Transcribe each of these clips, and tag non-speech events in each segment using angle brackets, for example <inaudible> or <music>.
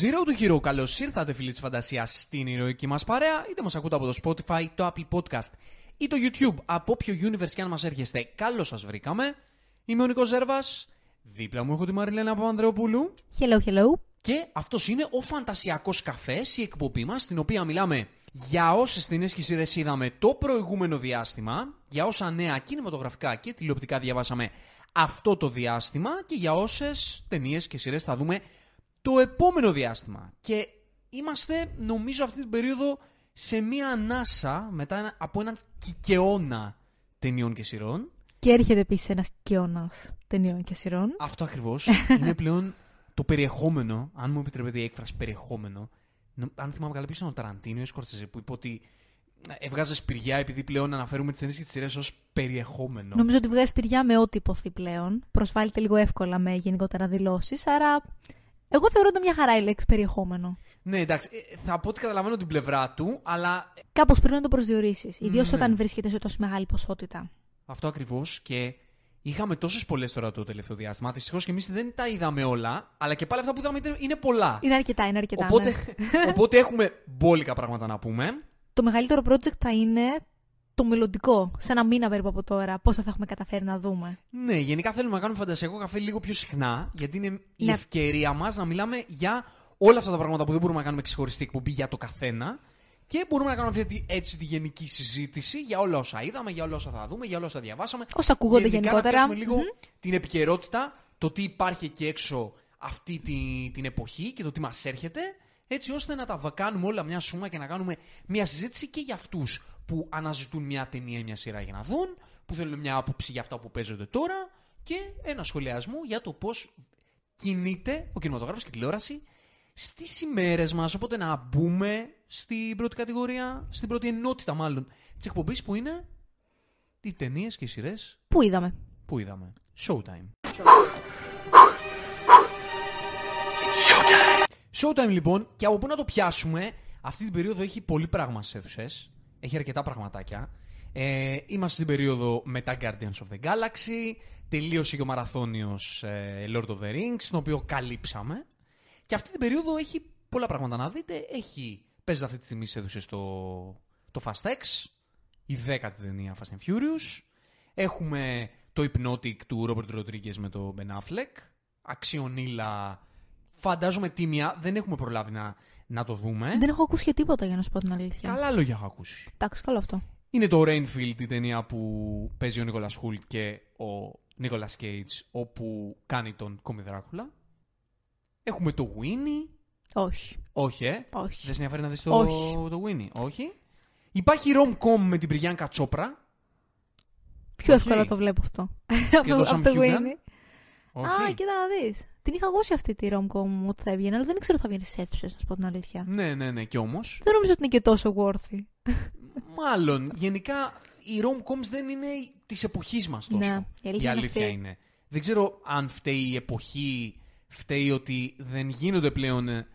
Zero to Hero, καλώς ήρθατε φίλοι της φαντασίας στην ηρωική μας παρέα, είτε μας ακούτε από το Spotify, το Apple Podcast ή το YouTube, από όποιο universe και αν μας έρχεστε, καλώς σας βρήκαμε. Είμαι ο Νικό Ζέρβας, δίπλα μου έχω τη Μαριλένα Παπανδρεοπούλου. Hello, hello. και αυτός είναι ο Φαντασιακός Καφές, η εκπομπή μας, στην οποία μιλάμε για όσε ταινίε και σειρέ είδαμε το προηγούμενο διάστημα, για όσα νέα κινηματογραφικά και τηλεοπτικά διαβάσαμε αυτό το διάστημα και για όσες ταινίες και σειρές θα δούμε το επόμενο διάστημα. Και είμαστε, νομίζω, αυτή την περίοδο σε μία ανάσα μετά ένα- από έναν κικαιώνα ταινιών και σειρών. Και έρχεται επίσης ένας κοιόνα ταινιών και σειρών. Αυτό ακριβώς είναι πλέον το περιεχόμενο, αν μου επιτρέπετε η έκφραση περιεχόμενο. νο- Αν θυμάμαι καλά, πίσω ο Ταραντίνο ή ο Σκορτσεζέ που είπε ότι έβγαζε σπηριά επειδή πλέον αναφέρουμε τις ταινίες και τις σειρές ως περιεχόμενο. Νομίζω ότι βγάζει τυριά με ό,τι υποθεί πλέον. Προσβάλλεται λίγο εύκολα με γενικότερα δηλώσεις. Άρα, εγώ θεωρώ ότι μια χαρά η λέξη περιεχόμενο. Ναι, εντάξει, ε, θα πω ότι καταλαβαίνω την πλευρά του, αλλά Κάπως πρέπει να το προσδιορίσεις. Ιδίως Ναι. όταν βρίσκεται σε τόσο μεγάλη ποσότητα. αυτό ακριβώς και είχαμε τόσες πολλές τώρα το τελευταίο διάστημα. Δυστυχώς και εμείς δεν τα είδαμε όλα, αλλά και πάλι αυτά που είδαμε είναι- είναι πολλά. Είναι αρκετά, είναι αρκετά. Οπότε, ναι. <laughs> οπότε έχουμε μπόλικα πράγματα να πούμε. Το μεγαλύτερο project θα είναι το μελλοντικό. Σε ένα μήνα περίπου από τώρα. Πόσα θα έχουμε καταφέρει να δούμε. Ναι, γενικά θέλουμε να κάνουμε φαντασιακό καφέ λίγο πιο συχνά, γιατί είναι η Ναι. ευκαιρία μας να μιλάμε για όλα αυτά τα πράγματα που δεν μπορούμε να κάνουμε ξεχωριστή εκπομπή για το καθένα. Και μπορούμε να κάνουμε αυτή τη- έτσι τη γενική συζήτηση για όλα όσα είδαμε, για όλα όσα θα δούμε, για όλα όσα διαβάσαμε. Όσα ακούγονται Γενικά γενικότερα. Να πιάσουμε λίγο την επικαιρότητα, το τι υπάρχει εκεί έξω αυτή τη, την εποχή και το τι μας έρχεται, έτσι ώστε να τα βα- κάνουμε όλα μια σούμα και να κάνουμε μια συζήτηση και για αυτούς που αναζητούν μια ταινία ή μια σειρά για να δουν, που θέλουν μια άποψη για αυτά που παίζονται τώρα και ένα σχολιασμό για το πώς κινείται ο κινηματογράφος και η τηλεόραση στις ημέρες μας. Οπότε να μπούμε στην πρώτη κατηγορία, στην πρώτη ενότητα μάλλον της εκπομπής που είναι οι ταινίες και οι σειρές Πού είδαμε; που είδαμε. Showtime. Showtime λοιπόν, και από πού να το πιάσουμε, αυτή την περίοδο έχει πολύ πράγμα στις αίθουσες. Έχει αρκετά πραγματάκια. Ε, είμαστε στην περίοδο μετά Guardians of the Galaxy. Τελείωσε και ο μαραθώνιος ε, Lord of the Rings, τον οποίο καλύψαμε. Και αυτή την περίοδο έχει πολλά πράγματα να δείτε. Έχει, παίζει αυτή τη στιγμή στι αίθουσες το, το Fast X, η δέκατη ταινία Fast and Furious. Έχουμε το Hypnotic του Robert Rodriguez με το Ben Affleck. Αξιονίλα, φαντάζομαι τίμια, δεν έχουμε προλάβει να, να το δούμε. Δεν έχω ακούσει και τίποτα για να σου πω την αλήθεια. Καλά λόγια έχω ακούσει. Εντάξει, καλό αυτό. Είναι το Rainfield, η ταινία που παίζει ο Νίκολας Χούλτ και ο Νίκολας Cage, όπου κάνει τον Κόμι Δράκουλα. Έχουμε το Winnie. Όχι. Όχι, ε. Όχι. Δεν σε ενδιαφέρει να δεις το, Όχι. το Winnie. Όχι. Υπάρχει rom-com με την Πριάνκα Τσόπρα. Πιο Όχι. εύκολα το βλέπω αυτό. το από <laughs> Sam από το Heughan. Winnie. Όχι. Α, κοίτα να δεις. Την είχα εγώ σε αυτή τη rom-com μου ότι θα έβγαινε, αλλά δεν ήξερα ότι θα βγαίνει σε αίθουσες, να σου πω την αλήθεια. Ναι, ναι, ναι. Και όμως, Δεν νομίζω ότι είναι και τόσο worthy. μάλλον, γενικά, οι rom-coms δεν είναι της εποχής μας τόσο. Ναι, η αλήθεια είναι αυτή. είναι. Δεν ξέρω αν φταίει η εποχή, φταίει ότι δεν γίνονται πλέον ε,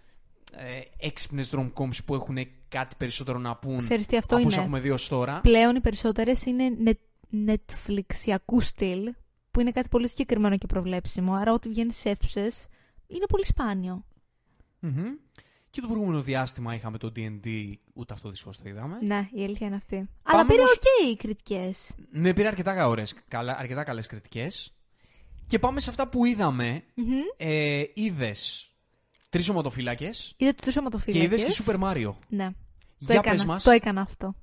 έξυπνες rom-coms που έχουν κάτι περισσότερο να πούν Ξέρεις τι αυτό από όσα είναι. έχουμε δει ως τώρα. Πλέον οι περισσότερες είναι net- Netflixιακού στυλ, που είναι κάτι πολύ συγκεκριμένο και προβλέψιμο. Άρα, ό,τι βγαίνει σε αίθουσες είναι πολύ σπάνιο. Μμμ. Και το προηγούμενο διάστημα είχαμε το D&D, ούτε αυτό δυστυχώς το είδαμε. Ναι, η αλήθεια είναι αυτή. Αλλά πήρε όμως- οκ οι κριτικές. Ναι, πήρε αρκετά, ωραίες, καλά, αρκετά καλές κριτικές. Και πάμε σε αυτά που είδαμε. Ε, είδες Τρεις Σωματοφύλακες Είδες τους Τρεις Σωματοφύλακες. είδες και Super Mario. Ναι. Το Για έκανα, πες μας, το έκανα αυτό.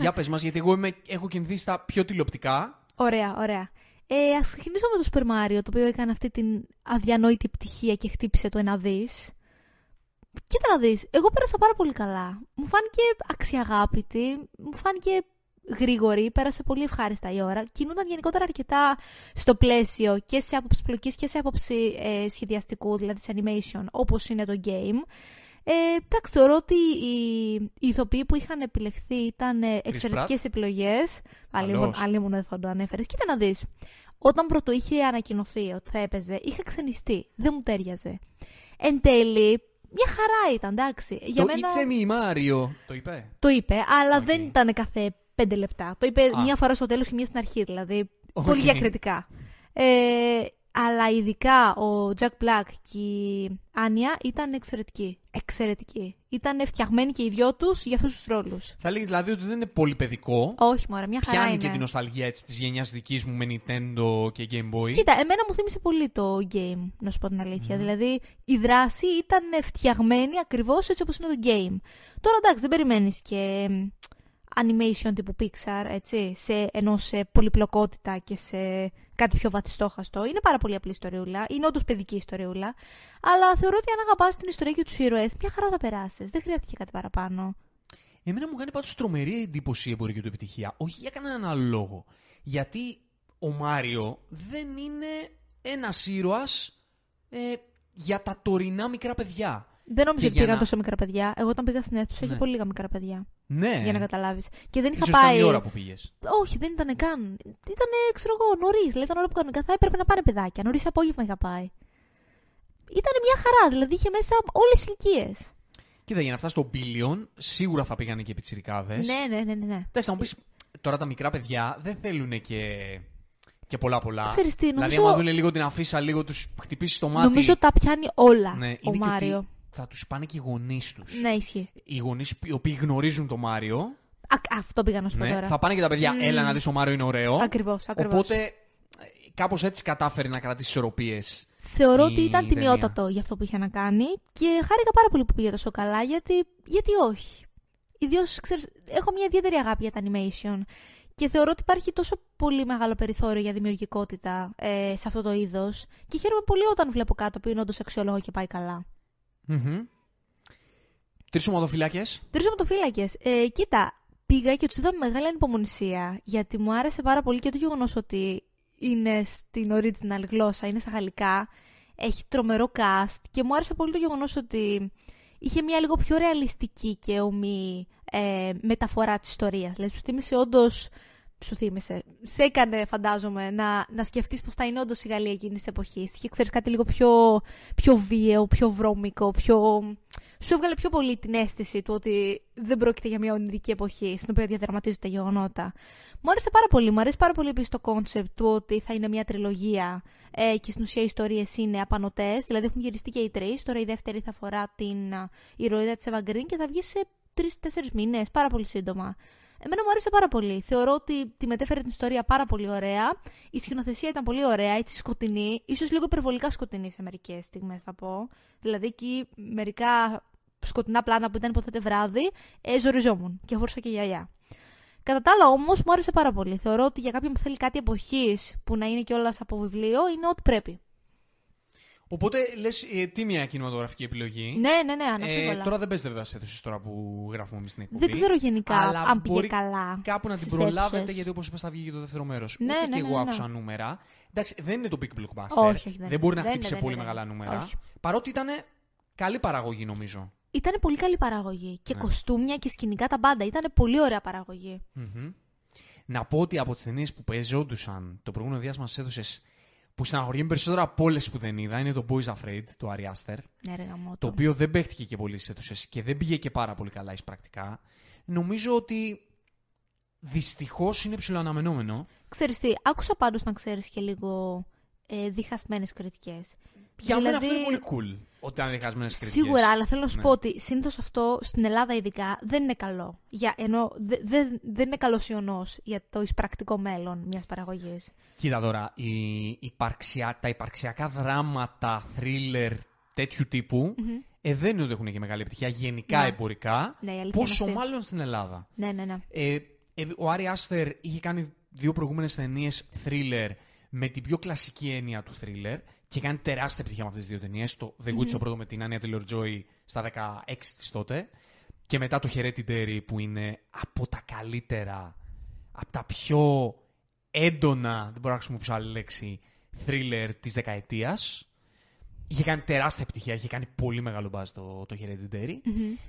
για πες μας, γιατί εγώ είμαι, έχω κινηθεί στα πιο τηλεοπτικά. Ωραία, ωραία. Ε, ας ξεκινήσω με το Super Mario, το οποίο έκανε αυτή την αδιανόητη πτυχία και χτύπησε το ένα δις. Κοίτα να δεις, εγώ πέρασα πάρα πολύ καλά. Μου φάνηκε αξιαγάπητη, μου φάνηκε γρήγορη, πέρασε πολύ ευχάριστα η ώρα. Κινούνταν γενικότερα αρκετά στο πλαίσιο και σε άποψη πλοκής και σε άποψη ε, σχεδιαστικού, δηλαδή σε animation, όπως είναι το game. Ε, εντάξει, θεωρώ ότι οι, οι ηθοποιοί που είχαν επιλεχθεί ήταν ε, εξαιρετικές επιλογές. Καλώς. Αλίμονο αν δεν θα το ανέφερες. Κοίτα να δεις. Όταν πρώτο είχε ανακοινωθεί ότι θα έπαιζε, είχα ξενιστεί. Δεν μου ταίριαζε. Εν τέλει, μια χαρά ήταν, εντάξει. Για το μένα It's me Mario. Το είπε; το είπε, αλλά Οκ. δεν ήταν κάθε πέντε λεπτά. Το είπε Α. μία φορά στο τέλος και μία στην αρχή, δηλαδή. Οκ. Πολύ διακριτικά. Ε, Αλλά ειδικά ο Jack Black και η Άνια ήταν εξαιρετικοί. Εξαιρετικοί. Ήταν φτιαγμένοι και οι δυο τους για αυτούς τους ρόλους. Θα λέγει δηλαδή ότι δεν είναι πολύ παιδικό. Όχι, μωρέ, μια χαρά Πιάνει είναι. και την νοσταλγία έτσι της γενιάς δικής μου με Nintendo και Game Boy. Κοίτα, εμένα μου θύμισε πολύ το game, να σου πω την αλήθεια. Δηλαδή, η δράση ήταν φτιαγμένη ακριβώς έτσι όπως είναι το game. Τώρα εντάξει, δεν περιμένεις και μ, animation τύπου Pixar, έτσι, σε, ενώ σε πολυπλοκότητα και σε κάτι πιο βαθιστόχαστο. Είναι πάρα πολύ απλή ιστοριούλα. Είναι όντως παιδική ιστοριούλα. Αλλά θεωρώ ότι αν αγαπάς την ιστορία και τους ήρωες, μια χαρά θα περάσεις. Δεν χρειάστηκε κάτι παραπάνω. Εμένα μου κάνει πάντως τρομερή εντύπωση η εμπορική του επιτυχία. Όχι για κανέναν άλλο λόγο. Γιατί ο Μάριο δεν είναι ένας ήρωας ε, για τα τωρινά μικρά παιδιά. Δεν νόμιζα Και ότι για πήγαν να- τόσο μικρά παιδιά. Εγώ όταν πήγα στην αίθουσα είχε Ναι. πολύ λίγα μικρά παιδιά. Ναι. Για να καταλάβεις. Και δεν είχα Ίσως ήταν πάει. η ώρα που πήγες. Όχι, δεν ήταν καν. Ήταν, ξέρω εγώ, νωρίς. Δηλαδή ήταν ώρα που κανονικά θα έπρεπε να πάνε παιδάκια. Νωρίς απόγευμα είχα πάει. Ήταν μια χαρά, δηλαδή είχε μέσα όλες τις ηλικίες. Κοίτα, για να φτάσεις στο billion, σίγουρα θα πήγανε και πιτσιρικάδες. Ναι, ναι, ναι, ναι. ναι. Εντάξει, θα μου πεις τώρα τα μικρά παιδιά δεν θέλουν και, και πολλά πολλά. Ξέρεις τι, Δηλαδή, νομίζω- άμα δουν λίγο την αφίσα, λίγο τους χτυπήσεις το μάτι. Νομίζω τα πιάνει όλα ναι, ο είναι και Μάριο. ότι θα τους πάνε και οι γονείς τους. Ναι, ισχύει. Οι γονείς οι οποίοι γνωρίζουν τον Μάριο. Α, αυτό πήγα να σου πω Ναι, τώρα. θα πάνε και τα παιδιά, Μμμ. έλα να δεις ο Μάριο είναι ωραίο. Ακριβώς, ακριβώς. Οπότε κάπως έτσι κατάφερε να κρατήσει ισορροπίες. Θεωρώ η ότι ήταν ταινία. τιμιότατο για αυτό που είχε να κάνει και χάρηκα πάρα πολύ που πήγε τόσο καλά γιατί, γιατί όχι. Ιδίω, έχω μια ιδιαίτερη αγάπη για τα animation και θεωρώ ότι υπάρχει τόσο πολύ μεγάλο περιθώριο για δημιουργικότητα ε, σε αυτό το είδος και χαίρομαι πολύ όταν βλέπω κάτι που είναι όντως αξιόλογο και πάει καλά. Τρεις ομαδοφυλάκε. Τρεις οματοφύλακε. Ε, κοίτα, πήγα και τους είδα με μεγάλη ανυπομονησία γιατί μου άρεσε πάρα πολύ και το γεγονός ότι είναι στην original γλώσσα, είναι στα γαλλικά. Έχει τρομερό cast και μου άρεσε πολύ το γεγονός ότι είχε μια λίγο πιο ρεαλιστική και ομή ε, μεταφορά της ιστορίας. Δηλαδή, σου θύμισε όντως. Σου θύμισε. Σε έκανε, φαντάζομαι, να, να σκεφτείς πώ θα είναι όντως η Γαλλία εκείνης της εποχής. Και ξέρεις κάτι λίγο πιο, πιο βίαιο, πιο βρώμικο, πιο. Σου έβγαλε πιο πολύ την αίσθηση του ότι δεν πρόκειται για μια ονειρική εποχή στην οποία διαδραματίζονται τα γεγονότα. Μου άρεσε πάρα πολύ. Μου αρέσει πάρα πολύ επίσης το κόνσεπτ του ότι θα είναι μια τριλογία ε, και στην ουσία οι ιστορίες είναι απανωτές. Δηλαδή έχουν γυριστεί και οι τρεις. Τώρα η δεύτερη θα αφορά την α, ηρωίδα της Eva Green και θα βγει σε τρεις-τέσσερις μήνες, πάρα πολύ σύντομα. Εμένα μου άρεσε πάρα πολύ. Θεωρώ ότι τη μετέφερε την ιστορία πάρα πολύ ωραία. Η σκηνοθεσία ήταν πολύ ωραία, έτσι σκοτεινή. ίσως λίγο υπερβολικά σκοτεινή σε μερικές στιγμές, θα πω. Δηλαδή εκεί μερικά σκοτεινά πλάνα που ήταν υποτίθεται βράδυ, ε, ζοριζόμουν και φόρησα και γυαλιά. Κατά τα άλλα όμως μου άρεσε πάρα πολύ. Θεωρώ ότι για κάποιον που θέλει κάτι εποχής που να είναι κιόλας από βιβλίο είναι ό,τι πρέπει. Οπότε λες ε, τίμια κινηματογραφική επιλογή; Ναι, ναι, ναι, αναφίβολα. Ε, τώρα δεν παίζετε βέβαια σε αίθουσες τώρα που γράφουμε εμείς την εκπομπή. Δεν ξέρω γενικά Αλλά αν πήγε μπορεί καλά. Κάπου να την στις προλάβετε, αίθουσες. γιατί όπως είπα, θα βγει και το δεύτερο μέρος. Ναι, Ούτε ναι, και ναι, εγώ ναι. άκουσα νούμερα. Εντάξει, δεν είναι το big blockbuster. Όχι, όχι, δεν είναι. μπορεί να Δεν χτύψει είναι, πολύ δεν είναι. μεγάλα νούμερα. Όχι. Παρότι ήταν καλή παραγωγή, νομίζω. Ήταν πολύ καλή παραγωγή. Και Ναι. κοστούμια και σκηνικά τα πάντα. Ήταν πολύ ωραία παραγωγή. Μμμ. Να πω ότι από τις ταινίες που παίζονταν το προηγούμενο διάστημα στι αίθουσε που στεναχωριέμαι περισσότερο από όλες που δεν είδα είναι το Boys Afraid του Ari Aster. Ναι, ρε γαμώτο. Το οποίο δεν παίχτηκε και πολύ στις αίθουσες και δεν πήγε και πάρα πολύ καλά εις πρακτικά. Νομίζω ότι δυστυχώς είναι ψηλοαναμενόμενο. Ξέρεις τι, άκουσα πάντως να ξέρεις και λίγο ε, διχασμένες κριτικές. Για μένα Δηλαδή, αυτό είναι πολύ cool. Όταν είναι διχασμένε κριτικές. Σίγουρα, αλλά θέλω να σου Ναι. πω ότι συνήθως αυτό στην Ελλάδα ειδικά δεν είναι καλό. Για, ενώ δε, δε- δεν είναι καλός ιονό για το εισπρακτικό μέλλον μιας παραγωγής. Κοίτα τώρα, η υπαρξια... τα υπαρξιακά δράματα, thriller τέτοιου τύπου, ε, δεν είναι ότι έχουν και μεγάλη επιτυχία γενικά Ναι. εμπορικά. Ναι, η αλήθεια είναι πόσο αυτή. μάλλον στην Ελλάδα. Ναι, ναι, ναι. Ε, ε, ο Άρη Άστερ είχε κάνει δύο προηγούμενες ταινίες thriller με την πιο κλασική έννοια του thriller και κάνει τεράστια επιτυχία με αυτές τις δύο ταινίες. Το The Witch το πρώτο με την Άνια Taylor Joy στα 16 της τότε και μετά το Hereditary που είναι από τα καλύτερα, από τα πιο έντονα, δεν μπορώ να χρησιμοποιήσω άλλη λέξη, thriller της δεκαετίας. Είχε κάνει τεράστια επιτυχία, είχε κάνει πολύ μεγάλο μπάζ το, το Hereditary.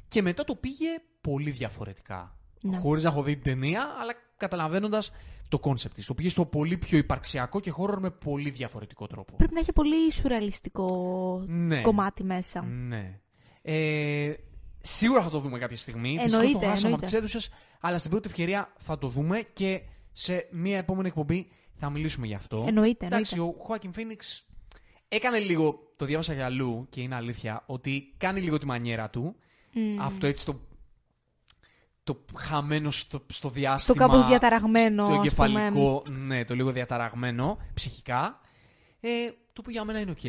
Και μετά το πήγε πολύ διαφορετικά. Ναι. Χωρίς να έχω δει την ταινία, αλλά καταλαβαίνοντας το κόνσεπτ της. Το πήγε στο πολύ πιο υπαρξιακό και χώρο με πολύ διαφορετικό τρόπο. Πρέπει να έχει πολύ σουρεαλιστικό Ναι. κομμάτι μέσα. Ναι. Ε, σίγουρα θα το δούμε κάποια στιγμή. Εννοείται, Δυστυχώς το χάσαμε από εννοείται. τις αίθουσες, αλλά στην πρώτη ευκαιρία θα το δούμε και σε μια επόμενη εκπομπή θα μιλήσουμε γι' αυτό. Εννοείται, Εντάξει, ο Joaquin Phoenix έκανε λίγο, το διάβασα κι αλλού και είναι αλήθεια, ότι κάνει λίγο τη μανιέρα του. Μμ. Αυτό έτσι το, το χαμένο στο, στο Το διάστημα. κάπως διαταραγμένο, Το ας πούμε. εγκεφαλικό, ναι, το λίγο διαταραγμένο ψυχικά. Ε, το που για μένα είναι οκ.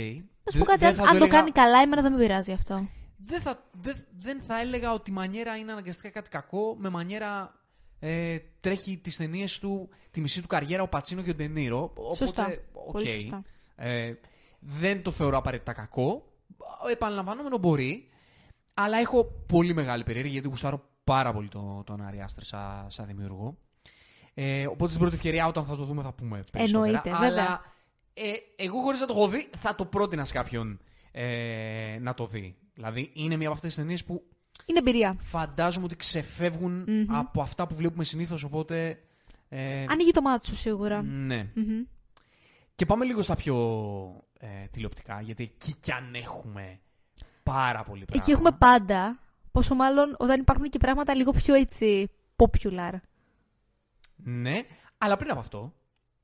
Να σου πω κάτι, αν, αν το κάνει καλά, εμένα δεν με πειράζει αυτό. Δεν θα, δεν, δεν θα έλεγα ότι η μανιέρα είναι αναγκαστικά κάτι κακό. Με μανιέρα ε, τρέχει τις ταινίες του, τη μισή του καριέρα ο Πατσίνο και ο Ντενίρο. Οπότε, Σωστά. οκ. Πολύ σωστά. Ε, δεν το θεωρώ απαραίτητα κακό. Επαναλαμβανόμενο μπορεί. Αλλά έχω πολύ μεγάλη περιέργεια γιατί γουστάρω πάρα πολύ τον, τον Άρη Άστερ σαν, σαν δημιουργό. Ε, οπότε στην πρώτη ευκαιρία, όταν θα το δούμε, θα πούμε περισσότερα. Εννοείται, Αλλά βέβαια. ε, εγώ χωρίς να το έχω δει, θα το πρότεινα σε κάποιον ε, να το δει. Δηλαδή, είναι μια από αυτές τις ταινίες που Είναι εμπειρία. φαντάζομαι ότι ξεφευγουν Μμμ. από αυτά που βλέπουμε συνήθως. Οπότε. Ε, Ανοίγει το μάτι σου σίγουρα. ναι. Μμμ. Και πάμε λίγο στα πιο ε, τηλεοπτικά, γιατί εκεί κι αν έχουμε πάρα πολύ πράγματα. Εκεί έχουμε πάντα. Πόσο μάλλον όταν υπάρχουν και πράγματα λίγο πιο έτσι popular. Ναι, αλλά πριν από αυτό,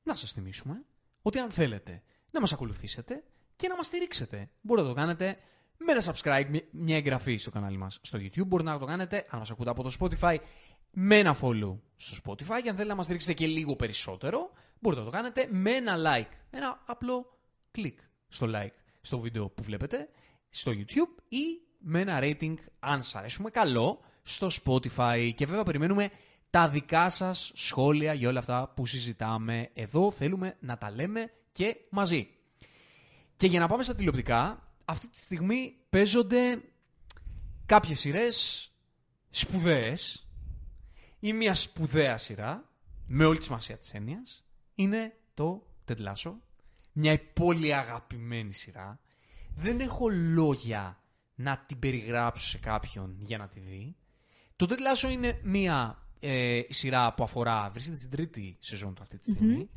να σας θυμίσουμε ότι αν θέλετε να μας ακολουθήσετε και να μας στηρίξετε, μπορείτε να το κάνετε με ένα subscribe, μια- μια εγγραφή στο κανάλι μας στο YouTube. Μπορείτε να το κάνετε, αν μας ακούτε από το Spotify, με ένα follow στο Spotify. Και αν θέλετε να μας στηρίξετε και λίγο περισσότερο, μπορείτε να το κάνετε με ένα like. Ένα απλό κλικ στο like στο βίντεο που βλέπετε στο YouTube ή με ένα rating, αν σας αρέσουμε, καλό στο Spotify. Και βέβαια περιμένουμε τα δικά σας σχόλια για όλα αυτά που συζητάμε εδώ. Θέλουμε να τα λέμε και μαζί. Και για να πάμε στα τηλεοπτικά, αυτή τη στιγμή παίζονται κάποιες σειρές σπουδαίες ή μια σπουδαία σειρά, με όλη τη σημασία της έννοιας, είναι το Ted Lasso. Μια πολύ αγαπημένη σειρά. Δεν έχω λόγια να την περιγράψω σε κάποιον για να τη δει. Το Ted Lasso είναι μια ε, σειρά που αφορά, βρίσκεται στην τρίτη σεζόν του αυτή τη στιγμη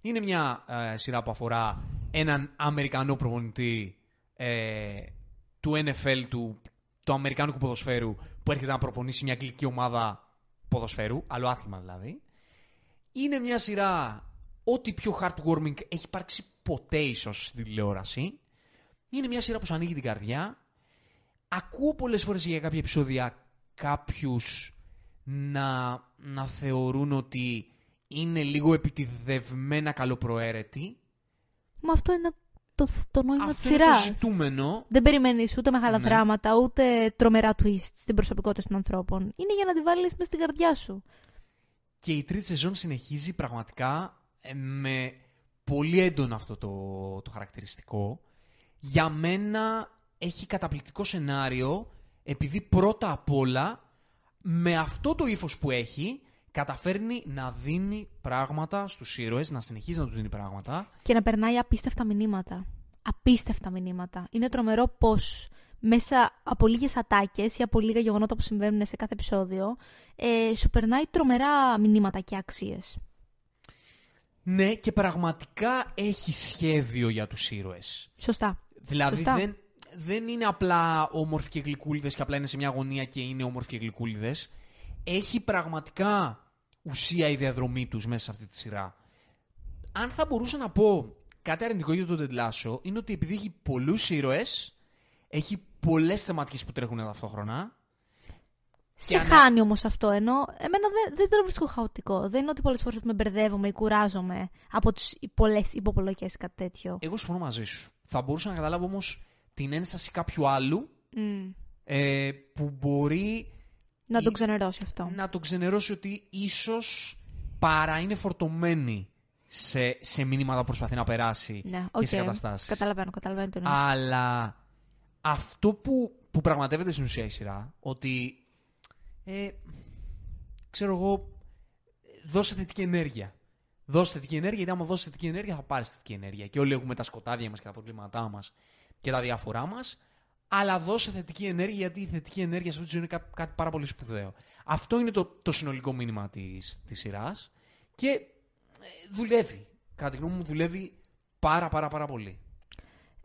Είναι μια ε, σειρά που αφορά έναν Αμερικανό προπονητή ε, του NFL, του, του Αμερικάνικου ποδοσφαίρου, που έρχεται να προπονήσει μια αγγλική ομάδα ποδοσφαίρου, άλλο άθλημα δηλαδή. Είναι μια σειρά ό,τι πιο heartwarming έχει υπάρξει ποτέ ίσως στην τηλεόραση. Είναι μια σειρά που σου ανοίγει την καρδιά. Ακούω πολλές φορές για κάποια επεισόδια κάποιους να, να θεωρούν ότι είναι λίγο επιτιδευμένα καλοπροαίρετοι. Μα αυτό είναι το, το νόημα της Αυτό είναι το σειράς. ζητούμενο. Δεν περιμένεις ούτε μεγάλα Ναι. δράματα, ούτε τρομερά twists στην προσωπικότητα των ανθρώπων. Είναι για να τη βάλεις μέσα στην καρδιά σου. Και η τρίτη σεζόν συνεχίζει πραγματικά ε, με πολύ έντονο αυτό το, το χαρακτηριστικό. Για μένα έχει καταπληκτικό σενάριο επειδή πρώτα απ' όλα με αυτό το ύφος που έχει καταφέρνει να δίνει πράγματα στους ήρωες, να συνεχίζει να τους δίνει πράγματα. Και να περνάει απίστευτα μηνύματα. Απίστευτα μηνύματα. Είναι τρομερό πώς μέσα από λίγες ατάκες ή από λίγα γεγονότα που συμβαίνουν σε κάθε επεισόδιο, ε, σου περνάει τρομερά μηνύματα και αξίες. Ναι, και πραγματικά έχει σχέδιο για τους ήρωες. Σωστά. Δηλαδή Σωστά. δεν, δεν είναι απλά όμορφοι και γλυκούλιδες και απλά είναι σε μια γωνία και είναι όμορφοι και γλυκούλιδες. Έχει πραγματικά ουσία η διαδρομή τους μέσα σε αυτή τη σειρά. Αν θα μπορούσα να πω κάτι αρνητικό για το Ted Lasso, είναι ότι επειδή έχει πολλούς ήρωες, έχει πολλές θεματικές που τρέχουν ταυτόχρονα. Σε ανα- χάνει όμως αυτό, ενώ εμένα δεν, δεν το βρίσκω χαοτικό. Δεν είναι ότι πολλές φορές με μπερδεύομαι ή κουράζομαι από τις πολλέ υποπολογέ ή κάτι τέτοιο. Εγώ συμφωνώ μαζί σου. Θα μπορούσα να καταλάβω όμως την ένσταση κάποιου άλλου Μμ. ε, που μπορεί Να η- τον ξενερώσει αυτό. να τον ξενερώσει ότι ίσως παραείναι φορτωμένη σε, σε μηνύματα που προσπαθεί να περάσει Ναι, και σε οκ. καταστάσεις. Καταλαβαίνω, καταλαβαίνω τι εννοείς. Αλλά αυτό που, που πραγματεύεται στην ουσία η σειρά, ότι ε, ξέρω εγώ, δώσε θετική ενέργεια. Δώσε θετική ενέργεια, γιατί άμα δώσεις θετική ενέργεια θα πάρεις θετική ενέργεια. Και όλοι έχουμε τα σκοτάδια μας και τα προβλήματά μας και τα διάφορά μας. Αλλά δώσε θετική ενέργεια, γιατί η θετική ενέργεια σε αυτή τη ζωή είναι κά- κάτι πάρα πολύ σπουδαίο. Αυτό είναι το, το συνολικό μήνυμα της της σειράς. Και ε, δουλεύει. Κατά τη γνώμη μου, δουλεύει πάρα πάρα πάρα πολύ.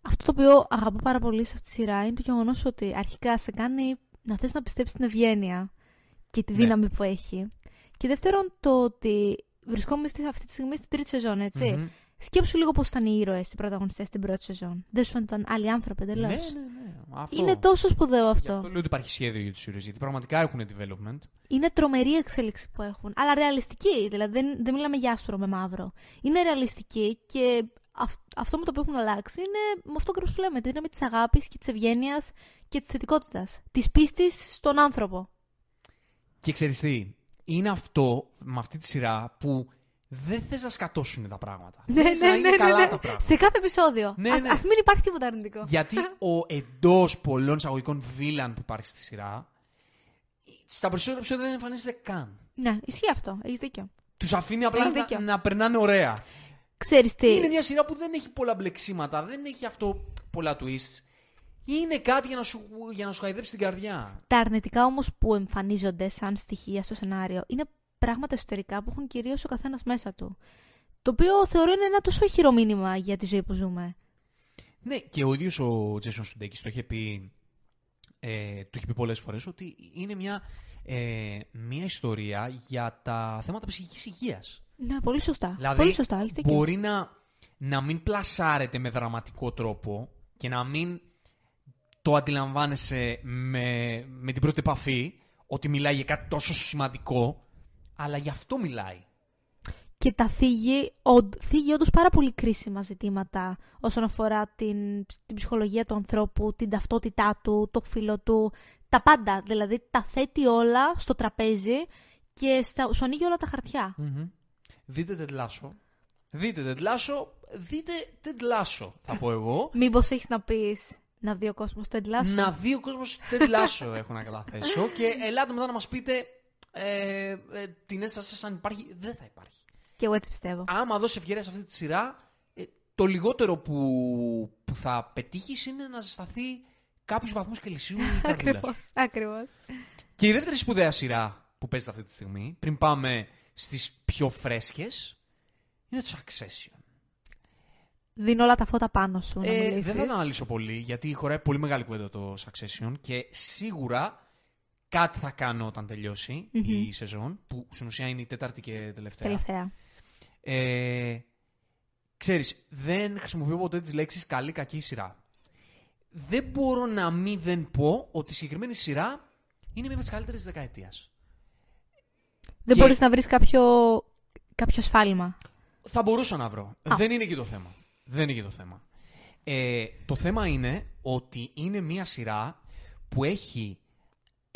Αυτό το οποίο αγαπώ πάρα πολύ σε αυτή τη σειρά είναι το γεγονός ότι αρχικά σε κάνει να θες να πιστέψεις στην ευγένεια και τη Ναι. δύναμη που έχει. Και δεύτερον, το ότι βρισκόμαστε αυτή τη στιγμή στην τρίτη σεζόν, έτσι. Μμμ. Σκέψου λίγο πώς ήταν οι ήρωες οι πρωταγωνιστές στην πρώτη σεζόν. Δεν σου φαίνονταν άλλοι άνθρωποι εντελώς; Ναι, ναι, ναι. Αυτό. Είναι τόσο σπουδαίο Γι' αυτό. αυτό λέω ότι υπάρχει σχέδιο για τους ήρωες. Γιατί πραγματικά έχουν development. Είναι τρομερή η εξέλιξη που έχουν. Αλλά ρεαλιστική. Δηλαδή δεν, δεν μιλάμε για άστρο με μαύρο. Είναι ρεαλιστική και αυ- αυτό με το οποίο έχουν αλλάξει είναι με αυτό ακριβώς που λέμε. Τη δύναμη της αγάπης και της ευγένειας και της θετικότητας. Της πίστης στον άνθρωπο. Και ξέρεις τι, είναι αυτό με αυτή τη σειρά που δεν θες να σκατώσουν τα πράγματα. Ναι, Θες ναι, να ναι, είναι ναι, καλά ναι. τα πράγματα. Σε κάθε επεισόδιο. Ναι, ας, ναι. ας μην υπάρχει τίποτα αρνητικό. Γιατί ο <laughs> εντός πολλών εισαγωγικών βίλαν που υπάρχει στη σειρά, στα περισσότερα επεισόδια δεν εμφανίζεται καν. Ναι, ισχύει αυτό. Έχεις δίκιο. Τους αφήνει απλά Έχεις να, δίκιο. να περνάνε ωραία. Ξέρεις τι. Είναι μια σειρά που δεν έχει πολλά μπλεξίματα, δεν έχει αυτό πολλά twists. Είναι κάτι για να σου, για να σου χαϊδέψει την καρδιά. Τα αρνητικά όμως που εμφανίζονται σαν στοιχεία στο σενάριο είναι πράγματα εσωτερικά που έχουν κυρίως ο καθένας μέσα του. Το οποίο θεωρώ είναι ένα τόσο χειρό μήνυμα για τη ζωή που ζούμε. Ναι, και ο ίδιος ο Τζέσον Σουντέκη το είχε πει, ε, το είχε πει πολλές φορές ότι είναι μια, ε, μια ιστορία για τα θέματα ψυχικής υγείας. Ναι, πολύ σωστά. Δηλαδή, πολύ σωστά. Έχεις δίκιο. μπορεί να, να μην πλασάρεται με δραματικό τρόπο και να μην το αντιλαμβάνεσαι με, με την πρώτη επαφή ότι μιλάει για κάτι τόσο σημαντικό, αλλά γι' αυτό μιλάει. Και τα θίγει, οντ, θίγει όντως πάρα πολύ κρίσιμα ζητήματα όσον αφορά την, την ψυχολογία του ανθρώπου, την ταυτότητά του, το φίλο του, τα πάντα. Δηλαδή τα θέτει όλα στο τραπέζι και στα, σου ανοίγει όλα τα χαρτιά. Δείτε τετλάσο. Δείτε τετλάσο. Δείτε τετλάσο, θα πω εγώ. Μήπως έχεις να πεις να δει ο κόσμος τεντλάσου. να δει ο κόσμος τετλάσο έχω να καταθέσω και ελάτε μετά να μας πείτε ε, ε, την ένστασή σας αν υπάρχει. Δεν θα υπάρχει. Και εγώ έτσι πιστεύω. άμα δώσει ευκαιρία σε αυτή τη σειρά, ε, το λιγότερο που, που θα πετύχεις είναι να ζεσταθεί κάποιους βαθμούς Κελσίου η <laughs> καρδούλας σου. Ακριβώς, ακριβώς. Και η δεύτερη σπουδαία σειρά που παίζεται αυτή τη στιγμή, πριν πάμε στις πιο φρέσκες, είναι το Succession. Δίνω όλα τα φώτα πάνω σου να Ε, μιλήσεις. δεν θα το αναλύσω πολύ, γιατί χωράει πολύ μεγάλη κουβέντα το Succession και σίγουρα κάτι θα κάνω όταν τελειώσει η σεζόν, που στην ουσία είναι η τέταρτη και τελευταία. Τελευταία. Ε, ξέρεις, δεν χρησιμοποιώ ποτέ τις λέξεις καλή, κακή σειρά. Δεν μπορώ να μην δεν πω ότι η συγκεκριμένη σειρά είναι μία από τις καλύτερες της δεκαετίας. Δεν Και- μπορείς να βρεις κάποιο, κάποιο σφάλμα. Θα μπορούσα να βρω. Δεν είναι και το θέμα. Δεν είναι και το θέμα. Ε, το θέμα είναι ότι είναι μία σειρά που έχει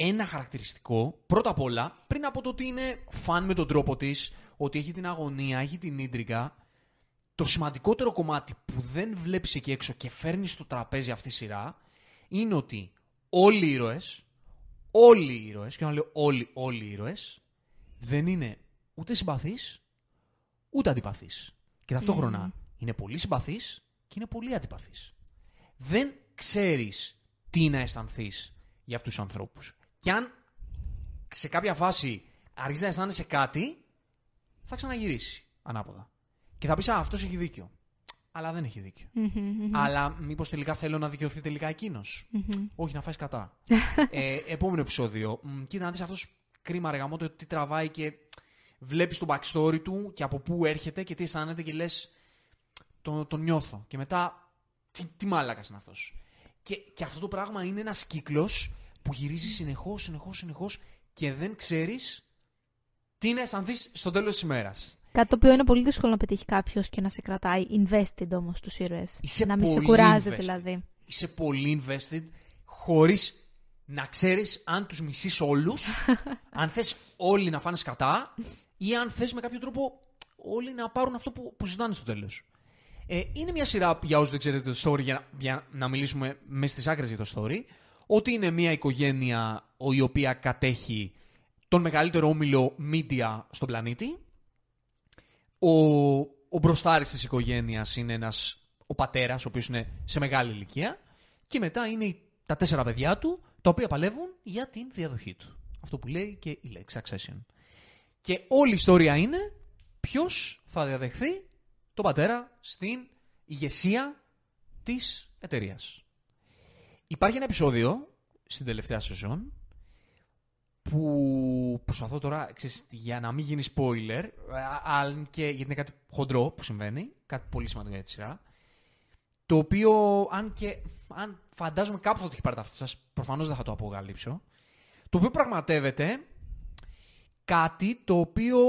ένα χαρακτηριστικό, πρώτα απ' όλα, πριν από το ότι είναι φαν με τον τρόπο της, ότι έχει την αγωνία, έχει την ίντρικα, το σημαντικότερο κομμάτι που δεν βλέπεις εκεί έξω και φέρνεις στο τραπέζι αυτή η σειρά, είναι ότι όλοι οι ήρωες, όλοι οι ήρωες, και όταν λέω όλοι, όλοι οι ήρωες, δεν είναι ούτε συμπαθείς, ούτε αντιπαθείς. Και ταυτόχρονα είναι πολύ συμπαθείς και είναι πολύ αντιπαθείς. Δεν ξέρεις τι να αισθανθείς για αυτούς τους ανθρώπους. Και αν σε κάποια φάση αρχίσει να αισθάνεσαι κάτι, θα ξαναγυρίσει ανάποδα. Και θα πεις, α, αυτός έχει δίκιο. Αλλά δεν έχει δίκιο. Αλλά μήπως τελικά θέλω να δικαιωθεί τελικά εκείνος. Όχι, να φάει κατά. <laughs> ε, επόμενο επεισόδιο. Μ, κοίτα να δεις αυτός κρίμα ρε γαμώτο, τι τραβάει και βλέπεις το backstory του και από πού έρχεται και τι αισθάνεται και λες τον, τον νιώθω. Και μετά, τι, τι μάλακας είναι αυτός. Και, και αυτό το πράγμα είναι ένας κύκλος που γυρίζει συνεχώς, συνεχώς, συνεχώς και δεν ξέρεις τι να αισθανθείς στο τέλος της ημέρας. Κάτι το οποίο είναι πολύ δύσκολο να πετύχει κάποιος και να σε κρατάει invested όμως στους ήρωες. Είσαι Να μην σε πολύ κουράζει invested. δηλαδή. Είσαι πολύ invested χωρίς να ξέρεις αν τους μισείς όλους, <laughs> αν θες όλοι να φάνε κατά ή αν θες με κάποιο τρόπο όλοι να πάρουν αυτό που, που ζητάνε στο τέλος. Ε, είναι μια σειρά, για όσους δεν ξέρετε το story, για, να- για να μιλήσουμε μες στις άκρες για το story, ότι είναι μια οικογένεια ο- η οποία κατέχει τον μεγαλύτερο όμιλο media στον πλανήτη. Ο, ο μπροστάρης της οικογένειας είναι ένας, ο πατέρας, ο οποίος είναι σε μεγάλη ηλικία. Και μετά είναι οι- τα τέσσερα παιδιά του, τα οποία παλεύουν για την διαδοχή του. Αυτό που λέει και η λέξη succession. Και όλη η ιστορία είναι ποιος θα διαδεχθεί τον πατέρα στην ηγεσία της εταιρείας. Υπάρχει ένα επεισόδιο στην τελευταία σεζόν που προσπαθώ τώρα, ξέρεις, για να μην γίνει spoiler, αν και γιατί είναι κάτι χοντρό που συμβαίνει, κάτι πολύ σημαντικό για τη σειρά, το οποίο, αν και αν φαντάζομαι κάπου θα το έχει πάρει τα αυτή σας, προφανώς δεν θα το αποκαλύψω. Το οποίο πραγματεύεται κάτι το οποίο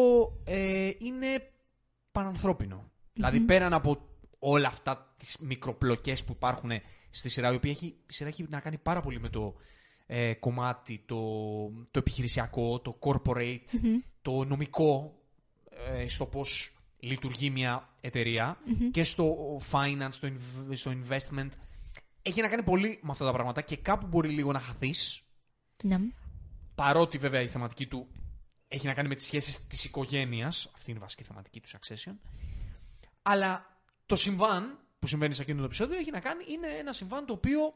ε, είναι πανανθρώπινο. Δηλαδή πέραν από όλα αυτά τις μικροπλοκές που υπάρχουν στη σειρά, η οποία έχει, η σειρά έχει να κάνει πάρα πολύ με το ε, κομμάτι, το, το επιχειρησιακό, το corporate, το νομικό, ε, στο πώς λειτουργεί μια εταιρεια και στο finance, στο, στο investment. Έχει να κάνει πολύ με αυτά τα πράγματα και κάπου μπορεί λίγο να χαθείς. Ναι. Παρότι βέβαια η θεματική του έχει να κάνει με τις σχέσεις της οικογένειας. Αυτή είναι η βασική θεματική του Succession. Αλλά το συμβάν που συμβαίνει σε εκείνο το επεισόδιο έχει να κάνει, είναι ένα συμβάν το οποίο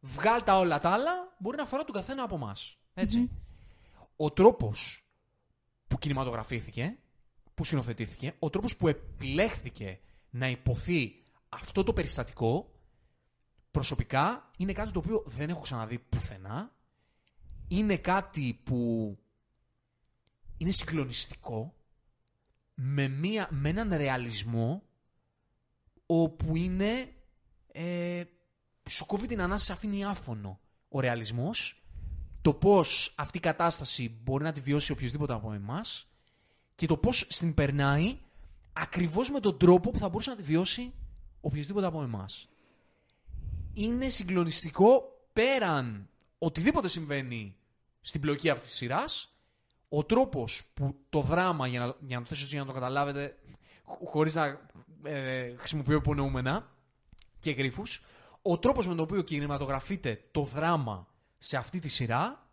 βγάλει τα όλα τα άλλα, μπορεί να αφορά τον καθένα από εμάς. ετσι Ο τρόπος που κινηματογραφήθηκε, που συνοθετήθηκε, ο τρόπος που επιλέχθηκε να υποθεί αυτό το περιστατικό, προσωπικά είναι κάτι το οποίο δεν έχω ξαναδεί πουθενά. Είναι κάτι που είναι συγκλονιστικό με, μία, με έναν ρεαλισμό όπου είναι ε, σου κόβει την ανάσα, αφήνει άφωνο ο ρεαλισμός το πώς αυτή η κατάσταση μπορεί να τη βιώσει οποιοδήποτε από εμάς και το πώς στην περνάει ακριβώς με τον τρόπο που θα μπορούσε να τη βιώσει οποιοδήποτε από εμάς. Είναι συγκλονιστικό πέραν οτιδήποτε συμβαίνει στην πλοκή αυτής της σειράς ο τρόπος που το δράμα, για να, για να το θέσω έτσι για να το καταλάβετε, χωρίς να ε, χρησιμοποιώ υπονοούμενα και γρήφου, ο τρόπος με τον οποίο κινηματογραφείται το δράμα σε αυτή τη σειρά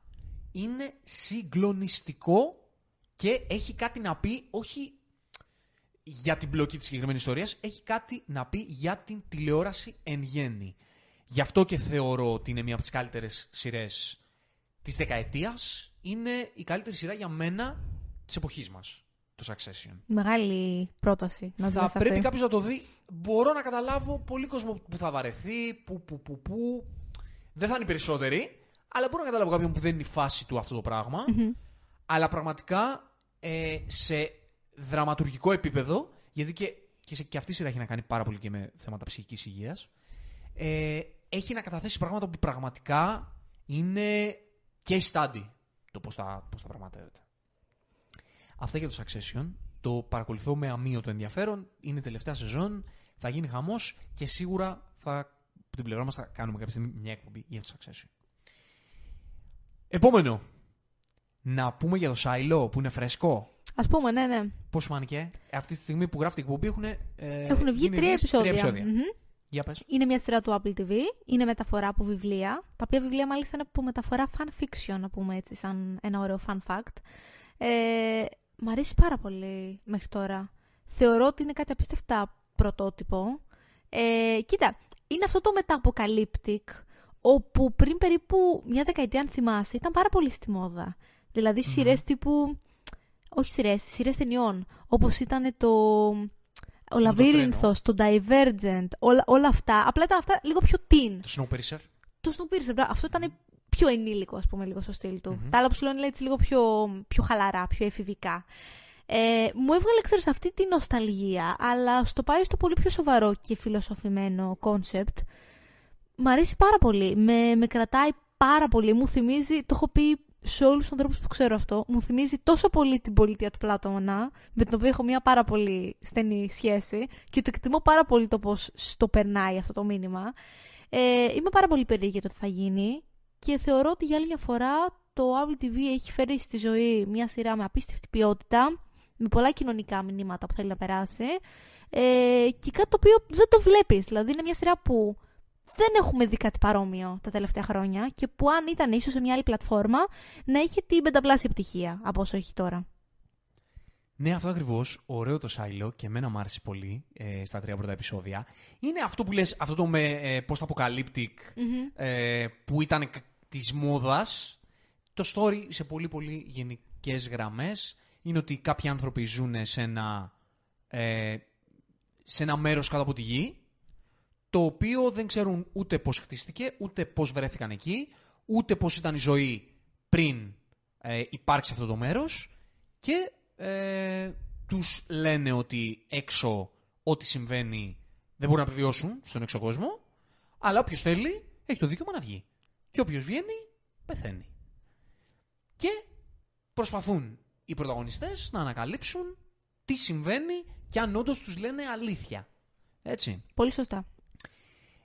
είναι συγκλονιστικό και έχει κάτι να πει, όχι για την πλοκή της συγκεκριμένης ιστορίας, έχει κάτι να πει για την τηλεόραση εν γέννη. Γι' αυτό και θεωρώ ότι είναι μία από τις καλύτερες σειρές της δεκαετίας είναι η καλύτερη σειρά για μένα της εποχής μας. Το Succession. Μεγάλη πρόταση να Θα πρέπει κάποιος να το δει. Μπορώ να καταλάβω πολύ κόσμο που θα βαρεθεί, που, που, που, που. Δεν θα είναι οι περισσότεροι, αλλά μπορώ να καταλάβω κάποιον που δεν είναι η φάση του αυτό το πραγμα Αλλά πραγματικά ε, σε δραματουργικό επίπεδο, γιατί και, και, σε, και αυτή η σειρά έχει να κάνει πάρα πολύ και με θέματα ψυχικής υγείας, ε, έχει να καταθέσει πράγματα που πραγματικά είναι case study το πώς θα, πώς θα πραγματεύεται. Αυτά για το Succession. Το παρακολουθώ με αμύωτο ενδιαφέρον. Είναι τελευταία σεζόν. Θα γίνει χαμός και σίγουρα θα, από την πλευρά μας θα κάνουμε κάποια στιγμή μια εκπομπή για το Succession. Επόμενο. Να πούμε για το Σάιλο που είναι φρέσκο. Α πούμε, ναι, ναι. Πώς σου φάνηκε. Αυτή τη στιγμή που γράφει την εκπομπή έχουν, ε, έχουν βγει τρία επεισόδια. Τρία επεισόδια. Για πες. Είναι μια σειρά του Apple TV. Είναι μεταφορά από βιβλία. Τα οποία βιβλία μάλιστα είναι από μεταφορά fan fiction, να πούμε έτσι, σαν ένα ωραίο fun fact. Ε, μ' αρέσει πάρα πολύ μέχρι τώρα. Θεωρώ ότι είναι κάτι απίστευτα πρωτότυπο. Ε, κοίτα, είναι αυτό το μεταποκαλύπτικ, όπου πριν περίπου μια δεκαετία, αν θυμάσαι, ήταν πάρα πολύ στη μόδα. Δηλαδή σειρές τύπου... Όχι σειρές, σειρές ταινιών. Όπως ήταν το ο Λαβύρινθος, το Divergent, όλα, όλα αυτά. Απλά ήταν αυτά λίγο πιο teen. Το Snowpiercer. Το Snowpiercer, αυτό ήταν πιο ενήλικο, ας πούμε, λίγο στο στυλ του. Τα άλλα που σου λένε έτσι λίγο πιο, πιο χαλαρά, πιο εφηβικά. Ε, μου έβγαλε, ξέρεις, αυτή τη νοσταλγία, αλλά στο πάει στο πολύ πιο σοβαρό και φιλοσοφημένο κόνσεπτ. Μ' αρέσει πάρα πολύ. Με, με κρατάει πάρα πολύ. Μου θυμίζει, το έχω πει σε όλους τους ανθρώπους που ξέρω αυτό, μου θυμίζει τόσο πολύ την πολιτεία του Πλάτωνα, με την οποία έχω μια πάρα πολύ στενή σχέση και το εκτιμώ πάρα πολύ το πώς στο περνάει αυτό το μήνυμα. Ε, είμαι πάρα πολύ περίεργη για το τι θα γίνει και θεωρώ ότι για άλλη μια φορά το Apple TV έχει φέρει στη ζωή μια σειρά με απίστευτη ποιότητα, με πολλά κοινωνικά μηνύματα που θέλει να περάσει ε, και κάτι το οποίο δεν το βλέπεις. Δηλαδή είναι μια σειρά που δεν έχουμε δει κάτι παρόμοιο τα τελευταία χρόνια και που αν ήταν ίσως σε μια άλλη πλατφόρμα να είχε την πενταπλάσια επιτυχία από όσο έχει τώρα. Ναι, αυτό ακριβώς. Ωραίο το Σάιλο και εμένα μου άρεσε πολύ ε, στα τρία πρώτα επεισόδια. Είναι αυτό που λες, αυτό το με ε, post-apocalyptic ε, που ήταν της μόδας. Το story σε πολύ πολύ γενικές γραμμές είναι ότι κάποιοι άνθρωποι ζουν σε ένα, ε, σε ένα μέρος κάτω από τη γη το οποίο δεν ξέρουν ούτε πώς χτίστηκε, ούτε πώς βρέθηκαν εκεί, ούτε πώς ήταν η ζωή πριν ε, υπάρξει αυτό το μέρος και ε, τους λένε ότι έξω ό,τι συμβαίνει δεν μπορούν να επιβιώσουν στον έξω κόσμο, αλλά όποιος θέλει έχει το δικαίωμα να βγει. Και όποιος βγαίνει, πεθαίνει. Και προσπαθούν οι πρωταγωνιστές να ανακαλύψουν τι συμβαίνει και αν όντως τους λένε αλήθεια. Έτσι. Πολύ σωστά.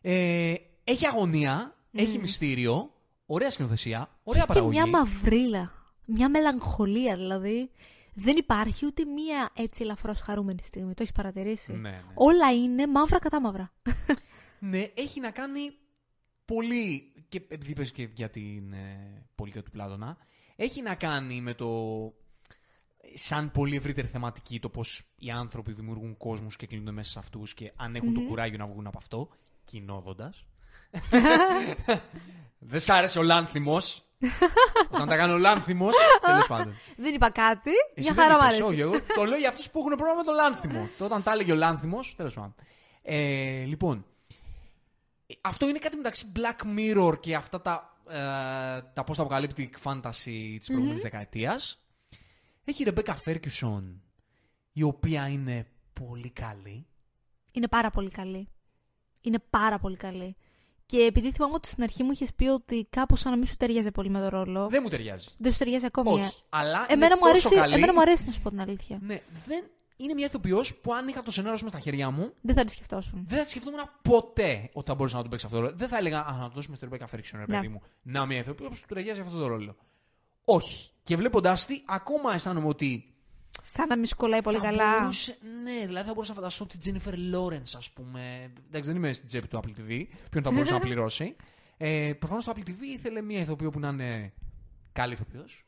Ε, έχει αγωνία, έχει μυστήριο, ωραία σκηνοθεσία, ωραία και παραγωγή. μια μαυρίλα. Μια μελαγχολία δηλαδή. Δεν υπάρχει ούτε μία έτσι ελαφρώς χαρούμενη στιγμή. Το έχεις παρατηρήσει; Ναι, ναι. Όλα είναι μαύρα κατά μαύρα. Ναι, έχει να κάνει πολύ. και επειδή είπες και για την ε, πολιτεία του Πλάτωνα, έχει να κάνει με το. σαν πολύ ευρύτερη θεματική το πώς οι άνθρωποι δημιουργούν κόσμους και κλείνονται μέσα σε αυτούς και αν εχουν το κουράγιο να βγουν από αυτό, κοινόδοντας. <laughs> Δεν σ' άρεσε ο Λάνθιμος. Όταν τα κάνω Λάνθιμος, <laughs> τέλος πάντων. δεν είπα κάτι. Εσύ μια χαρά δεν μου είπες, αρέσει. όχι, εγώ το λέω για αυτούς που έχουν πρόβλημα με το λάνθιμο. Το <laughs> Όταν τα έλεγε ο λάνθιμος, τέλος πάντων. Ε, λοιπόν, ε, αυτό είναι κάτι μεταξύ Black Mirror και αυτά τα, ε, τα post-apocalyptic fantasy της προηγούμενης δεκαετίας. Έχει η Rebecca Ferguson, η οποία είναι πολύ καλή. Είναι πάρα πολύ καλή. Είναι πάρα πολύ καλή. Και επειδή θυμάμαι ότι στην αρχή μου είχες πει ότι κάπως σαν να μην σου ταιριάζει πολύ με το ρόλο. Δεν μου ταιριάζει. Δεν σου ταιριάζει ακόμη. ε. Όχι, αλλά Εμένα είναι μου, τόσο αρέσει, καλή. εμένα μου αρέσει να σου πω την αλήθεια. Ναι, δεν... Είναι μια ηθοποιός που αν είχα το σενάριο μέσα στα χέρια μου, Δεν θα τη σκεφτόσουν. Δεν θα τη σκεφτόμουν ποτέ ότι θα μπορούσα να τον παίξει αυτό το ρόλο. Δεν θα έλεγα Α, να το δώσουμε στην Ρεμπέκα Φέριξον, ρε Ναι. παιδί μου. Να μια ηθοποιός που του ταιριάζει αυτό το ρόλο. Όχι. Και βλέποντάς τη, ακόμα αισθάνομαι ότι. Σαν να μην σου κολλάει πολύ θα καλά. Μπορούσε, ναι, δηλαδή θα μπορούσα να φανταστώ τη Jennifer Lawrence, ας πούμε. Εντάξει, δεν είμαι στην τσέπη του Apple TV. Ποιον θα μπορούσε να <laughs> πληρώσει. Ε, Προφανώς το Apple TV ήθελε μια ηθοποιό που να είναι καλή ηθοποιός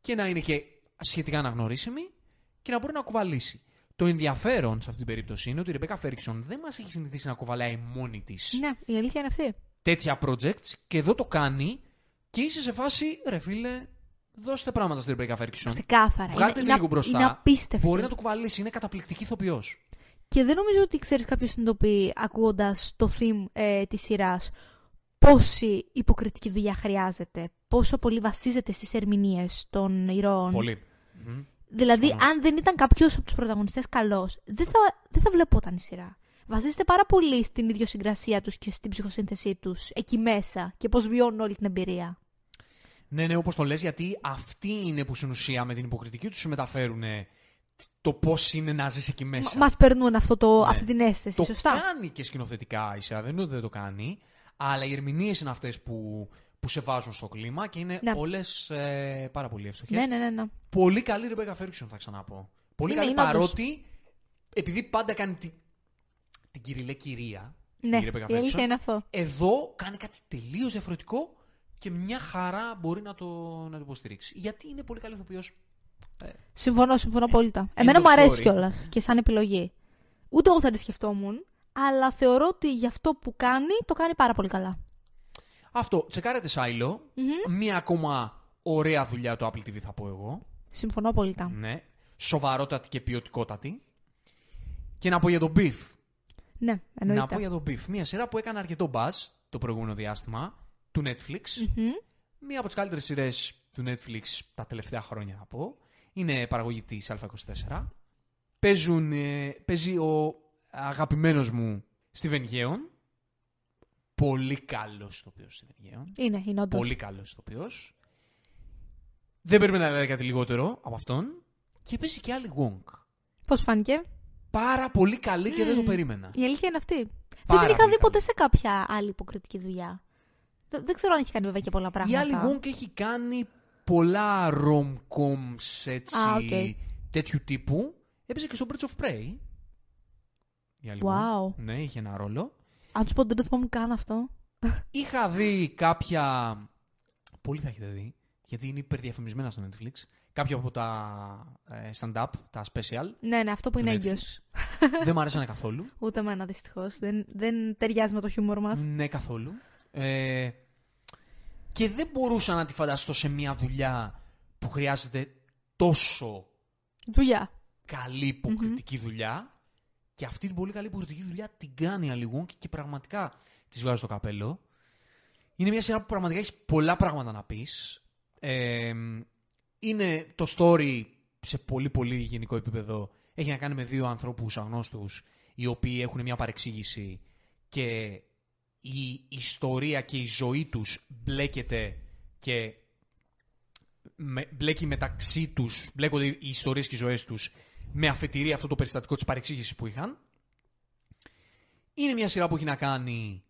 και να είναι και σχετικά αναγνωρίσιμη και να μπορεί να κουβαλήσει. Το ενδιαφέρον σε αυτή την περίπτωση είναι ότι η Ρεμπέκα Φέριξον δεν μας έχει συνηθίσει να κουβαλάει μόνη της Ναι, η αλήθεια είναι αυτή. τέτοια projects και εδώ το κάνει και είσαι σε φάση, ρε φίλε, δώστε πράγματα στην Ρεμπέκα Φέριξον. Ξεκάθαρα. Βγάλτε είναι, λίγο είναι, μπροστά. είναι απίστευτη. Μπορεί να το κουβαλήσει, είναι καταπληκτική ηθοποιός. Και δεν νομίζω ότι ξέρεις κάποιος συνειδητοποιεί ακούγοντας το theme ε, της σειράς πόση υποκριτική δουλειά χρειάζεται. Πόσο πολύ βασίζεται στις ερμηνείες των ηρώων. Πολύ. Μμμ. Δηλαδή, Συμφωνώ. αν δεν ήταν κάποιος από τους πρωταγωνιστές καλός, δεν θα, δεν θα βλεπόταν η σειρά. Βασίζεται πάρα πολύ στην ιδιοσυγκρασία τους και στην ψυχοσύνθεσή τους εκεί μέσα και πώς βιώνουν όλη την εμπειρία. Ναι, ναι, όπως το λες, γιατί αυτοί είναι που στην ουσία με την υποκριτική τους σου μεταφέρουν το πώς είναι να ζεις εκεί μέσα. Μα περνούν αυτό το, Ναι. αυτή την αίσθηση, το σωστά; κάνει και σκηνοθετικά η σειρά, δεν είναι ότι δεν το κάνει, αλλά οι ερμηνείες είναι αυτές που, που σε βάζουν στο κλίμα και είναι Ναι. όλες ε, πάρα πολύ εύστοχες. Ναι, ναι, ναι, ναι. Πολύ καλή Rebecca Ferguson, θα ξαναπώ. Πολύ Είναι, καλή είναι όντως. παρότι, επειδή πάντα κάνει τη, την κυριλέ κυρία, Ναι, η Rebecca η αλήθεια Ferguson, είναι αυτό. εδώ κάνει κάτι τελείως διαφορετικό και μια χαρά μπορεί να το, να το υποστηρίξει. Γιατί είναι πολύ καλή ηθοποιός. Συμφωνώ, συμφωνώ απόλυτα. Εμένα of μου αρέσει story. κιόλας και σαν επιλογή. Ούτε εγώ θα τη σκεφτόμουν, αλλά θεωρώ ότι για αυτό που κάνει, το κάνει πάρα πολύ καλά. Αυτό, τσεκάρετε Σάιλο. Μμμ. Μία ακόμα ωραία δουλειά το Apple TV θα πω εγώ. Συμφωνώ απόλυτα. Ναι. Σοβαρότατη και ποιοτικότατη. Και να πω για τον Beef. Ναι, εννοείται. Να πω για τον Beef. Μία σειρά που έκανε αρκετό buzz το προηγούμενο διάστημα του Netflix. Μμμ. Μία από τις καλύτερες σειρές του Netflix τα τελευταία χρόνια, θα πω. Είναι παραγωγή της Α24. Παίζουν, ε, παίζει ο αγαπημένος μου Steven Yeun. Πολύ καλός ηθοποιός Steven Yeun. Είναι, είναι όντως. Πολύ καλός ηθοποιός. Δεν περίμενα να λέει κάτι λιγότερο από αυτόν. Και παίζει και η Ali Wong. Πώς φάνηκε; Πάρα πολύ καλή και δεν το περίμενα. Η αλήθεια είναι αυτή. Πάρα δεν την είχα πολύ δει ποτέ καλή. σε κάποια άλλη υποκριτική δουλειά. Δεν, δεν ξέρω αν έχει κάνει βέβαια και πολλά Η πράγματα. Ali Wong έχει κάνει πολλά rom-coms έτσι, Α, οκ. τέτοιου τύπου. Έπαιζε και στο Birds of Prey. Η Ali Wow. Wong. Ναι, είχε ένα ρόλο. Να σου πω δεν το θυμάμαι καν αυτό. Είχα δει κάποια. Πολύ θα έχετε δει, γιατί είναι υπερδιαφημισμένα στο Netflix. Κάποια από τα ε, stand-up, τα special. Ναι, ναι, αυτό που του είναι Netflix. έγκυος. Δεν μου αρέσανε καθόλου. Ούτε εμένα δυστυχώς. Δεν, δεν ταιριάζει με το χιούμορ μας. Ναι, καθόλου. Ε, και δεν μπορούσα να τη φανταστώ σε μια δουλειά που χρειάζεται τόσο Δουλειά. καλή υποκριτική δουλειά. Και αυτή την πολύ καλή υποκριτική δουλειά την κάνει αλληγούν και, και πραγματικά της βγάζει το καπέλο. Είναι μια σειρά που πραγματικά έχεις πολλά πράγματα να πεις. Ε, είναι το story σε πολύ πολύ γενικό επίπεδο. Έχει να κάνει με δύο ανθρώπους αγνώστους οι οποίοι έχουν μια παρεξήγηση και η ιστορία και η ζωή τους μπλέκεται και με, μπλέκει μεταξύ τους, μπλέκονται οι ιστορίες και οι ζωές τους με αφετηρία αυτό το περιστατικό της παρεξήγησης που είχαν. Είναι μια σειρά που έχει να κάνει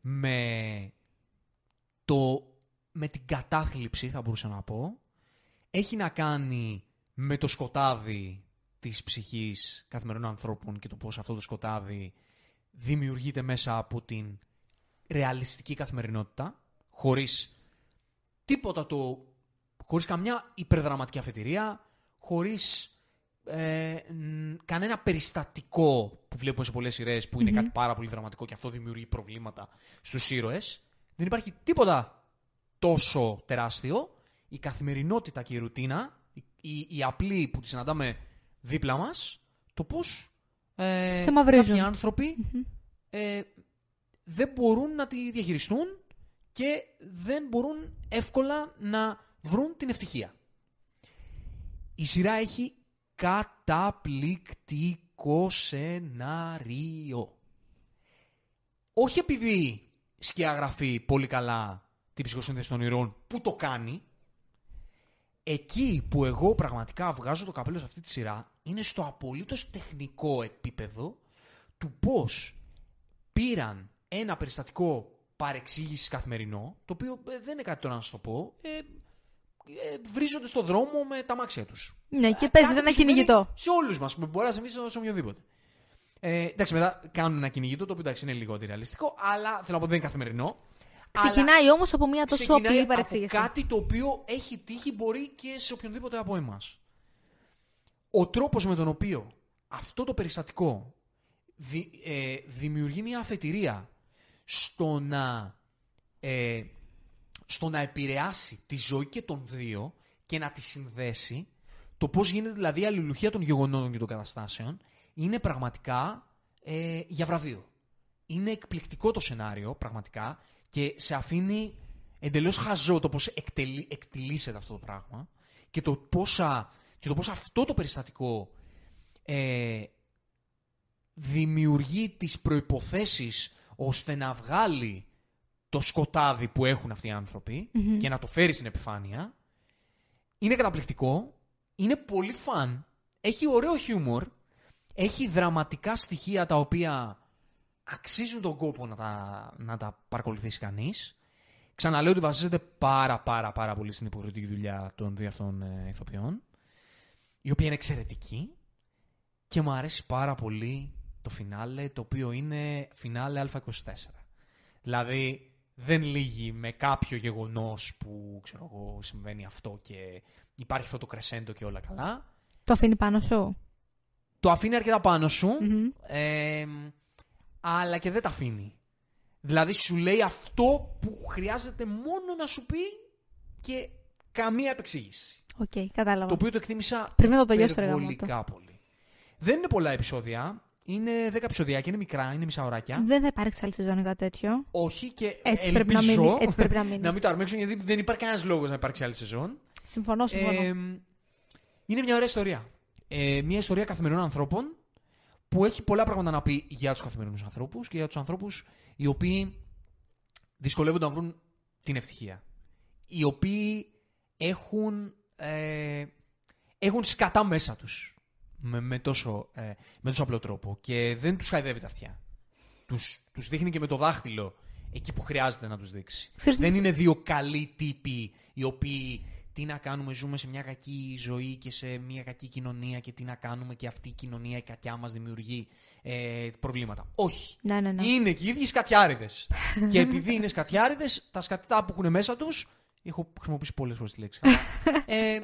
με, το, με την κατάθλιψη, θα μπορούσα να πω. Έχει να κάνει με το σκοτάδι της ψυχής καθημερινών ανθρώπων και το πώς αυτό το σκοτάδι δημιουργείται μέσα από την ρεαλιστική καθημερινότητα, χωρίς τίποτα το... χωρίς καμιά υπερδραματική αφετηρία, χωρίς ε, κανένα περιστατικό που βλέπουμε σε πολλές σειρές που είναι κάτι πάρα πολύ δραματικό και αυτό δημιουργεί προβλήματα στους ήρωες. Δεν υπάρχει τίποτα τόσο τεράστιο. Η καθημερινότητα και η ρουτίνα, η, η, απλή που τη συναντάμε δίπλα μας, το πώς ε, κάποιοι άνθρωποι ε, δεν μπορούν να τη διαχειριστούν και δεν μπορούν εύκολα να βρουν την ευτυχία. Η σειρά έχει καταπληκτικό σενάριο. Όχι επειδή σκιαγραφεί πολύ καλά την ψυχοσύνθεση των ηρών που το κάνει, εκεί που εγώ πραγματικά βγάζω το καπέλο σε αυτή τη σειρά είναι στο απολύτως τεχνικό επίπεδο του πώς πήραν ένα περιστατικό παρεξήγησης καθημερινό, το οποίο ε, δεν είναι κάτι τώρα να σου το πω, ε, ε, βρίζονται στο δρόμο με τα μάξια τους. Ναι, και παίζεται ένα κυνηγητό. Σε όλους μας, που μπορεί να συμβεί σε οποιοδήποτε. Ε, εντάξει, μετά κάνουν ένα κυνηγητό, το οποίο εντάξει είναι λιγότερο ρεαλιστικό, αλλά θέλω να πω δεν είναι καθημερινό. Ξεκινάει όμως από μια τόσο απλή παρεξήγηση. Από κάτι το οποίο έχει τύχει μπορεί και σε οποιονδήποτε από εμάς. Ο τρόπος με τον οποίο αυτό το περιστατικό ε, δημιουργεί μια αφετηρία στο να, ε, στο να επηρεάσει τη ζωή και των δύο και να τη συνδέσει, το πώς γίνεται δηλαδή η αλληλουχία των γεγονότων και των καταστάσεων, είναι πραγματικά ε, για βραβείο. Είναι εκπληκτικό το σενάριο, πραγματικά, και σε αφήνει εντελώς χαζό το πώς εκτελεί, εκτελήσεται αυτό το πράγμα και το, πόσα, και το πώς αυτό το περιστατικό ε, δημιουργεί τις προϋποθέσεις ώστε να βγάλει το σκοτάδι που έχουν αυτοί οι ανθρωποι και να το φέρει στην επιφάνεια. Είναι καταπληκτικό, είναι πολύ φαν, έχει ωραίο χιούμορ, έχει δραματικά στοιχεία τα οποία αξίζουν τον κόπο να τα, να τα παρακολουθήσει κανείς. Ξαναλέω ότι βασίζεται πάρα πάρα πάρα πολύ στην υποχρεωτική δουλειά των δύο αυτών ε, ηθοποιών, η οποία είναι εξαιρετική και μου αρέσει πάρα πολύ το φινάλε, το οποίο είναι φινάλε Α24. Δηλαδή, δεν λύγει με κάποιο γεγονός που, ξέρω εγώ, συμβαίνει αυτό και υπάρχει αυτό το κρεσέντο και όλα καλά. Το αφήνει πάνω σου; Το αφήνει αρκετά πάνω σου, αλλά και δεν τα αφήνει. Δηλαδή, σου λέει αυτό που χρειάζεται μόνο να σου πει και καμία επεξήγηση. Οκ, okay, κατάλαβα. Το οποίο το εκτίμησα Πριν το υπερβολικά πολύ. Δεν είναι πολλά επεισόδια. Είναι 10 επεισόδια και είναι μικρά, είναι μισά ωράκια. Δεν θα υπάρξει άλλη σεζόν κάτι τέτοιο. Όχι και έτσι ελπίζω πρέπει να μείνει. Έτσι πρέπει να, <laughs> μείνει. να μην το αρμέξουν γιατί δεν υπάρχει κανένας λόγος να υπάρξει άλλη σεζόν. Συμφωνώ, συμφωνώ. Ε, είναι μια ωραία ιστορία. Ε, μια ιστορία καθημερινών ανθρώπων που έχει πολλά πράγματα να πει για τους καθημερινούς ανθρώπους και για τους ανθρώπους οι οποίοι δυσκολεύονται να βρουν την ευτυχία. Οι οποίοι έχουν, ε, έχουν σκατά μέσα τους με, με, τόσο, ε, με τόσο απλό τρόπο και δεν τους χαϊδεύει τα αυτιά. Τους, τους δείχνει και με το δάχτυλο εκεί που χρειάζεται να τους δείξει. Δεν είναι δύο καλοί τύποι οι οποίοι τι να κάνουμε, ζούμε σε μια κακή ζωή και σε μια κακή κοινωνία και τι να κάνουμε και αυτή η κοινωνία, η κακιά μας δημιουργεί ε, προβλήματα. Όχι. Ναι, ναι, ναι. Είναι και οι ίδιοι σκατιάριδες. <laughs> και επειδή είναι σκατιάριδες, τα σκατιτά που έχουν μέσα τους, έχω χρησιμοποιήσει πολλές φορές τη λέξη, <laughs> ε,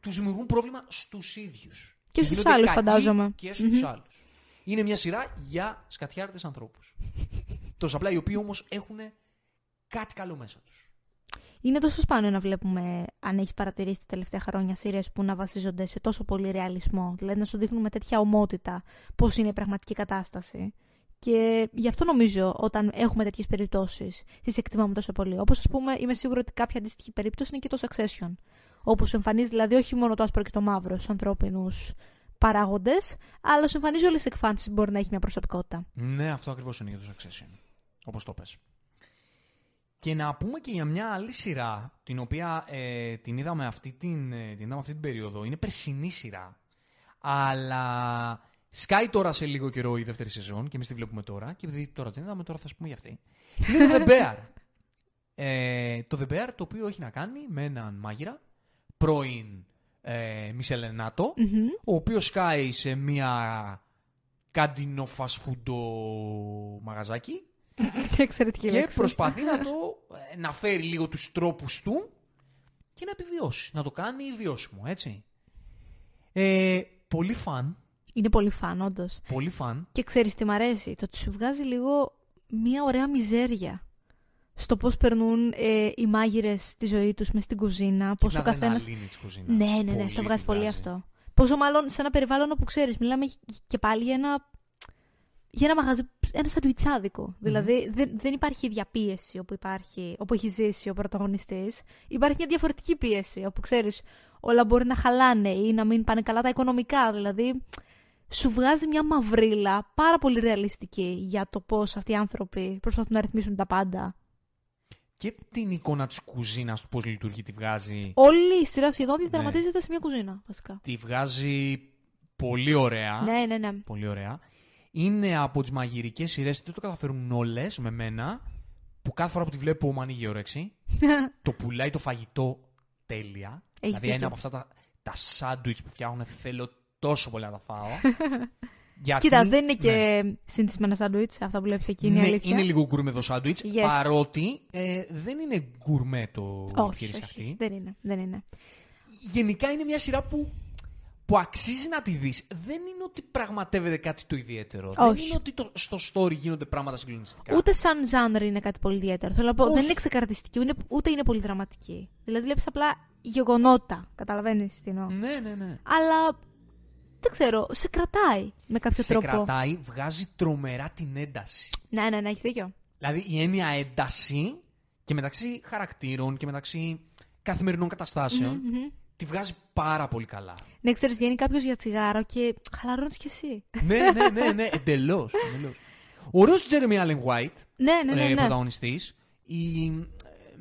τους δημιουργούν πρόβλημα στους ίδιους. Και στους άλλους, φαντάζομαι. Και στους άλλους. Είναι μια σειρά για σκατιάρτες ανθρώπους. <laughs> Τόσο απλά οι οποίοι όμως έχουν κάτι καλό μέσα τους. Είναι τόσο σπάνιο να βλέπουμε, αν έχεις παρατηρήσει τα τελευταία χρόνια, σειρές που να βασίζονται σε τόσο πολύ ρεαλισμό. Δηλαδή να σου δείχνουν με τέτοια ομότητα πώς είναι η πραγματική κατάσταση. Και γι' αυτό νομίζω όταν έχουμε τέτοιες περιπτώσεις, τις εκτιμάμε τόσο πολύ. Όπως ας πούμε, είμαι σίγουρη ότι κάποια αντίστοιχη περίπτωση είναι και το Succession Όπου σου εμφανίζει δηλαδή όχι μόνο το άσπρο και το μαύρο στους ανθρώπινους παράγοντες, αλλά σου εμφανίζει όλες τις εκφάνσεις που μπορεί να έχει μια προσωπικότητα. Ναι, αυτό ακριβώς είναι για το Succession. Όπως το πες. Και να πούμε και για μια άλλη σειρά, την οποία ε, την, είδαμε αυτή την, ε, την είδαμε αυτή την περίοδο. Είναι περσινή σειρά. Αλλά σκάει τώρα σε λίγο καιρό η δεύτερη σεζόν και εμείς τη βλέπουμε τώρα. Και επειδή τώρα την είδαμε, τώρα θα σου πούμε για αυτή. Είναι το The Bear. <laughs> Ε, το The Bear το οποίο έχει να κάνει με έναν μάγειρα, πρώην ε, Μισελενάτο, Μμμ. ο οποίος σκάει σε μια κάντινο φασφούντο μαγαζάκι <laughs> Εξαιρετική και λέξη. προσπαθεί να <laughs> το ε, να φέρει λίγο τους τρόπους του και να επιβιώσει, να το κάνει βιώσιμο, έτσι. Ε, πολύ φαν, Είναι πολύ φαν, όντως. πολύ φαν. Και ξέρεις τι μ' αρέσει. Το ότι σου βγάζει λίγο μια ωραία μιζέρια στο πώς περνούν ε, οι μάγειρες τη ζωή τους μες στην κουζίνα. Πώ Την ο καθένα. αδρεναλίνη της κουζίνας. Ναι, ναι, ναι, στο βγάζει πολύ αυτό. Πόσο μάλλον σε ένα περιβάλλον όπου ξέρεις, μιλάμε και πάλι για ένα, για ένα μαγαζί, ένα σαντουιτσάδικο. Δηλαδή δεν, δεν υπάρχει ίδια πίεση όπου, υπάρχει, όπου έχει ζήσει ο πρωταγωνιστής. Υπάρχει μια διαφορετική πίεση όπου ξέρεις όλα μπορεί να χαλάνε ή να μην πάνε καλά τα οικονομικά. Δηλαδή σου βγάζει μια μαυρίλα πάρα πολύ ρεαλιστική για το πώς αυτοί οι άνθρωποι προσπαθούν να ρυθμίσουν τα πάντα. Και την εικόνα της κουζίνας, του πώς λειτουργεί, τη βγάζει, Όλη η σειρά σχεδόν Ναι. διαδραματίζεται σε μια κουζίνα, βασικά. τη βγάζει πολύ ωραία. Ναι, ναι, ναι. Πολύ ωραία. Είναι από τις μαγειρικές σειρές, δεν το καταφέρουν όλες με μένα, που κάθε φορά που τη βλέπω μου ανοίγει η όρεξη. <laughs> το πουλάει το φαγητό τέλεια. Έχεις δηλαδή δίκιο. ένα από αυτά τα, τα σάντουιτς που φτιάχνουν θέλω τόσο πολύ να τα φάω. <laughs> Γιατί, Κοίτα, δεν είναι ναι. και συνηθισμένα σάντουιτς, αυτά που βλέπεις εκεί είναι Ναι, αλήθεια. είναι λίγο γκουρμέ το σάντουιτς, Yes. παρότι ε, δεν είναι γκουρμέ το όχι, επιχείρηση όχι, αυτή. δεν είναι, δεν είναι. Γενικά είναι μια σειρά που, που αξίζει να τη δεις. Δεν είναι ότι πραγματεύεται κάτι το ιδιαίτερο. Δεν Όχι. είναι ότι το, στο story γίνονται πράγματα συγκλονιστικά. Ούτε σαν ζάνρ είναι κάτι πολύ ιδιαίτερο. Θέλω να πω, Όχι. δεν είναι ξεκαρδιστική, ούτε, ούτε είναι πολύ δραματική. Δηλαδή βλέπεις απλά γεγονότα, καταλαβαίνεις τι εννοώ. Ναι, ναι, ναι. Αλλά, δεν ξέρω, σε κρατάει με κάποιο Σε τρόπο. κρατάει, βγάζει τρομερά την ένταση. Ναι, ναι, ναι, έχεις δίκιο. Δηλαδή η έννοια ένταση και μεταξύ χαρακτήρων και μεταξύ καθημερινών καταστάσεων Μμμ. τη βγάζει πάρα πολύ καλά. Ναι, ξέρεις, βγαίνει κάποιος για τσιγάρο και χαλαρώνεις κι εσύ. ναι, ναι, ναι, ναι, εντελώς. Ωραίος Τζέρεμι Allen White, ναι, ναι, ναι. ε, ναι. πρωταγωνιστής. Η, ε,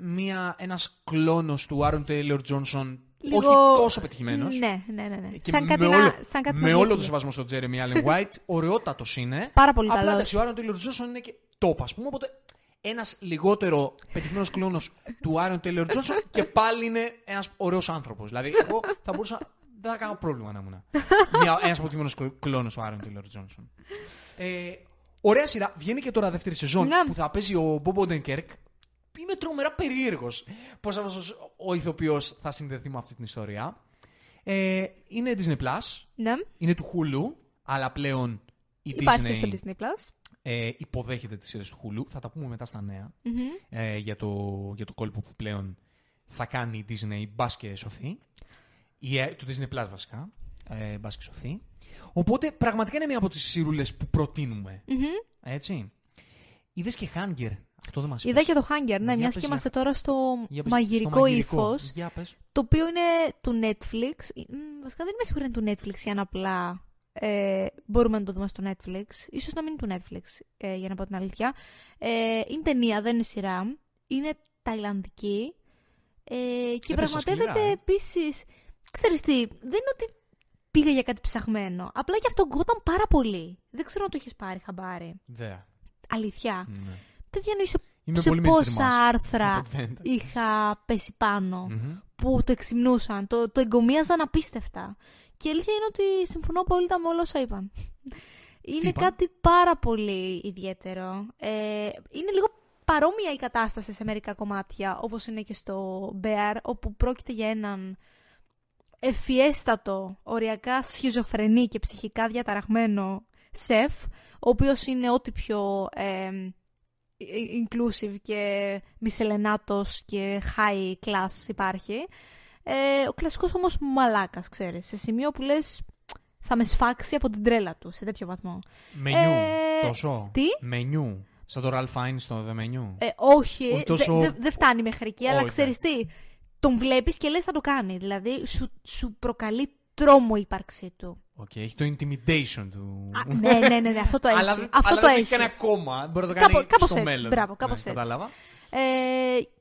μία, ένας κλόνος του Άρον Τέιλορ Τζόνσον, Λίγο- όχι τόσο πετυχημένος. Ναι, ναι, ναι. ναι. Και σαν με, κάτι όλο, να, σαν κάτι με να όλο το διέφυγε. σεβασμό στον Τζέρεμι Allen <laughs> White, ωραιότατος είναι. Πάρα πολύ Απλά καλός. εντάξει, ο Άρον Τέιλορ Τζόνσον είναι και top, ας πούμε. Οπότε ένας λιγότερο πετυχημένος κλόνος του Άρον Τέιλορ Τζόνσον και πάλι είναι ένας ωραίος άνθρωπος. Δηλαδή, εγώ θα μπορούσα. Δεν θα κάνω πρόβλημα να ήμουν. Ένας αποτυχημένος κλόνος του Άρον Τέιλορ Τζόνσον. Ε, ωραία σειρά. Βγαίνει και τώρα δεύτερη σεζόν Ναι. που θα παίζει ο Μπομπ Οντενκέρκ. Είμαι τρομερά περίεργος πώς αυτός ο ηθοποιός θα συνδεθεί με αυτή την ιστορία. Ε, είναι Disney Plus, Ναι, είναι του Hulu, αλλά πλέον η υπάρχει Disney στο Disney Plus. ε, υποδέχεται τις σειρές του Hulu. Θα τα πούμε μετά στα νέα Μμμ. ε, για, το, για το κόλπο που πλέον θα κάνει η Disney μπας και σωθεί. Ή, ε, το Disney Plus βασικά. Ε, μπας και σωθεί. Οπότε πραγματικά είναι μία από τις σειρούλες που προτείνουμε. Μμμ. Έτσι. Είδες και Hunger; Αυτό δεν μας Είδα είπες. και το Hunger, ναι, Για μιας πες, και για- είμαστε τώρα στο Για πες, μαγειρικό, στο μαγειρικό. ύφος. Για πες. Το οποίο είναι του Netflix. Μ, Βασικά δεν είμαι σίγουρη είναι του Netflix ή αν απλά ε, μπορούμε να το δούμε στο Netflix. Ίσως να μην είναι του Netflix, ε, για να πω την αλήθεια. Ε, είναι ταινία, δεν είναι σειρά. Είναι ταϊλανδική. Ε, και Έπεσα πραγματεύεται σκληρά, ε. επίσης... Ξέρεις τι, δεν είναι ότι πήγα για κάτι ψαχμένο. Απλά γι' αυτό γκόταν πάρα πολύ. Δεν ξέρω αν το έχεις πάρει χαμπάρι. Δέα. Αλήθεια. Ναι. Δεν διανοεί σε, Είμαι σε πολύ πόσα mainstream άρθρα Αυτό φαίνεται. είχα πέσει πάνω Μμμ. που το εξυμνούσαν, το, το εγκομίαζαν απίστευτα. Και η αλήθεια είναι ότι συμφωνώ απόλυτα με όλα όσα είπαν. Είναι είπαν; κάτι πάρα πολύ ιδιαίτερο. Ε, είναι λίγο παρόμοια η κατάσταση σε μερικά κομμάτια, όπως είναι και στο Bear, όπου πρόκειται για έναν ευφιέστατο, οριακά σχιζοφρενή και ψυχικά διαταραγμένο σεφ, ο οποίος είναι ό,τι πιο ε, inclusive και μισελενάτος και high class υπάρχει. Ε, ο κλασικός όμως μαλάκας, ξέρεις, σε σημείο που λες θα με σφάξει από την τρέλα του, σε τέτοιο βαθμό. Menu. Ε, Τόσο. τι; Menu. Σαν το Ralph Fiennes στο The Menu. Ε, όχι, Όχι δεν τόσο- δε, δε φτάνει μέχρι εκεί, αλλά Όχι, ξέρεις τι, τον βλέπεις και λες θα το κάνει. Δηλαδή σου, σου προκαλεί τρόμο η ύπαρξή του. Οκ, έχει το intimidation του. Α, ναι, ναι, ναι, ναι, αυτό το <laughs> έχει. αλλά αυτό αλλά το δεν έχει. κάνει ακόμα. Μπορεί να το κάνει Κάπω- κάπως στο έτσι. μέλλον. Μπράβο, κάπως ναι, έτσι. Κατάλαβα. Ε,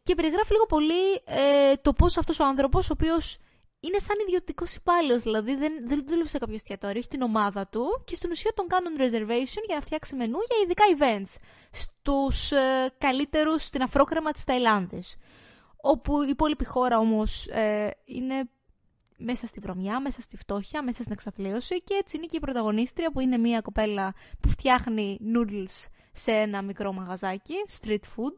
και περιγράφει λίγο πολύ ε, το πώς αυτός ο άνθρωπος, ο οποίος είναι σαν ιδιωτικός υπάλληλος. Δηλαδή δεν, δεν δούλευε σε κάποιο εστιατόριο, έχει την ομάδα του και στην ουσία τον κάνουν reservation για να φτιάξει μενού για ειδικά events στους ε, καλύτερους στην αφρόκρεμα της Ταϊλάνδης. Όπου η υπόλοιπη χώρα όμως ε, είναι μέσα στη βρωμιά, μέσα στη φτώχεια, μέσα στην εξαθλίωση και έτσι είναι και η πρωταγωνίστρια που είναι μια κοπέλα που φτιάχνει noodles σε ένα μικρό μαγαζάκι, street food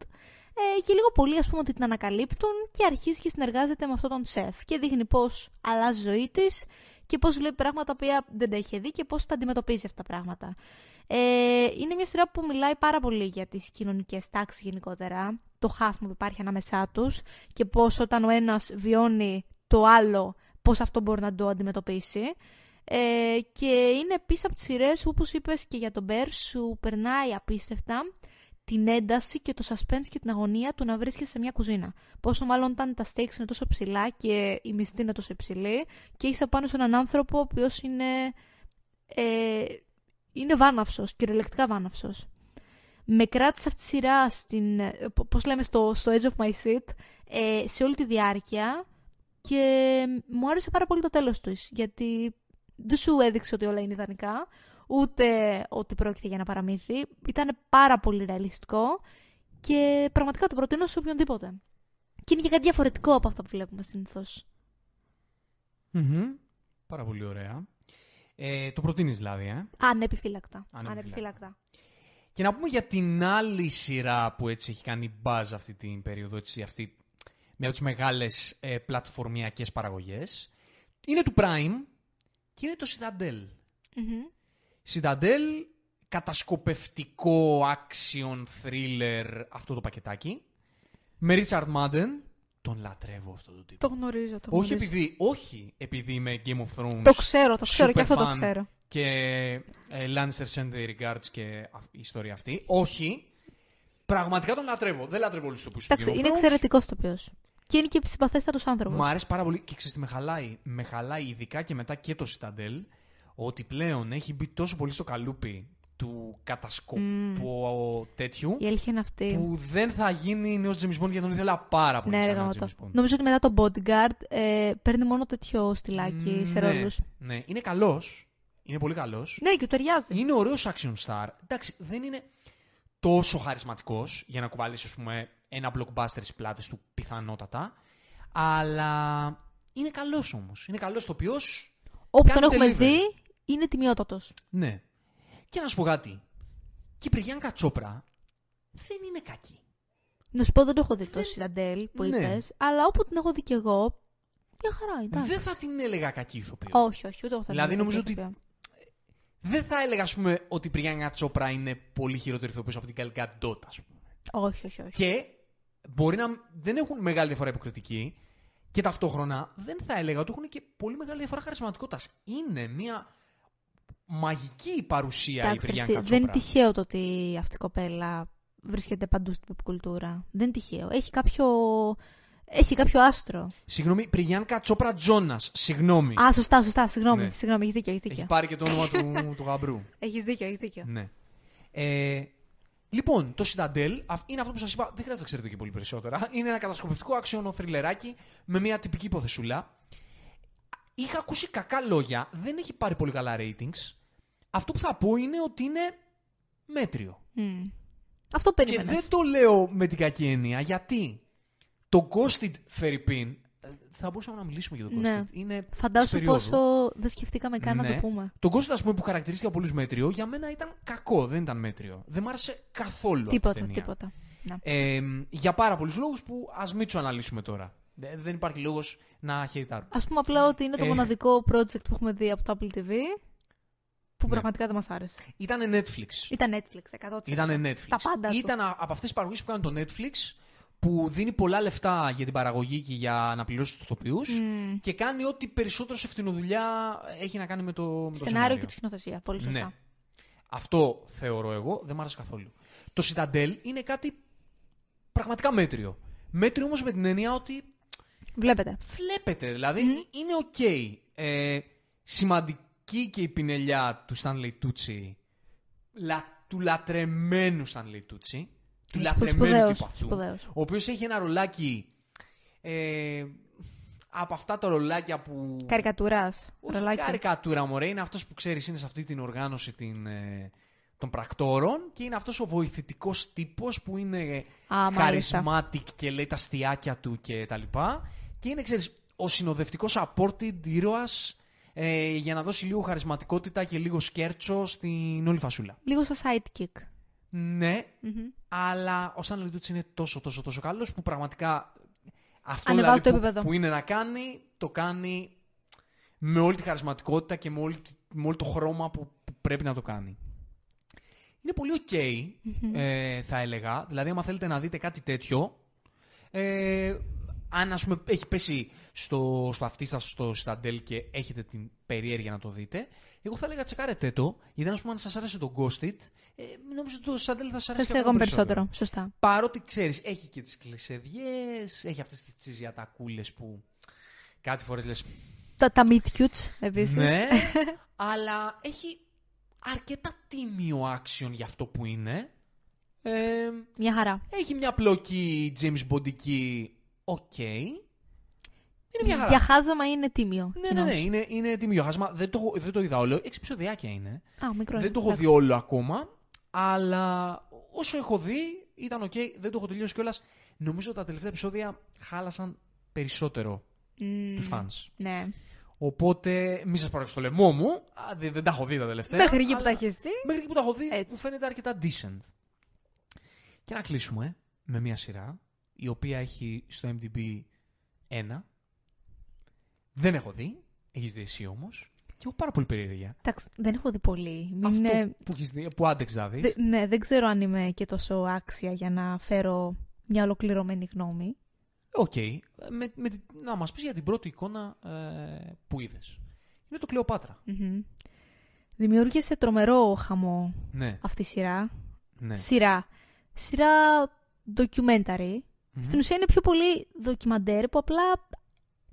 ε, και λίγο πολύ ας πούμε ότι την ανακαλύπτουν και αρχίζει και συνεργάζεται με αυτόν τον σεφ και δείχνει πώς αλλάζει η ζωή της και πώς βλέπει πράγματα που δεν τα είχε δει και πώς τα αντιμετωπίζει αυτά τα πράγματα. Ε, είναι μια σειρά που μιλάει πάρα πολύ για τις κοινωνικές τάξεις γενικότερα, το χάσμα που υπάρχει ανάμεσά τους και πώς όταν ο ένας βιώνει το άλλο, πώς αυτό μπορεί να το αντιμετωπίσει. Ε, και είναι επίσης από τις σειρές, όπως είπες και για τον Μπέρ, σου περνάει απίστευτα την ένταση και το suspense και την αγωνία του να βρίσκεσαι σε μια κουζίνα. Πόσο μάλλον όταν τα stakes είναι τόσο ψηλά και η μισθή είναι τόσο υψηλή και είσαι απάνω σε έναν άνθρωπο ο οποίος είναι, ε, είναι βάναυσος, κυριολεκτικά βάναυσος. Με κράτησε αυτή τη σειρά στην, ε, π- πώς λέμε, στο, στο edge of my seat ε, σε όλη τη διάρκεια και μου άρεσε πάρα πολύ το τέλος τους γιατί δεν σου έδειξε ότι όλα είναι ιδανικά ούτε ότι πρόκειται για ένα παραμύθι. Ήταν πάρα πολύ ρεαλιστικό και πραγματικά το προτείνω σε οποιονδήποτε. Και είναι και κάτι διαφορετικό από αυτά που βλέπουμε συνήθως. Μμμ. Πάρα πολύ ωραία. Ε, το προτείνεις δηλαδή, ε; Ανεπιφύλακτα. Ανεπιφύλακτα. Ανεπιφύλακτα. Και να πούμε για την άλλη σειρά που έτσι έχει κάνει buzz αυτή την περίοδο, έτσι, αυτή, μια από τις μεγάλες ε, πλατφορμιακές παραγωγές. Είναι του Prime και είναι το Citadel. Μμμ. Citadel, κατασκοπευτικό action thriller αυτό το πακετάκι. Με Richard Madden. Τον λατρεύω αυτό το τύπο. Το γνωρίζω, το όχι, γνωρίζω. επειδή, όχι επειδή είμαι Game of Thrones. Το ξέρω, το ξέρω super και αυτό το fan ξέρω. Και ε, Lannister send the regards και α, η ιστορία αυτή. Όχι. Πραγματικά τον λατρεύω. Δεν λατρεύω όλους τους τοπίου του Εντάξει, Game of είναι Thrones. εξαιρετικός τοπίο. Και είναι και συμπαθέστατος άνθρωπος. Μου αρέσει πάρα πολύ και ξέρεις τι με χαλάει; Με χαλάει ειδικά και μετά και το Citadel ότι πλέον έχει μπει τόσο πολύ στο καλούπι του κατασκοπού τέτοιου Η αλήθεια είναι αυτή. που δεν θα γίνει νέος James Bond γιατί τον ήθελα πάρα πολύ Ναι, σαν ρε νέο γαμώτο. James Bond. Νομίζω ότι μετά το bodyguard ε, παίρνει μόνο τέτοιο στυλάκι σε ναι, ρόλους. ναι, είναι καλός. Είναι πολύ καλός. Ναι, και του ταιριάζει. Είναι ωραίος action star. Εντάξει, δεν είναι τόσο χαρισματικός για να κουβαλήσεις, ας πούμε, ένα blockbuster στις πλάτες του πιθανότατα. Αλλά είναι καλός όμως. Είναι καλός τοπιός. Όπου κάνει τον έχουμε delivery. δει, είναι τιμιότατος. Ναι. Και να σου πω κάτι. Και η Πριάνκα Τσόπρα δεν είναι κακή. Να σου πω, δεν το έχω δει το Σιραντέλ που Ναι. είπες, αλλά όπου την έχω δει κι εγώ, μια χαρά, εντάξει. Δεν θα την έλεγα κακή ηθοποιό. Όχι, όχι, ούτε εγώ θα την Δηλαδή, έλεγα νομίζω τέτοιο. Δεν θα έλεγα, ας πούμε, ότι η Πριάνκα Τσόπρα είναι πολύ χειρότερη ηθοποιός από την Καλικά Ντότα, ας πούμε. Όχι, όχι, όχι. Και μπορεί να δεν έχουν μεγάλη διαφορά υποκριτική και ταυτόχρονα δεν θα έλεγα ότι έχουν και πολύ μεγάλη διαφορά χαρισματικότητας. Είναι μια μαγική παρουσία η Εντάξει, Πριάνκα εσύ, Τσόπρα. δεν είναι τυχαίο το ότι αυτή η κοπέλα βρίσκεται παντού στην pop κουλτούρα. Δεν είναι τυχαίο. Έχει κάποιο, έχει κάποιο άστρο. Συγγνώμη, Πριάνκα Τσόπρα Τζόνας. Συγγνώμη. Α, σωστά, σωστά. Συγγνώμη, Ναι. συγγνώμη, έχεις δίκιο. Έχεις Έχει δίκιο. πάρει και το όνομα του, του γαμπρού. Έχεις δίκιο, έχεις δίκιο. Ναι. Ε, λοιπόν, το Citadel αυ- είναι αυτό που σας είπα. Δεν χρειάζεται να ξέρετε και πολύ περισσότερα. Είναι ένα κατασκοπευτικό άξιο θρυλεράκι με μια τυπική υποθεσούλα. Είχα ακούσει κακά λόγια. Δεν έχει πάρει πολύ καλά ratings. Αυτό που θα πω είναι ότι είναι μέτριο. Μμ. Αυτό Και περίμενες. δεν το λέω με την κακή έννοια. Γιατί το Ghosted Ferripin. Ε, Θα μπορούσαμε να μιλήσουμε για το Ghosted. Ναι. Είναι Φαντάσου της περίοδου. πόσο δεν σκεφτήκαμε καν να Ναι. το πούμε. Το Ghost, ας πούμε, που χαρακτηρίστηκε από πολλούς μέτριο, για μένα ήταν κακό, δεν ήταν μέτριο. Δεν μ' άρεσε καθόλου αυτή η Τίποτα, ταινία. τίποτα. Ναι. Ε, για πάρα πολλούς λόγους που ας μην τους αναλύσουμε τώρα. Δε- Δεν υπάρχει λόγος να χαιρετάρουμε. Α πούμε απλά ότι είναι το Ε. μοναδικό project που έχουμε δει από το Apple TV που Ναι. πραγματικά δεν μας άρεσε. Ήταν Netflix. Ήταν Netflix, 100%. Ήταν Netflix. Στα πάντα του. Ήταν α- από αυτές τις παραγωγές που κάνουν το Netflix που δίνει πολλά λεφτά για την παραγωγή και για να πληρώσει τους ηθοποιούς Μμ. και κάνει ό,τι περισσότερο σε φτηνοδουλειά έχει να κάνει με το, με το Σενάριο και τη σκηνοθεσία. Πολύ σωστά. Ναι. Αυτό θεωρώ εγώ, δεν μ' άρεσε καθόλου. Το Citadel είναι κάτι πραγματικά μέτριο. Μέτριο όμως με την έννοια ότι Βλέπεται. Βλέπεται, δηλαδή είναι οκ. Ε, σημαντική και η πινελιά του Stanley Tucci, λα, του λατρεμένου Stanley Tucci, του λατρεμένου σπουδαίος, τύπου αυτού, σπουδαίος. ο οποίος έχει ένα ρολάκι ε, από αυτά τα ρολάκια που... Καρικατούρας. Όχι καρικατούρα, μωρέ. Είναι αυτός που ξέρεις είναι σε αυτή την οργάνωση την, ε, των πρακτόρων και είναι αυτός ο βοηθητικός τύπος που είναι Α, μάλιστα. charismatic και λέει τα αστιάκια του και τα λοιπά. Και είναι, ξέρεις, ο συνοδευτικός supported ήρωας ε, για να δώσει λίγο χαρισματικότητα και λίγο σκέρτσο στην όλη φασούλα. Λίγο σαν sidekick. Ναι, αλλά ο Stanley Tucci είναι τόσο τόσο τόσο καλός που πραγματικά αυτό Ανεβάζει δηλαδή, το που, επίπεδο. που είναι να κάνει, το κάνει με όλη τη χαρισματικότητα και με, όλη, τη- με όλο το χρώμα που, που πρέπει να το κάνει. Είναι πολύ οκ, ε, θα έλεγα. Δηλαδή, άμα θέλετε να δείτε κάτι τέτοιο, ε, αν ας πούμε έχει πέσει στο, στο αυτί σας στο Σταντέλ και έχετε την περιέργεια να το δείτε, εγώ θα έλεγα τσεκάρετε το, γιατί αν, ας πούμε, αν σας άρεσε το Ghosted, ε, νομίζω ότι το Σταντέλ θα σας Θα αρέσει είστε ακόμα εγώ περισσότερο. Σωστά. Παρότι ξέρεις, έχει και τις κλεισεδιές, έχει αυτές τις τσιζιατακούλες που κάτι φορές λες Τα, τα meet cutes επίσης. ναι, <laughs> αλλά έχει αρκετά τίμιο action για αυτό που είναι. Ε, Μια χαρά. έχει μια πλοκή James Bond-ική, οκ. Είναι μια χαρά. Για χάζαμα είναι τίμιο. Ναι, ναι, κοινώς. ναι, είναι, είναι τίμιο χάζεμα. Δεν το, δεν το είδα όλο. Έξι επεισοδιάκια είναι. Α, μικρό Δεν είναι. το έχω δει Εντάξει. όλο ακόμα. Αλλά όσο έχω δει, ήταν οκ. Δεν το έχω τελειώσει κιόλας. Νομίζω τα τελευταία επεισόδια χάλασαν περισσότερο Μμμ, τους fans. Ναι. Οπότε, μη σας πάρω στο λαιμό μου. Α, δεν, δεν τα έχω δει τα τελευταία. Μέχρι εκεί που αλλά τα έχεις δει; Μέχρι εκεί που τα έχω δει, Έτσι. μου φαίνεται αρκετά decent. Και να κλείσουμε με μια σειρά η οποία έχει στο IMDb ένα. Δεν έχω δει. Έχεις δει εσύ όμως. Και έχω πάρα πολύ περιέργεια. Εντάξει, δεν έχω δει πολύ. Μην Αυτό είναι- που, έχεις δει, που άντεξε να δεις. Δε- ναι, δεν ξέρω αν είμαι και τόσο άξια για να φέρω μια ολοκληρωμένη γνώμη. Οκ. Με, με, τη- να μας πεις για την πρώτη εικόνα ε, που είδες. Είναι το Κλεοπάτρα. Μμμ. Δημιούργησε τρομερό χαμό Ναι, αυτή η σειρά. ναι. Σειρά. Σειρά documentary. Μμμ. Στην ουσία είναι πιο πολύ ντοκιμαντέρ που απλά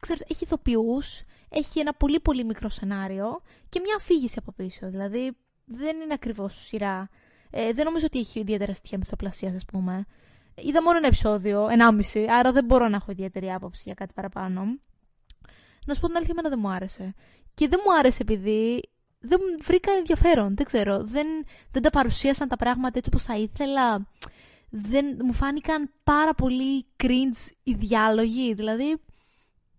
ξέρεις, έχει ηθοποιούς, έχει ένα πολύ πολύ μικρό σενάριο και μια αφήγηση από πίσω. Δηλαδή δεν είναι ακριβώς σειρά. Ε, δεν νομίζω ότι έχει ιδιαίτερα στοιχεία μυθοπλασίας, ας πούμε. Είδα μόνο ένα επεισόδιο, ενάμιση, άρα δεν μπορώ να έχω ιδιαίτερη άποψη για κάτι παραπάνω. Να σου πω την αλήθεια, εμένα δεν μου άρεσε. Και δεν μου άρεσε επειδή δεν μου βρήκα ενδιαφέρον. Δεν ξέρω. Δεν, δεν τα παρουσίασαν τα πράγματα έτσι όπως θα ήθελα. Δεν, μου φάνηκαν πάρα πολύ cringe οι διάλογοι. Δηλαδή,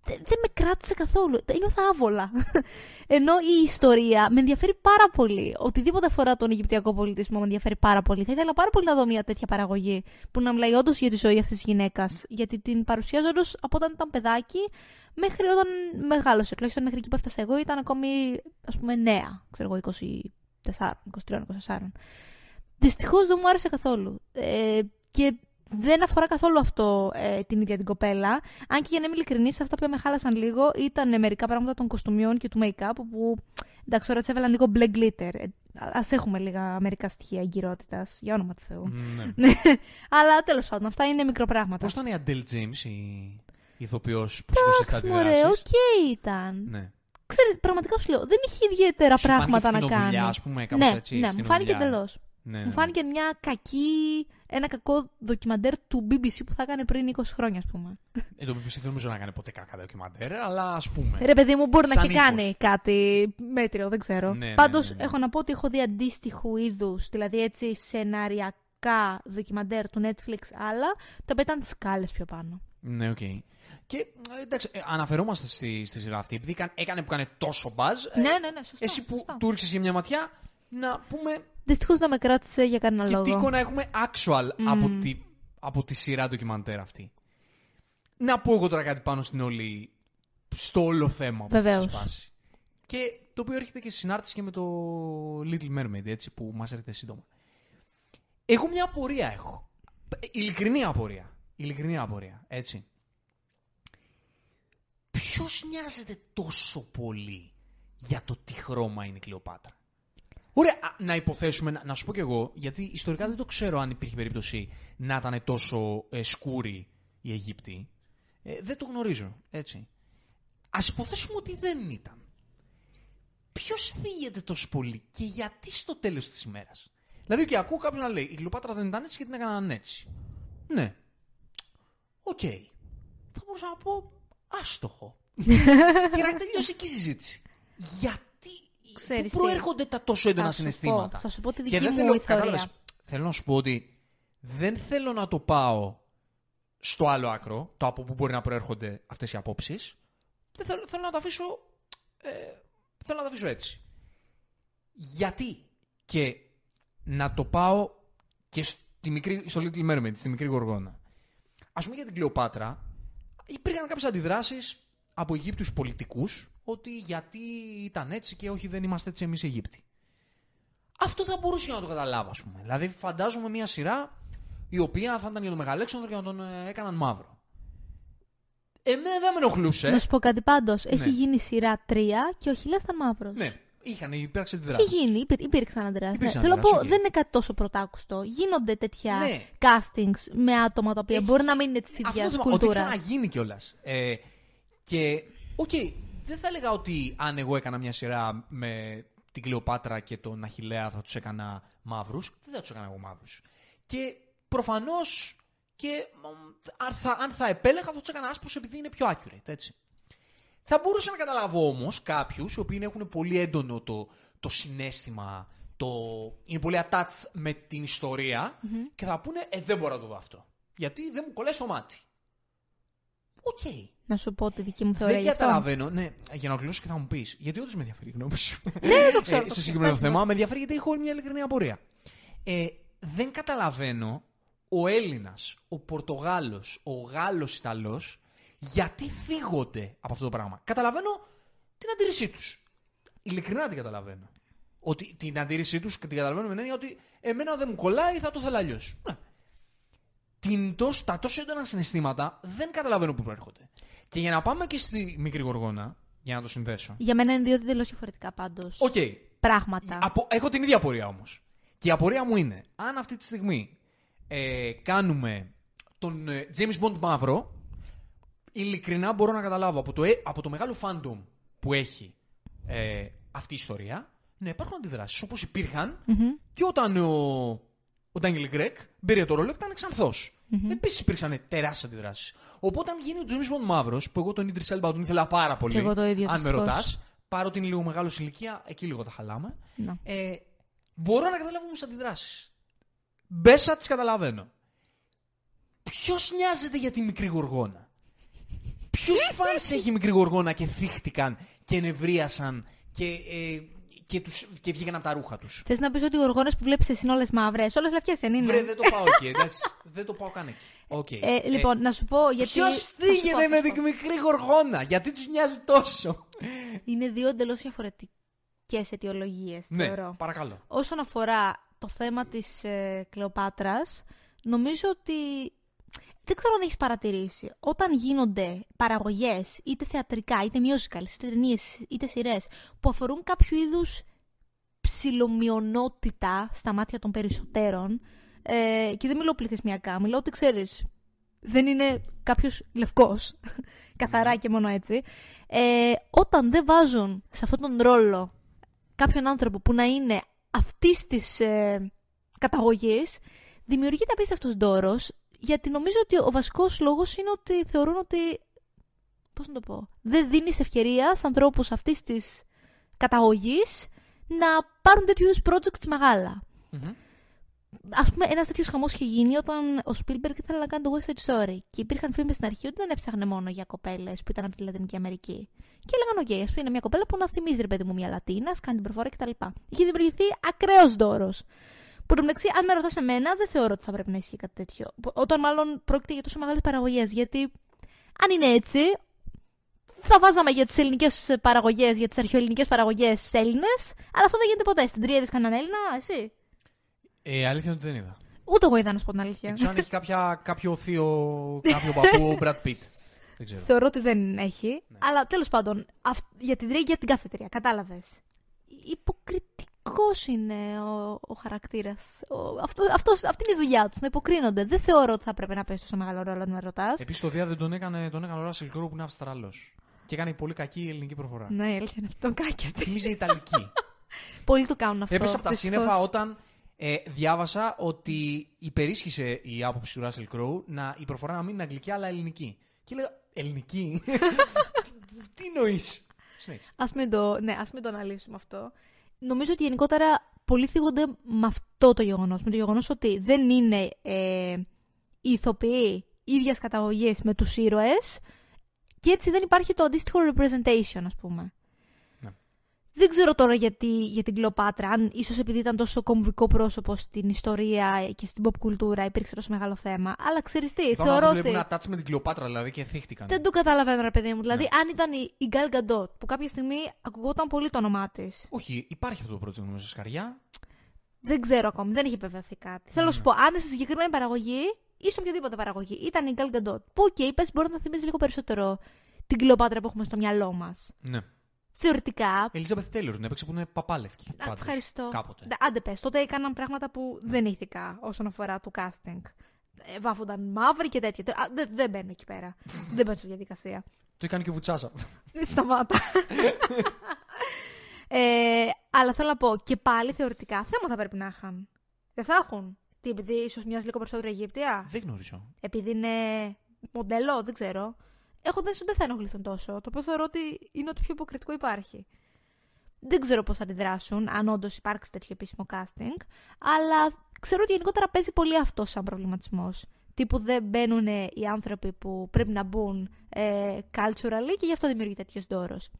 δεν, δεν με κράτησε καθόλου. Τα Νιώθα άβολα. <laughs> Ενώ η ιστορία με ενδιαφέρει πάρα πολύ. Οτιδήποτε αφορά τον Αιγυπτιακό πολιτισμό με ενδιαφέρει πάρα πολύ. Θα ήθελα πάρα πολύ να δω μια τέτοια παραγωγή που να μιλάει όντως για τη ζωή αυτής της γυναίκας. Γιατί την παρουσιάζω όντω από όταν ήταν παιδάκι μέχρι όταν μεγάλωσε. Τουλάχιστον μέχρι εκεί που έφτασα εγώ ήταν ακόμη ας πούμε νέα. Ξέρω εγώ, 24, 23, 24. Δυστυχώς δεν μου άρεσε καθόλου. Ε, και δεν αφορά καθόλου αυτό ε, την ίδια την κοπέλα. Αν και για να είμαι ειλικρινής, αυτά που με χάλασαν λίγο ήταν μερικά πράγματα των κοστούμιων και του make-up που εντάξει, τώρα τις έβαλαν λίγο μπλε glitter. Α έχουμε λίγα μερικά στοιχεία εγκυρότητας, για όνομα του Θεού. Ναι. Ναι. <laughs> Αλλά τέλος πάντων, αυτά είναι μικροπράγματα. Πώς ήταν η Adele James, η ηθοποιός που σήκωσε τις Εντάξει, μωρέ, αντιδράσεις. οκ ήταν. Ναι. Ξέρετε, πραγματικά σου λέω, δεν είχε ιδιαίτερα Σου πράγματα να φάνηκε κάνει. φτηνοδουλειά, ας πούμε, κάπως ναι, έτσι, ναι, μου φάνηκε φτηνοδουλειά. εντελώς. Ναι, ναι, Μου ναι. φάνηκε μια κακή, ένα κακό ντοκιμαντέρ του BBC που θα έκανε πριν 20 χρόνια, ας πούμε. Ε, το BBC δεν νομίζω να κάνει ποτέ κακά ντοκιμαντέρ, αλλά ας πούμε. Ρε παιδί μου, μπορεί να Σαν έχει ύφος. κάνει κάτι μέτριο, δεν ξέρω. Ναι, ναι, Πάντως, ναι, ναι. έχω να πω ότι έχω δει αντίστοιχου είδους, δηλαδή έτσι σεναριακά ντοκιμαντέρ του Netflix άλλα, τα οποία ήταν σκάλες πιο πάνω. Ναι, οκ. Και ε, εντάξει, ε, αναφερόμαστε στη, στη σειρά αυτή, επειδή καν- έκανε που έκανε τόσο μπαζ. ε, ναι, ναι, ναι, σωστά. εσύ που σωστά. του έριξες για μια ματιά, να πούμε Δυστυχώς δεν με κράτησε για κανένα και λόγο. τι εικόνα έχουμε actual Μμμ. από, τη, από τη σειρά ντοκιμαντέρ αυτή. Να πω εγώ τώρα κάτι πάνω στην όλη, στο όλο θέμα που Βεβαίως. έχει σπάσει. Και το οποίο έρχεται και σε συνάρτηση και με το Little Mermaid, έτσι, που μας έρχεται σύντομα. Εγώ μια απορία έχω. Ε, Ειλικρινή απορία. Ειλικρινή απορία, έτσι. Ποιος νοιάζεται τόσο πολύ για το τι χρώμα είναι η Κλεοπάτρα; Ωραία, α, να υποθέσουμε, να, να σου πω κι εγώ, γιατί ιστορικά δεν το ξέρω αν υπήρχε περίπτωση να ήταν τόσο ε, σκούροι οι Αιγύπτιοι. Ε, δεν το γνωρίζω, έτσι. Ας υποθέσουμε ότι δεν ήταν. Ποιος θίγεται τόσο πολύ και γιατί στο τέλος της ημέρας; Δηλαδή και ακούω κάποιον να λέει η Κλεοπάτρα δεν ήταν έτσι και την έκαναν έτσι. Ναι. Οκ. Θα μπορούσα να πω άστοχο. <laughs> και να τελειώσει εκεί η συζήτηση. Γιατί Ξέρεις πού τι. προέρχονται τα τόσο έντονα Θα σου πω, συναισθήματα; θα σου πω τη Και δική δεν μου θέλω, θεωρία. κατάλαβες, θέλω να σου πω ότι δεν θέλω να το πάω στο άλλο άκρο, το από πού μπορεί να προέρχονται αυτές οι απόψεις. Δεν θέλω, θέλω να το αφήσω, ε, θέλω να το αφήσω έτσι. Γιατί και να το πάω και στη μικρή, στο Little Mermaid, στη μικρή Γοργόνα. Ας πούμε για την Κλεοπάτρα, υπήρχαν κάποιες αντιδράσεις από Αιγύπτιους πολιτικούς ότι γιατί ήταν έτσι και όχι δεν είμαστε έτσι εμείς οι Αιγύπτιοι. Αυτό θα μπορούσα να το καταλάβω, ας πούμε. Δηλαδή, φαντάζομαι μια σειρά η οποία θα ήταν για τον Μεγαλέξανδρο και να τον ε, έκαναν μαύρο. Εμένα δεν με ενοχλούσε. Να σου πω κάτι πάντως. Έχει Ναι. γίνει σειρά Τροία και ο Αχιλλέας ήταν μαύρος. Ναι, είχαν υπάρξει Έχει αντιδράσεις. γίνει, υπήρ, υπήρξαν αντιδράσεις. Ναι. Υπήρξαν Θέλω να πω, αντιδράσεις, οκ. δεν είναι κάτι τόσο πρωτάκουστο. Γίνονται τέτοια Ναι. castings με άτομα τα οποία Έχει- μπορεί να μην είναι της Αυτό ίδιας το θέμα, ότι κουλτούρας. ξαναγίνει κιόλας. Ε, και, οκ, δεν θα έλεγα ότι αν εγώ έκανα μια σειρά με την Κλεοπάτρα και τον Αχιλλέα θα τους έκανα μαύρους. Δεν θα τους έκανα εγώ μαύρους. Και προφανώς και μ, αν θα, αν θα επέλεγα θα τους έκανα άσπρους επειδή είναι πιο accurate, έτσι. Θα μπορούσα να καταλάβω όμως κάποιους οι οποίοι έχουν πολύ έντονο το, το συναίσθημα, το, είναι πολύ attached με την ιστορία και θα πούνε Ε, δεν μπορώ να το δω αυτό. Γιατί δεν μου κολλάει στο μάτι. Οκ. Να σου πω τη δική μου θεωρία Δεν γι' αυτό. καταλαβαίνω. Ναι, για να ολοκληρώσω και θα μου πεις. Γιατί όντως με ενδιαφέρει η γνώμη σου. Ναι, δεν το ξέρω. Ε, το σε ξέρω. συγκεκριμένο Πες θέμα, μας. με ενδιαφέρει γιατί έχω μια ειλικρινή απορία. Ε, δεν καταλαβαίνω ο Έλληνας, ο Πορτογάλος, ο Γάλλος Ιταλός γιατί θίγονται από αυτό το πράγμα. Καταλαβαίνω την αντίρρησή τους. Ειλικρινά την καταλαβαίνω. Ότι την αντίρρησή τους την καταλαβαίνω με την έννοια ότι εμένα δεν μου κολλάει, θα το ήθελα αλλιώς. Ναι. Την τόσ- τα τόσο έντονα συναισθήματα δεν καταλαβαίνω πού προέρχονται. Και για να πάμε και στη μικρή γοργόνα, για να το συνδέσω. Για μένα είναι δύο τελείως διαφορετικά πάντως. Οκ. Πράγματα. Από, έχω την ίδια απορία όμως. Και η απορία μου είναι, αν αυτή τη στιγμή ε, κάνουμε τον ε, James Bond μαύρο, ειλικρινά μπορώ να καταλάβω από το, ε, από το μεγάλο fandom που έχει ε, αυτή η ιστορία, να υπάρχουν αντιδράσεις όπως υπήρχαν και όταν ο, ο Daniel Γκρέκ πήρε το ρόλο και ήταν ξανθός. Επίσης υπήρξαν τεράστιες αντιδράσεις. Οπότε, αν γίνει ο James Bond μαύρος, που εγώ τον Idris Elba τον ήθελα πάρα πολύ, Κι εγώ το ίδιο, αν με δυστυχώς. ρωτάς, παρότι είναι λίγο μεγάλος σε ηλικία, εκεί λίγο τα χαλάμε. Να. Ε, μπορώ να καταλάβω όμως τις αντιδράσεις. Μπέσα τις καταλαβαίνω. Ποιος νοιάζεται για τη μικρή γοργόνα; Ποιου <laughs> φαν έχει η μικρή γοργόνα και θύχτηκαν και νευρίασαν και, ε, και, τους, και βγήκαν από τα ρούχα τους. Θες να πεις ότι οι γοργόνε που βλέπεις εσύ είναι όλες μαύρες; Όλες λευκέ δεν είναι. Βρε, δεν το πάω εκεί, εντάξει. δεν το πάω καν εκεί. Okay. Ε, λοιπόν, να σου πω γιατί. Ποιος θα σου πω, θίγεται θα με σου πω. την μικρή γοργόνα, γιατί τους νοιάζει τόσο; Είναι δύο εντελώς διαφορετικές αιτιολογίες, ναι, θεωρώ. παρακαλώ. Όσον αφορά το θέμα της ε, Κλεοπάτρας, νομίζω ότι δεν ξέρω αν έχεις παρατηρήσει. Όταν γίνονται παραγωγές, είτε θεατρικά, είτε musicals, είτε ταινίες, είτε σειρές, που αφορούν κάποιο είδους ψιλομειονότητα στα μάτια των περισσότερων, ε, και δεν μιλώ πληθυσμιακά, μιλώ ότι ξέρεις, δεν είναι κάποιος λευκός, <laughs> καθαρά και μόνο έτσι, ε, όταν δεν βάζουν σε αυτόν τον ρόλο κάποιον άνθρωπο που να είναι αυτής της ε, καταγωγής, δημιουργείται απίστευτος ντόρος, γιατί νομίζω ότι ο βασικός λόγος είναι ότι θεωρούν ότι. Πώς να το πω. Δεν δίνεις ευκαιρία στους ανθρώπους αυτής της καταγωγής να πάρουν τέτοιου είδους projects μεγάλα. Μμμ. Α πούμε, ένας τέτοιος χαμός είχε γίνει όταν ο Spielberg ήθελε να κάνει το West Side Story. Και υπήρχαν φήμε στην αρχή ότι δεν έψαχνε μόνο για κοπέλες που ήταν από τη Λατινική Αμερική. Και έλεγαν, OK, ας πούμε, είναι μια κοπέλα που να θυμίζει, ρε παιδί μου, μια Λατίνας, κάνει την προφορά κτλ. Είχε δημιουργηθεί ακραίος δώρος. Που εν τω μεταξύ, αν με ρωτάς εμένα, δεν θεωρώ ότι θα πρέπει να ισχύει κάτι τέτοιο. Όταν μάλλον πρόκειται για τόσο μεγάλες παραγωγές. Γιατί αν είναι έτσι, θα βάζαμε για τις ελληνικές παραγωγές, για τις αρχαιοελληνικές παραγωγές Έλληνες, αλλά αυτό δεν γίνεται ποτέ. Στην τρία κανέναν Έλληνα, εσύ. Ε, αλήθεια είναι ότι δεν είδα. Ούτε εγώ είδα να σου πω την αλήθεια. Δεν ξέρω αν έχει κάποια, κάποιο θείο, κάποιο παππού, ο <laughs> Brad Pitt. Δεν ξέρω. Θεωρώ ότι δεν έχει. Ναι. Αλλά τέλος πάντων, αυ- για την τρία και για την κάθε τρία. Κατάλαβες. Υποκριτικό Κακός είναι ο, ο χαρακτήρας. Ο, αυτό, αυτός, αυτή είναι η δουλειά τους, να υποκρίνονται. Δεν θεωρώ ότι θα πρέπει να παίζει τόσο μεγάλο ρόλο να με ρωτάς. Επίσης το Δία δεν τον έκανε, τον έκανε ο Russell Crowe που είναι Αυστραλός. Και έκανε πολύ κακή ελληνική προφορά. Ναι, η αλήθεια είναι αυτό. Τον κάκιστη. Θυμίζει Ιταλική. <laughs> Πολλοί το κάνουν αυτό. Έπεσε από τα δυστυχώς. σύννεφα όταν ε, διάβασα ότι υπερίσχυσε η άποψη του Russell Crowe να η προφορά να μην είναι αγγλική αλλά ελληνική. Και λέω, Ελληνική; <laughs> Τι- Τι εννοείς; Ας μην, το, ναι, ας μην το αναλύσουμε αυτό. Νομίζω ότι γενικότερα πολλοί θίγονται με αυτό το γεγονός. Με το γεγονός ότι δεν είναι ε, οι ηθοποιοί ίδιας καταγωγής με τους ήρωες και έτσι δεν υπάρχει το αντίστοιχο representation, ας πούμε. Ναι. Δεν ξέρω τώρα γιατί για την Κλεοπάτρα, αν ίσως επειδή ήταν τόσο κομβικό πρόσωπο στην ιστορία και στην pop κουλτούρα υπήρξε τόσο μεγάλο θέμα. Αλλά ξέρεις τι, Θεωρώ θεωρώ ότι. ότι... Βλέπουν attach με την Κλεοπάτρα δηλαδή και θύχτηκαν. Δεν το καταλαβαίνω, ρε παιδί μου. Δηλαδή, Ναι. αν ήταν η, η Gal Gadot, που κάποια στιγμή ακουγόταν πολύ το όνομά της. Όχι, υπάρχει αυτό το project νομίζω σε σκαριά. Δεν ξέρω ακόμη, δεν έχει επιβεβαιωθεί κάτι. Θέλω να σου πω, αν σε συγκεκριμένη παραγωγή ή σε οποιαδήποτε παραγωγή ήταν η Gal Gadot, που οκ, okay, μπορεί να θυμίζει λίγο περισσότερο την Κλεοπάτρα που έχουμε στο μυαλό μας. Ναι. Θεωρητικά. Elizabeth Taylor την έπαιξε που είναι πάλλευκη. Α, πάντως, ευχαριστώ. Κάποτε. Ντα- Άντε πες, τότε έκαναν πράγματα που δεν ήθικα όσον αφορά το casting. Ε, βάφονταν μαύροι και τέτοια. Α, δεν, δεν μπαίνω εκεί πέρα. <laughs> δεν μπαίνω στη διαδικασία. Το έκανε και ο Βουτσάς. Σταμάτα. <laughs> ε, αλλά θέλω να πω, και πάλι θεωρητικά θέματα πρέπει να είχαν. Δεν θα έχουν. Τι, επειδή ίσως μοιάζει λίγο περισσότερο Αιγύπτια; Δεν γνωρίζω. Επειδή είναι μοντέλο, δεν ξέρω. Έχω δει ότι δεν θα ενοχληθούν τόσο. Το οποίο θεωρώ ότι είναι ότι πιο υποκριτικό υπάρχει. Δεν ξέρω πώς θα αντιδράσουν, αν όντως υπάρξει τέτοιο επίσημο casting. Αλλά ξέρω ότι γενικότερα παίζει πολύ αυτό σαν προβληματισμός. Τύπου δεν μπαίνουν οι άνθρωποι που πρέπει να μπουν ε, culturally και γι' αυτό δημιουργεί τέτοιος δώρος.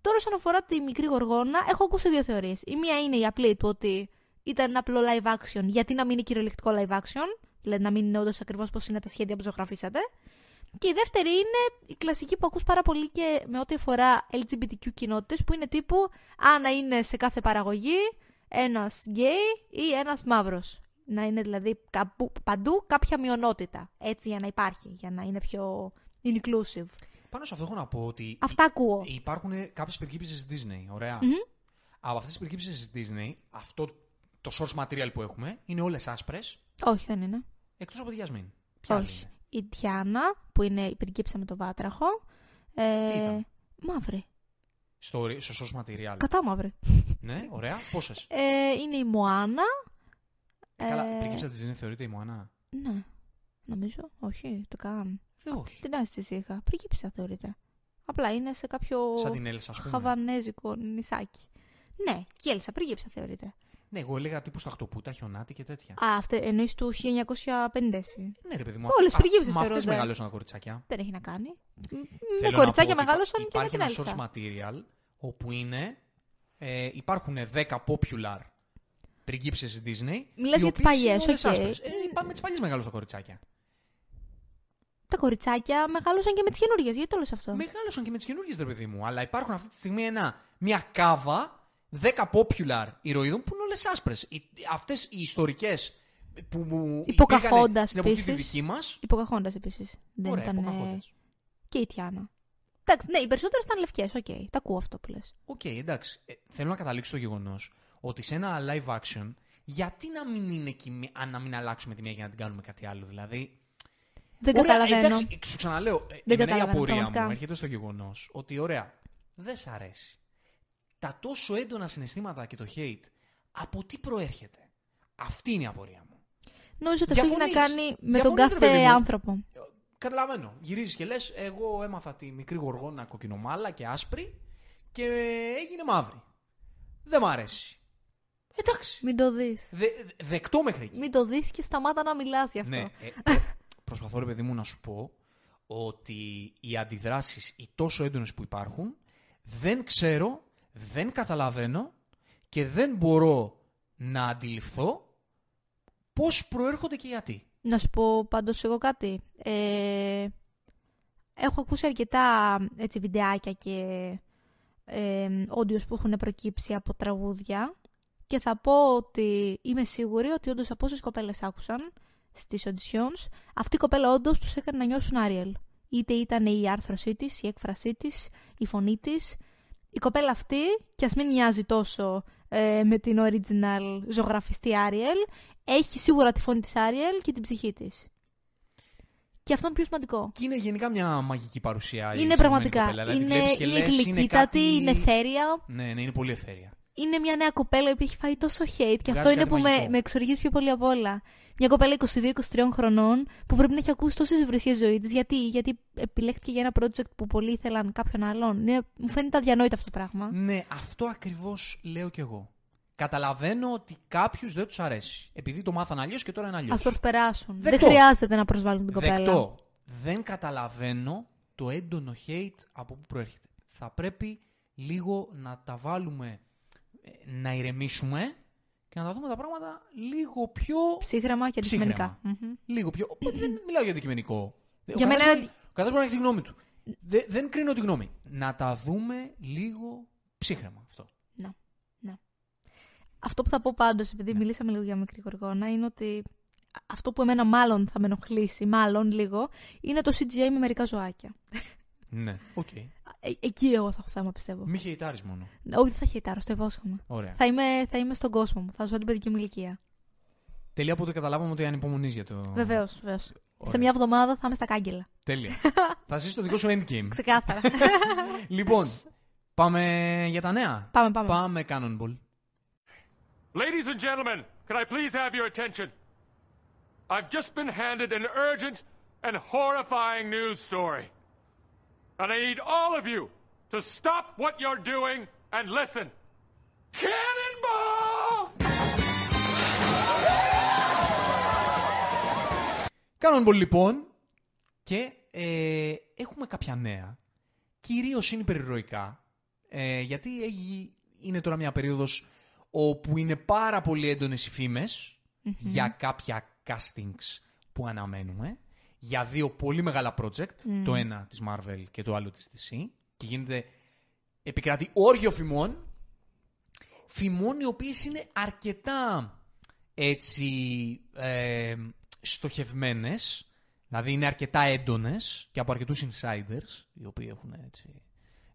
Τώρα, όσον αφορά τη μικρή γοργόνα, έχω ακούσει δύο θεωρίες. Η μία είναι η απλή του ότι ήταν ένα απλό live action, γιατί να μην είναι κυριολεκτικό live action, δηλαδή να μην είναι όντως ακριβώς πώς είναι τα σχέδια που ζωγραφίσατε. Και η δεύτερη είναι η κλασική που ακούς πάρα πολύ και με ό,τι αφορά LGBTQ κοινότητες, που είναι τύπου α, να είναι σε κάθε παραγωγή ένας γκέι ή ένας μαύρος. Να είναι δηλαδή κάπου, παντού κάποια μειονότητα. Έτσι για να υπάρχει, για να είναι πιο inclusive. Πάνω σε αυτό έχω να πω ότι Αυτά ακούω. υπάρχουν κάποιες περικύψεις της Disney. Ωραία. Μμμ. Από αυτές τις περικύψεις της Disney, αυτό το source material που έχουμε είναι όλες άσπρες Όχι, δεν είναι. εκτός από τη Γιασμίν. Ποια άλλη Όχι. είναι; Η Τιάνα, που είναι η πριγκίψα με το βάτραχο. Ε, Τι ήταν; μαύρη. Στο, στο source material. Κατά μαύρη. ναι, ωραία. Πόσε. <laughs> Ε, είναι η Μωάνα. Καλά, Ε, η περικύψη τη Disney θεωρείται η Μωανά. Ναι. Νομίζω. Όχι, το καν. Δεν όχι. Τι αίσθηση είχα. Πριγκίψα θεωρείται. Απλά είναι σε κάποιο Σαν την Έλσα, ας πούμε. χαβανέζικο νησάκι. Ναι, και η Έλσα πριγκίπισσα θεωρείται. Ναι, εγώ έλεγα τύπου Σταχτοπούτα, Χιονάτη και τέτοια. Α, αυτή εννοείς του 1950. εσύ. Ναι, ρε παιδί μου. Όλες α- πριγκίπισσες Μα αυτές θεωρούνται. μεγάλωσαν τα κοριτσάκια. Δεν έχει να κάνει. Μ, Με Θέλω να κοριτσάκια πω ότι μεγάλωσαν και με υπάρχει την ένα Έλσα. source material όπου είναι, ε, υπάρχουν 10 popular πριγκίπισσες της Disney. Μιλάς οι για τις οποίες παλιές, είναι όλες οκ. άσπρες. Ε, πάμε τις παλιές μεγάλωσαν τα κοριτσάκια. Τα κοριτσάκια μεγάλωσαν και με τις καινούργιες. Γιατί το λες αυτό; Μεγάλωσαν και με τις καινούργιες, ρε παιδί μου. Αλλά υπάρχουν αυτή τη στιγμή ένα, μια κάβα 10 popular ηρωίδων που είναι όλες άσπρες. Οι, αυτές οι ιστορικές που μου Η Pocahontas υπήρχαν στην εποχή επίσης. δική μας. Η Pocahontas επίσης. Δεν Ωραία, ήταν. ε, Pocahontas. Και η Τιάνα. Εντάξει, ναι, οι περισσότερες ήταν λευκές. Οκ, τα ακούω αυτό που λες. Οκ, εντάξει. Ε, θέλω να καταλήξω στο γεγονός ότι σε ένα live action, γιατί να μην, είναι και, η μία- αν να μην αλλάξουμε τη μία για να την κάνουμε κάτι άλλο. Δηλαδή. Δεν ωραία, καταλαβαίνω. Εντάξει, σου ξαναλέω. ε, Δεν εμένα η καταλαβαίνω, απορία πραγματικά. μου έρχεται στο γεγονός ότι ωραία, δεν σ' αρέσει. Τα τόσο έντονα συναισθήματα και το hate, από τι προέρχεται; Αυτή είναι η απορία μου. Νομίζω ότι αυτό έχει να Διαφωνείς. κάνει με τον Διαφωνείς, ρε κάθε παιδί μου. άνθρωπο. Καταλαβαίνω. Γυρίζεις και λες: Εγώ έμαθα τη μικρή γοργόνα κοκκινομάλα και άσπρη και έγινε μαύρη. Δεν μ' αρέσει. Εντάξει. Μην το δεις. Δε, δεκτό μέχρι εκεί. Μην το δεις και σταμάτα να μιλάς γι' αυτό. Ναι. Ε, προ- προσπαθώ, ρε παιδί μου, να σου πω ότι οι αντιδράσεις, οι τόσο έντονες που υπάρχουν, δεν ξέρω, δεν καταλαβαίνω και δεν μπορώ να αντιληφθώ πώς προέρχονται και γιατί. Να σου πω πάντως εγώ κάτι. Ε, έχω ακούσει αρκετά έτσι, βιντεάκια και ε, audios που έχουν προκύψει από τραγούδια και θα πω ότι είμαι σίγουρη ότι όντως από όσες κοπέλες άκουσαν στις auditions, αυτή η κοπέλα όντως τους έκανε να νιώσουν Άριελ. Είτε ήταν η άρθρωσή της, η έκφρασή της, η φωνή της. Η κοπέλα αυτή, κι ας μην μοιάζει τόσο ε, με την original ζωγραφιστή Ariel. Έχει σίγουρα τη φωνή της Ariel και την ψυχή της. Και αυτό είναι πιο σημαντικό. Και είναι γενικά μια μαγική παρουσία. η είναι συγκεκριμένη πραγματικά. κοπέλα. Δηλαδή, τη είναι, βλέπεις και είναι λες, γλυκύτατη, κάτι- είναι εθέρια. Ναι, ναι, είναι πολύ εθέρια. Είναι μια νέα κοπέλα που έχει φάει τόσο hate και Βγάζει αυτό είναι κάτι που με, μαγικό. με εξοργίζει πιο πολύ απ' όλα. Μια κοπέλα 22-23 χρονών που πρέπει να έχει ακούσει τόσες βρισιέ ζωή της. Γιατί; Γιατί επιλέχθηκε για ένα project που πολλοί ήθελαν κάποιον άλλον. Είναι, μου φαίνεται αδιανόητο αυτό το πράγμα. Ναι, αυτό ακριβώς λέω κι εγώ. Καταλαβαίνω ότι κάποιους δεν τους αρέσει. Επειδή το μάθαν αλλιώς και τώρα είναι αλλιώς. Α προσπεράσουν. Δεκτό. Δεν χρειάζεται να προσβάλλουν την κοπέλα. Δεκτό. Δεν καταλαβαίνω το έντονο hate από πού προέρχεται. Θα πρέπει λίγο να τα βάλουμε, ε, να ηρεμήσουμε και να τα δούμε τα πράγματα λίγο πιο. Ψύχρεμα και Ψύχρεμα. αντικειμενικά. Μμμ. Λίγο πιο. δεν μιλάω για αντικειμενικό. Για ο μένα- καθένας μπορεί- Ο καθένας μπορεί να έχει τη γνώμη του. Δε- δεν κρίνω τη γνώμη. Να τα δούμε λίγο ψύχρεμα αυτό. Να. ναι. Αυτό που θα πω πάντως, επειδή μιλήσαμε λίγο για μικρή γοργόνα, είναι ότι αυτό που εμένα μάλλον θα με ενοχλήσει, μάλλον λίγο, είναι το CGI με μερικά ζωάκια. Ναι, οκ. Ε, εκεί εγώ θα έχω θέμα, πιστεύω. Μη hate-άρεις μόνο. Όχι, δεν θα hate-άρω, στο υπόσχομαι. Ωραία. Θα είμαι, θα είμαι στον κόσμο μου, θα ζω την παιδική μου ηλικία. Τελεία από το καταλάβαμε ότι ανυπομονείς για το. Βεβαίως, βεβαίως. Ωραία. Σε μια εβδομάδα θα είμαι στα κάγκελα. Τέλεια. <laughs> θα ζήσει το δικό σου endgame. Ξεκάθαρα. <laughs> λοιπόν, πάμε για τα νέα. πάμε, πάμε. Πάμε Cannonball. Ladies and gentlemen, can I please have your attention? I've just been handed an urgent and horrifying news story. And I need all of you to stop what you're doing and listen. Cannonball! Cannonball λοιπόν και ε, έχουμε κάποια νέα. Κυρίως είναι υπερηρωικά. Ε, γιατί έχει- είναι τώρα μια περίοδος όπου είναι πάρα πολύ έντονες οι φήμες για κάποια castings που αναμένουμε. Για δύο πολύ μεγάλα project. Το ένα της Marvel και το άλλο της DC. Και γίνεται επικρατεί όργιο φημών. Φημών οι οποίες είναι αρκετά έτσι ε, στοχευμένες. Δηλαδή είναι αρκετά έντονες και από αρκετούς insiders οι οποίοι έχουν έτσι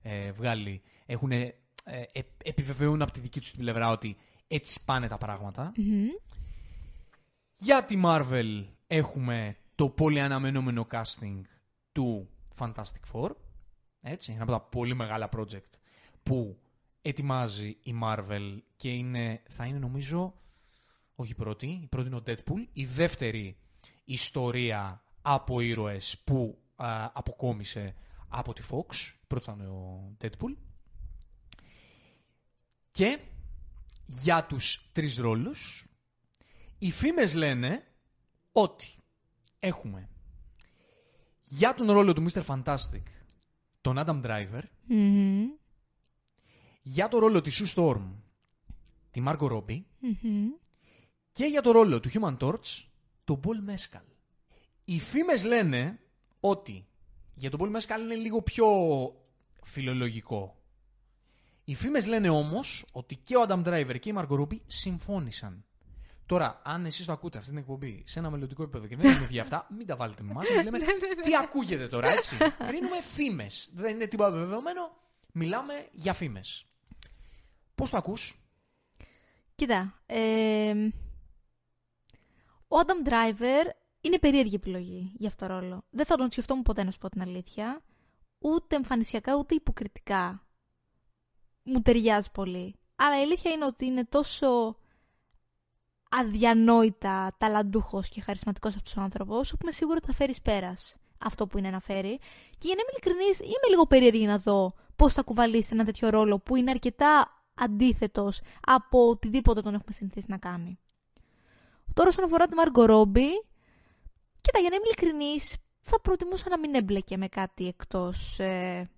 ε, βγάλει, έχουν ε, ε, επιβεβαιούν από τη δική τους την πλευρά ότι έτσι πάνε τα πράγματα. Για τη Marvel έχουμε το πολύ αναμενόμενο casting του Fantastic Four. Έτσι, ένα από τα πολύ μεγάλα project που ετοιμάζει η Marvel και είναι, θα είναι νομίζω, όχι η πρώτη, η πρώτη είναι ο Deadpool, η δεύτερη ιστορία από ήρωες που α, αποκόμισε από τη Fox. Πρώτη ήταν ο Deadpool. Και για τους τρεις ρόλους οι φήμες λένε ότι έχουμε για τον ρόλο του Mr. Fantastic τον Adam Driver, Μμμ. για τον ρόλο της Sue Storm τη Margot Robbie Μμμ. και για τον ρόλο του Human Torch τον Paul Mescal. Οι φήμες λένε ότι για τον Paul Mescal είναι λίγο πιο φιλολογικό. Οι φήμες λένε όμως ότι και ο Adam Driver και η Margot Robbie συμφώνησαν. Τώρα, αν εσείς το ακούτε αυτή την εκπομπή σε ένα μελλοντικό επίπεδο και δεν έχουν βγει αυτά, μην τα βάλετε με εμάς. να λέμε <laughs> τι ακούγεται τώρα, έτσι; Κρίνουμε φήμες. Δεν είναι τίποτα βεβαιωμένο. Μιλάμε για φήμες. Πώς το ακούς; Κοίτα, ε, ο Adam Driver είναι περίεργη επιλογή για αυτό το ρόλο. Δεν θα τον σκεφτόμουν ποτέ να σου πω την αλήθεια. Ούτε εμφανισιακά, ούτε υποκριτικά. Μου ταιριάζει πολύ. Αλλά η αλήθεια είναι ότι είναι τόσο αδιανόητα ταλαντούχος και χαρισματικός αυτός ο άνθρωπος, που είμαι σίγουρη ότι θα φέρεις πέρας αυτό που είναι να φέρει. Και για να είμαι ειλικρινής, είμαι λίγο περίεργη να δω πώς θα κουβαλήσει ένα τέτοιο ρόλο που είναι αρκετά αντίθετος από οτιδήποτε τον έχουμε συνηθίσει να κάνει. Τώρα όσον αφορά τη Margot Robbie, κοίτα για να είμαι ειλικρινής, θα προτιμούσα να μην έμπλεκε με κάτι εκτός, ε,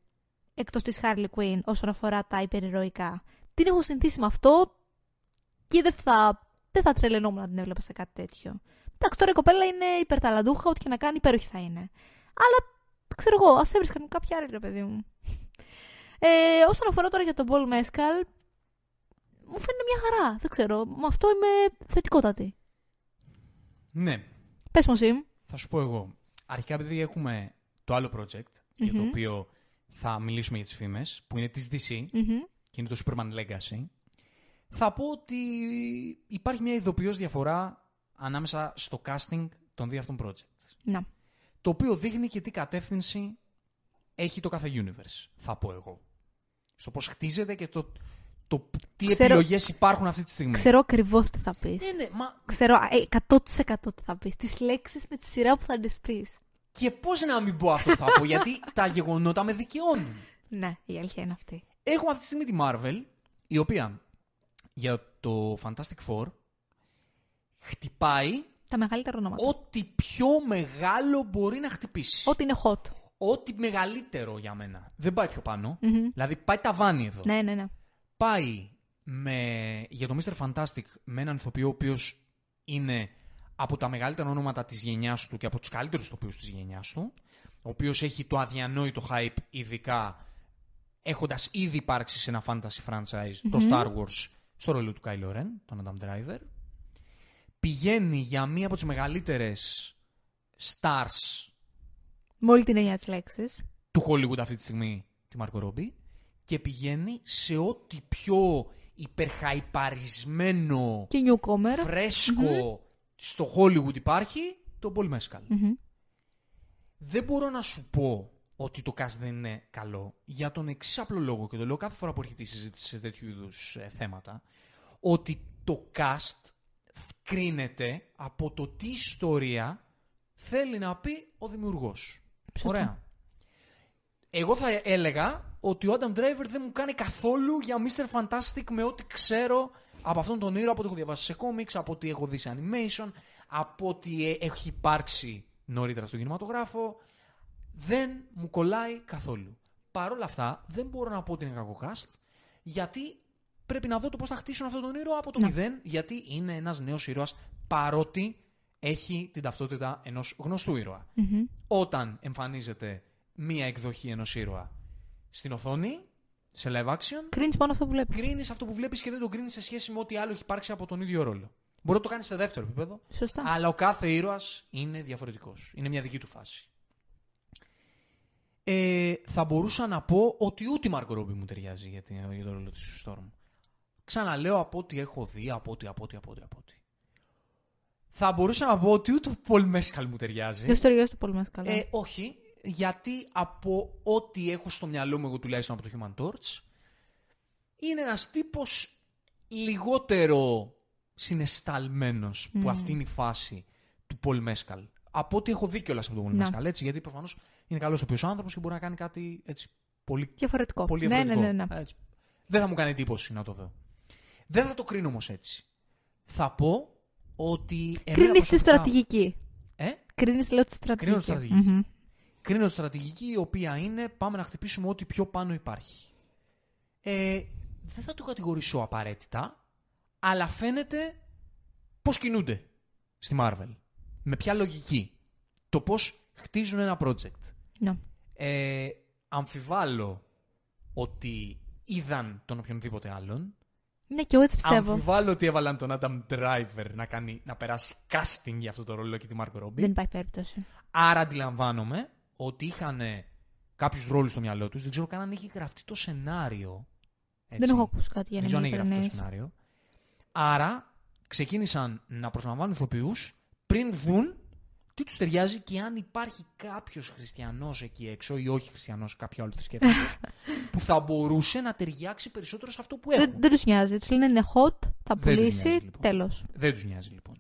εκτός της Harley Quinn όσον αφορά τα υπερηρωικά. Την έχω συνηθίσει με αυτό και δεν θα, δεν θα τρελαινόμουν να την έβλεπα σε κάτι τέτοιο. Εντάξει, τώρα η κοπέλα είναι υπερταλαντούχα, ό,τι και να κάνει υπέροχη θα είναι. Αλλά, ξέρω εγώ, ας έβρισκαν κάποια άλλη, ρε παιδί μου. Ε, όσον αφορά τώρα για τον Paul Mescal, μου φαίνεται μια χαρά. Δεν ξέρω. Με αυτό είμαι θετικότατη. Ναι, Πες μου εσύ. Θα σου πω εγώ. Αρχικά επειδή έχουμε το άλλο project, για το Μμμ. οποίο θα μιλήσουμε για τις φήμες, που είναι της DC Μμμ. και είναι το Superman Legacy, Θα πω ότι υπάρχει μια ειδοποιώς διαφορά ανάμεσα στο casting των δύο αυτών projects. Να. Το οποίο δείχνει και τι κατεύθυνση έχει το κάθε universe, θα πω εγώ. Στο πώς χτίζεται και το, το τι Ξέρω- επιλογές υπάρχουν αυτή τη στιγμή. Ξέρω ακριβώς τι θα πεις. Ναι, ναι, μα Ξέρω ε, 100% τι θα πεις. Τις λέξεις με τη σειρά που θα τις πεις. και πώς να μην πω αυτό που θα πω, γιατί <laughs> τα γεγονότα με δικαιώνουν. Ναι, η αλήθεια είναι αυτή. Έχουμε αυτή τη στιγμή τη Marvel, η οποία για το Fantastic Four χτυπάει Τα μεγαλύτερα ονόματα. ό,τι πιο μεγάλο μπορεί να χτυπήσει. Ό,τι είναι hot. Ό,τι μεγαλύτερο για μένα. Δεν πάει πιο πανω Δηλαδή πάει ταβάνι εδώ. Ναι, ναι, ναι. Πάει με, για το Mr. Fantastic με έναν ηθοποιό ο οποίος είναι από τα μεγαλύτερα ονόματα της γενιάς του και από τους καλύτερους ηθοποιούς της γενιάς του, ο οποίος έχει το αδιανόητο hype ειδικά έχοντας ήδη υπάρξει σε ένα fantasy franchise, το Star Wars, στο ρόλο του Kylo Ren, τον Adam Driver. Πηγαίνει για μία από τις μεγαλύτερες stars Με όλη την έννοια της λέξης. του Hollywood αυτή τη στιγμή, τη Μάρκο Ρόμπι, και πηγαίνει σε ό,τι πιο υπερχαϊπαρισμένο, Και newcomer. φρέσκο στο Hollywood υπάρχει, το Paul Mescal. Δεν μπορώ να σου πω ότι το cast δεν είναι καλό, για τον εξή απλό λόγο, και το λέω κάθε φορά που έρχεται η συζήτηση σε τέτοιου είδους θέματα, ότι το cast κρίνεται από το τι ιστορία θέλει να πει ο δημιουργός. Ωραία. Εγώ θα έλεγα ότι ο Adam Driver δεν μου κάνει καθόλου για Mr. Fantastic με ό,τι ξέρω από αυτόν τον ήρωα, από ό,τι έχω διαβάσει σε κόμιξ, από ό,τι έχω δει σε animation, από ό,τι ε, έχει υπάρξει νωρίτερα στον κινηματογράφο. Δεν μου κολλάει καθόλου. Παρ' όλα αυτά, δεν μπορώ να πω ότι είναι κακό cast, γιατί πρέπει να δω το πώς θα χτίσουν αυτόν τον ήρωα από το μηδέν, γιατί είναι ένας νέος ήρωας, παρότι έχει την ταυτότητα ενός γνωστού ήρωα. Όταν εμφανίζεται μία εκδοχή ενός ήρωα στην οθόνη, σε live action, Κρίνεις μόνο αυτό που βλέπεις. κρίνεις αυτό που βλέπεις και δεν το κρίνεις σε σχέση με ό,τι άλλο έχει υπάρξει από τον ίδιο ρόλο. Μπορεί να το κάνεις σε δεύτερο επίπεδο, Σωστά. αλλά ο κάθε ήρωας είναι διαφορετικός. Είναι μια δική του φάση. Ε, θα μπορούσα να πω ότι ούτε η Μάρκο Ρόμπι μου ταιριάζει για, την, για το ρόλο της Storm. Ξαναλέω από ό,τι έχω δει, από ό,τι, από ό,τι, από ό,τι, από ό,τι. Θα μπορούσα να πω ότι ούτε ο Πολ Μέσκαλ μου ταιριάζει. Δεν στο ταιριάζει το πολύ μα καλά. Ε, όχι, γιατί από ό,τι έχω στο μυαλό μου εγώ τουλάχιστον από το Human Torch, είναι ένας τύπος λιγότερο συναισθαλμένος που αυτή είναι η φάση του Πολ Μέσκαλ. Από ό,τι έχω δει κιόλας από τον Πολ Να. Μέσκαλ, έτσι, γιατί προφανώς είναι καλός ο οποίος άνθρωπος και μπορεί να κάνει κάτι έτσι πολύ, Διαφορετικό. πολύ ναι, ναι, διαφορετικό. ναι, ναι. Έτσι. Δεν θα μου κάνει εντύπωση να το δω. Δεν θα το κρίνω όμως έτσι. Θα πω ότι... εμένα Κρίνεις τη προσωπικά- στρατηγική. Ε; Κρίνεις, λέω, τη στρατηγική. Κρίνω τη στρατηγική. Μμμ. Κρίνω τη στρατηγική η οποία είναι πάμε να χτυπήσουμε ό,τι πιο πάνω υπάρχει. Ε, δεν θα το κατηγορήσω απαραίτητα, αλλά φαίνεται πώς κινούνται στη Marvel. Με ποια λογική. Το πώς χτίζουν ένα project. Ναι. Ε, αμφιβάλλω ότι είδαν τον οποιονδήποτε άλλον. Ναι, και εγώ έτσι πιστεύω. Αμφιβάλλω ότι έβαλαν τον Adam Driver να, κάνει, να περάσει casting για αυτό το ρόλο και τη Marco Robbie. Δεν υπάρχει περίπτωση. Άρα αντιλαμβάνομαι ότι είχαν κάποιους ρόλους στο μυαλό τους. Δεν ξέρω καν αν έχει γραφτεί το σενάριο. Έτσι. Δεν έχω ακούσει κάτι για Δεν να ξέρω αν μην έχει γραφτεί το ειλικρινής. σενάριο. Άρα ξεκίνησαν να προσλαμβάνουν ηθοποιούς πριν δουν τι τους ταιριάζει και αν υπάρχει κάποιος χριστιανός εκεί έξω ή όχι χριστιανός, κάποιο άλλο θρησκευτικό, <laughs> που θα μπορούσε να ταιριάξει περισσότερο σε αυτό που έχουν. Δεν, δεν τους νοιάζει. Τους λένε είναι hot, θα Δεν τους πουλήσει, νοιάζει, λοιπόν. τέλος. Δεν τους νοιάζει λοιπόν.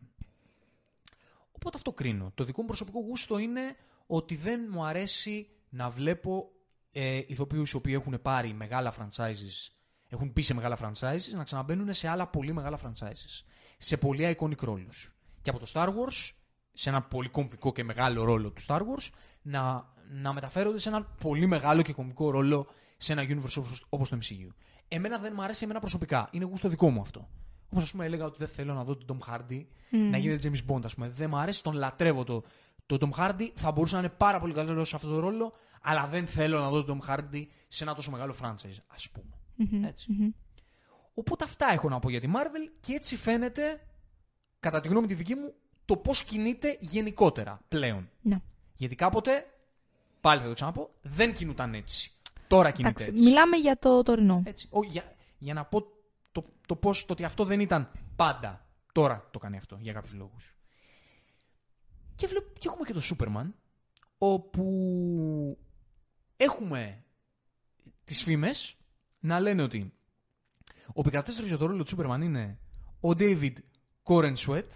Οπότε αυτό κρίνω. Το δικό μου προσωπικό γούστο είναι ότι δεν μου αρέσει να βλέπω ε, ηθοποιούς οι οποίοι έχουν πάρει μεγάλα franchises, έχουν πει σε μεγάλα franchises, να ξαναμπαίνουν σε άλλα πολύ μεγάλα franchises. Σε πολύ iconic ρόλους. Και από το Star Wars, σε ένα πολύ κομβικό και μεγάλο ρόλο του Star Wars, να, να μεταφέρονται σε ένα πολύ μεγάλο και κομβικό ρόλο σε ένα universe όπως, όπως το MCU. Εμένα δεν μου αρέσει εμένα προσωπικά. Είναι γούστο δικό μου αυτό. Όπως ας πούμε έλεγα ότι δεν θέλω να δω τον Tom Hardy να γίνεται James Bond, ας πούμε. Δεν μου αρέσει, τον λατρεύω το, το Tom Hardy. Θα μπορούσε να είναι πάρα πολύ καλό σε αυτό το ρόλο, αλλά δεν θέλω να δω τον Tom Hardy σε ένα τόσο μεγάλο franchise, ας πούμε. Έτσι. Οπότε αυτά έχω να πω για τη Marvel και έτσι φαίνεται, κατά τη γνώμη τη δική μου, το πώς κινείται γενικότερα πλέον. Ναι. Γιατί κάποτε, πάλι θα το ξαναπώ, δεν κινούταν έτσι. Τώρα κινείται Εντάξει, έτσι. μιλάμε για το τωρινό. Έτσι. Ο, για, για να πω το, το πώς, το ότι αυτό δεν ήταν πάντα. Τώρα το κάνει αυτό για κάποιους λόγους. Και, βλέπω, και έχουμε και το Σούπερμαν, όπου έχουμε τις φήμες να λένε ότι ο επικρατέστρος για το ρόλο του Σούπερμαν είναι ο David Corenswet,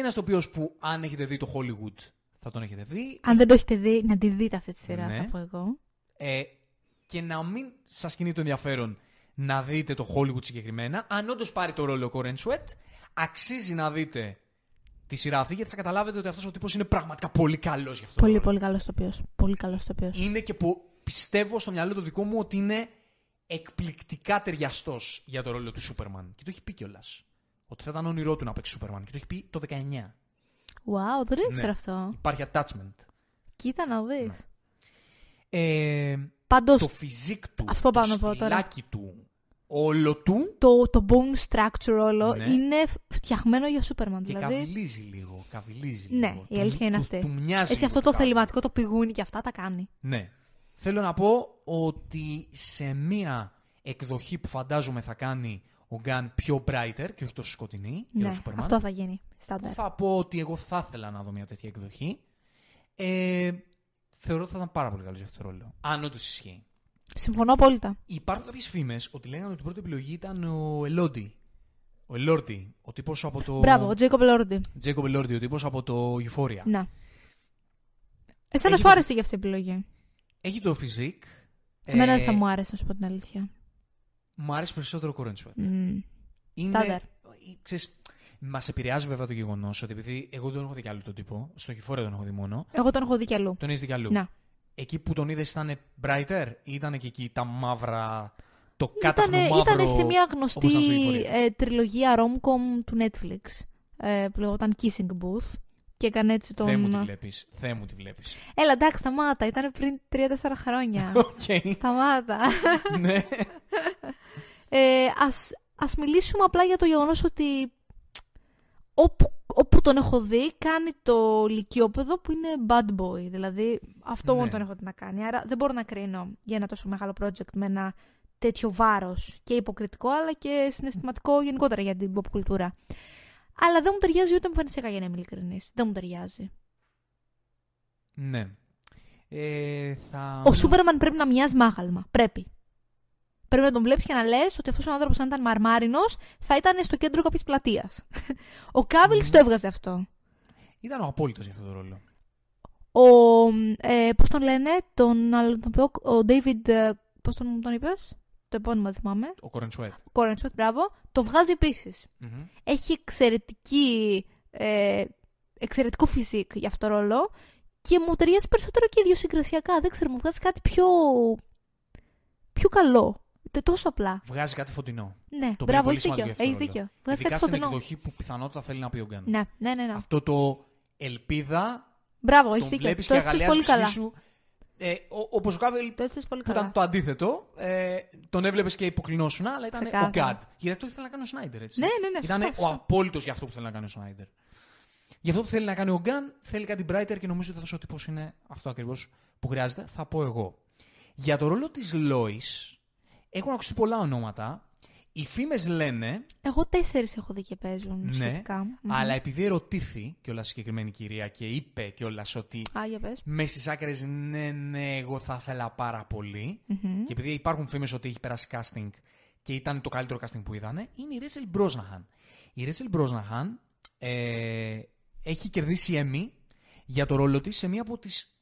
ένας το οποίο που αν έχετε δει το Hollywood θα τον έχετε δει. Αν δεν το έχετε δει, να τη δείτε αυτή τη σειρά, Ναι. θα πω εγώ. Ε, και να μην σας κινεί το ενδιαφέρον να δείτε το Hollywood συγκεκριμένα. Αν όντως πάρει το ρόλο ο Corenswet, αξίζει να δείτε τη σειρά αυτή γιατί θα καταλάβετε ότι αυτός ο τύπος είναι πραγματικά πολύ καλός για αυτό. το Πολύ, ρόλο. πολύ καλός τοπίο. Πολύ καλός τοπίο. είναι και που πιστεύω στο μυαλό το δικό μου ότι είναι εκπληκτικά ταιριαστός για το ρόλο του Σούπερμαν. Και το έχει πει κιόλας. Ότι θα ήταν όνειρό του να παίξει Σούπερμαν. Και το έχει πει το 19. Wow, δεν το ήξερα Ναι. αυτό. Υπάρχει attachment. Κοίτα να δεις. Ε, Πάντως, το φυσικ του, Αυτό το πάω να πω τώρα. στυλάκι του, όλο του το, το bone structure όλο Ναι. είναι φτιαγμένο για Superman. και δηλαδή. καβιλίζει λίγο. Καβιλίζει Ναι, λίγο. η Του- αλήθεια είναι του- αυτή. Του, μοιάζει Έτσι, λίγο αυτό το κάπου. θεληματικό, το πηγούνι και αυτά τα κάνει. Ναι. Θέλω να πω ότι σε μία εκδοχή που φαντάζομαι θα κάνει ο Γκάν πιο brighter και όχι τόσο σκοτεινή για Ναι, το Superman. αυτό θα γίνει. Στάνταρ. Θα πω ότι εγώ θα ήθελα να δω μια τέτοια εκδοχή. Ε, θεωρώ ότι θα ήταν πάρα πολύ καλό για αυτό το ρόλο. Αν όντως ισχύει. Συμφωνώ απόλυτα. Υπάρχουν κάποιες φήμες ότι λέγανε ότι η πρώτη επιλογή ήταν ο Ελόντι. Ο Ελόρτι. Ο τύπος από το. Μπράβο, ο Τζέικοπ Λόρντι. Τζέικοπ Ελόρτι, ο τύπος από το Euphoria. Να. Εσένα Έχει σου το- άρεσε για αυτή η επιλογή; Έχει το physique. Εμένα Ε, δεν θα μου άρεσε, να σου πω την αλήθεια. Μου άρεσε περισσότερο ο Κορέντσουετ. Μμμ. Είναι. Στάνταρ. Ξέρεις, Μας επηρεάζει βέβαια το γεγονός ότι επειδή εγώ δεν τον έχω δει κι άλλο τον τύπο, στο Euphoria τον έχω δει μόνο, Εγώ τον έχω δει κι αλλού. τον έχεις δει κι αλλού. Να. Εκεί που τον είδες ήταν brighter ή ήταν και εκεί τα μαύρα. Το κάταφρο Ήτανε, μαύρο. ήτανε σε μια όπως γνωστή ήταν στο Euphoria; ε, τριλογία rom-com του Netflix ε, που λεγόταν Kissing Booth και έκανε έτσι τον... Θεέ μου τη βλέπεις. Θεέ μου τη βλέπεις. Έλα εντάξει σταμάτα, ήταν πριν 3-4 χρόνια. <laughs> Οκ. σταμάτα. ναι. <laughs> Ε, ας, ας μιλήσουμε απλά για το γεγονός ότι όπου, όπου τον έχω δει κάνει το λυκειόπεδο που είναι bad boy. Δηλαδή αυτό Ναι. μόνο τον έχω δει να κάνει. Άρα δεν μπορώ να κρίνω για ένα τόσο μεγάλο project με ένα τέτοιο βάρος και υποκριτικό αλλά και συναισθηματικό γενικότερα για την pop κουλτούρα. Αλλά δεν μου ταιριάζει ούτε εμφανισιακά για να είμαι ειλικρινής. Δεν μου ταιριάζει. ναι. Ε, θα... Ο Σούπερμαν πρέπει να μοιάζει μάγαλμα. Πρέπει. Πρέπει να τον βλέπεις και να λες ότι αυτός ο άνθρωπος, αν ήταν μαρμάρινος, θα ήταν στο κέντρο κάποια πλατείας. Ο Κάβιλ το έβγαζε αυτό. Ήταν ο απόλυτος για αυτό το ρόλο. Ο. Ε, Πώς τον λένε, τον άλλο τον οποίο, ο David. Ε, Πώς τον, τον είπες, το επώνυμο δεν θυμάμαι. Ο Κορεντσουέτ. Κόρενσουετ, μπράβο. Το βγάζει επίσης. Μμμ. Έχει εξαιρετική. Ε, εξαιρετικό φυσικ για αυτό το ρόλο και μου ταιριάζει περισσότερο και ιδιοσυγκρασιακά. Δεν ξέρω, μου βγάζει κάτι πιο. πιο καλό. Τε- Τόσο απλά. Βγάζει κάτι φωτεινό. Ναι, Το οποίο μπράβο, είναι έχει πολύ δίκιο. σημαντικό για Έχει αυτό το δίκιο. ρόλο. Βγάζει Ειδικά κάτι στην φωτεινό. εκδοχή που πιθανότατα θέλει να πει ο Γκάν. Ναι, ναι, ναι. ναι. Αυτό το ελπίδα Μπράβο, έχει τον δίκιο. βλέπεις Το και έθεσες αγαλιάζεις πολύ τη σχέση καλά. σου. Ε, Όπω ο Κάβελ Το έθεσες πολύ που καλά. ήταν το αντίθετο, ε, τον έβλεπες και υποκλεινόσουνα, αλλά ήταν ο Ξεκάθαρα. Γκάντ. Γιατί αυτό ήθελε να κάνει ο Σνάιντερ, έτσι. Ναι, ναι, ναι, Ήταν σωστό, ο σωστό. απόλυτος για αυτό που θέλει να κάνει ο Σνάιντερ. Για αυτό που θέλει να κάνει ο Γκάν, θέλει κάτι brighter και νομίζω ότι αυτός ο τύπος είναι αυτό ακριβώς που χρειάζεται. Θα πω εγώ. Για το ρόλο της Λόης έχουν ακουστεί πολλά ονόματα. Οι φήμες λένε, Εγώ τέσσερις έχω δει και παίζουν ναι, σχετικά. Μμμ. αλλά επειδή ερωτήθη κιόλας η συγκεκριμένη κυρία και είπε κιόλας ότι Α, για πες. με στις άκρες ναι, ναι, εγώ θα ήθελα πάρα πολύ. Μμμ. Και επειδή υπάρχουν φήμες ότι έχει περάσει casting και ήταν το καλύτερο casting που είδανε, είναι η Ρέτσελ Μπρόσναχαν. Η Ρέτσελ Μπρόσναχαν ε, έχει κερδίσει Emmy για το ρόλο της σε μία από τις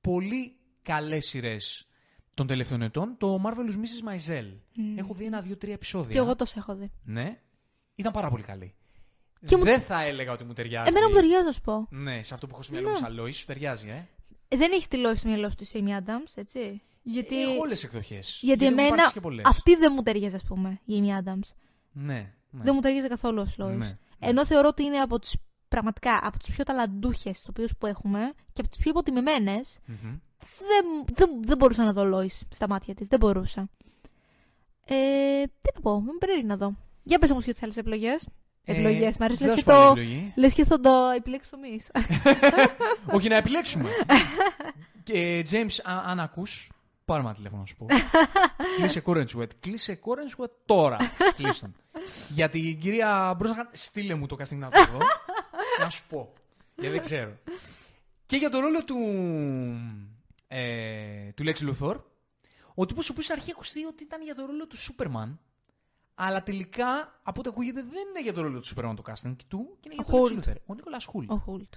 πολύ καλές σειρές των τελευταίων ετών, το Marvelous Mrs. Maisel. Έχω δει ένα, δύο, τρία επεισόδια. Και εγώ τόσο έχω δει. Ναι. Ήταν πάρα πολύ καλή. Και μου- Δεν θα έλεγα ότι μου ταιριάζει. Εμένα μου ταιριάζει, να σου πω. Ναι, σε αυτό που έχω στο μυαλό μου σαν Lois, σου ταιριάζει, ε. Ε, Δεν έχει τη λόγη στο μυαλό σου τη Amy Adams, έτσι. Γιατί, Έχω όλες τις εκδοχές. γιατί έχουν εμένα υπάρξει και πολλές. αυτή δεν μου ταιριάζει, ας πούμε, η Amy Adams. Ναι, ναι. Δεν μου ταιριάζει καθόλου ως Lois. Ναι. Ενώ θεωρώ ότι είναι από τις, πραγματικά από τις πιο ταλαντούχες ηθοποιού που έχουμε και από τις πιο υποτιμημένες, Μμμ. Δεν, δεν, δεν μπορούσα να δω Lois στα μάτια της. Δεν μπορούσα. Ε, τι να πω, με περίεργη να δω. Για πες όμως για τις άλλες επιλογές. Ε, Επιλογές, μ' αρέσει. δεν Λες θα και, σου πω άλλη το... επιλογή. λες και θα το επιλέξουμε εμείς. <laughs> Όχι να επιλέξουμε. <laughs> και James, α- αν ακούς, Πάρε μα τηλέφωνο να σου πω. <laughs> κλείσε Corenswet. Κλείσε Corenswet τώρα. Κλείσε τον. Για την κυρία Μπρόζαχαν, στείλε μου το casting να το δω. να σου πω. Γιατί δεν ξέρω. Και για το ρόλο του, ε, του Lex Luthor, ο τύπος ο οποίος αρχή ακουστεί ότι ήταν για το ρόλο του Superman, αλλά τελικά, από ό,τι ακούγεται, δεν είναι για το ρόλο του Superman το casting του, και είναι για το Hoult. Lex Luthor. Ο Νίκολας Χούλτ. Ο Χούλτ.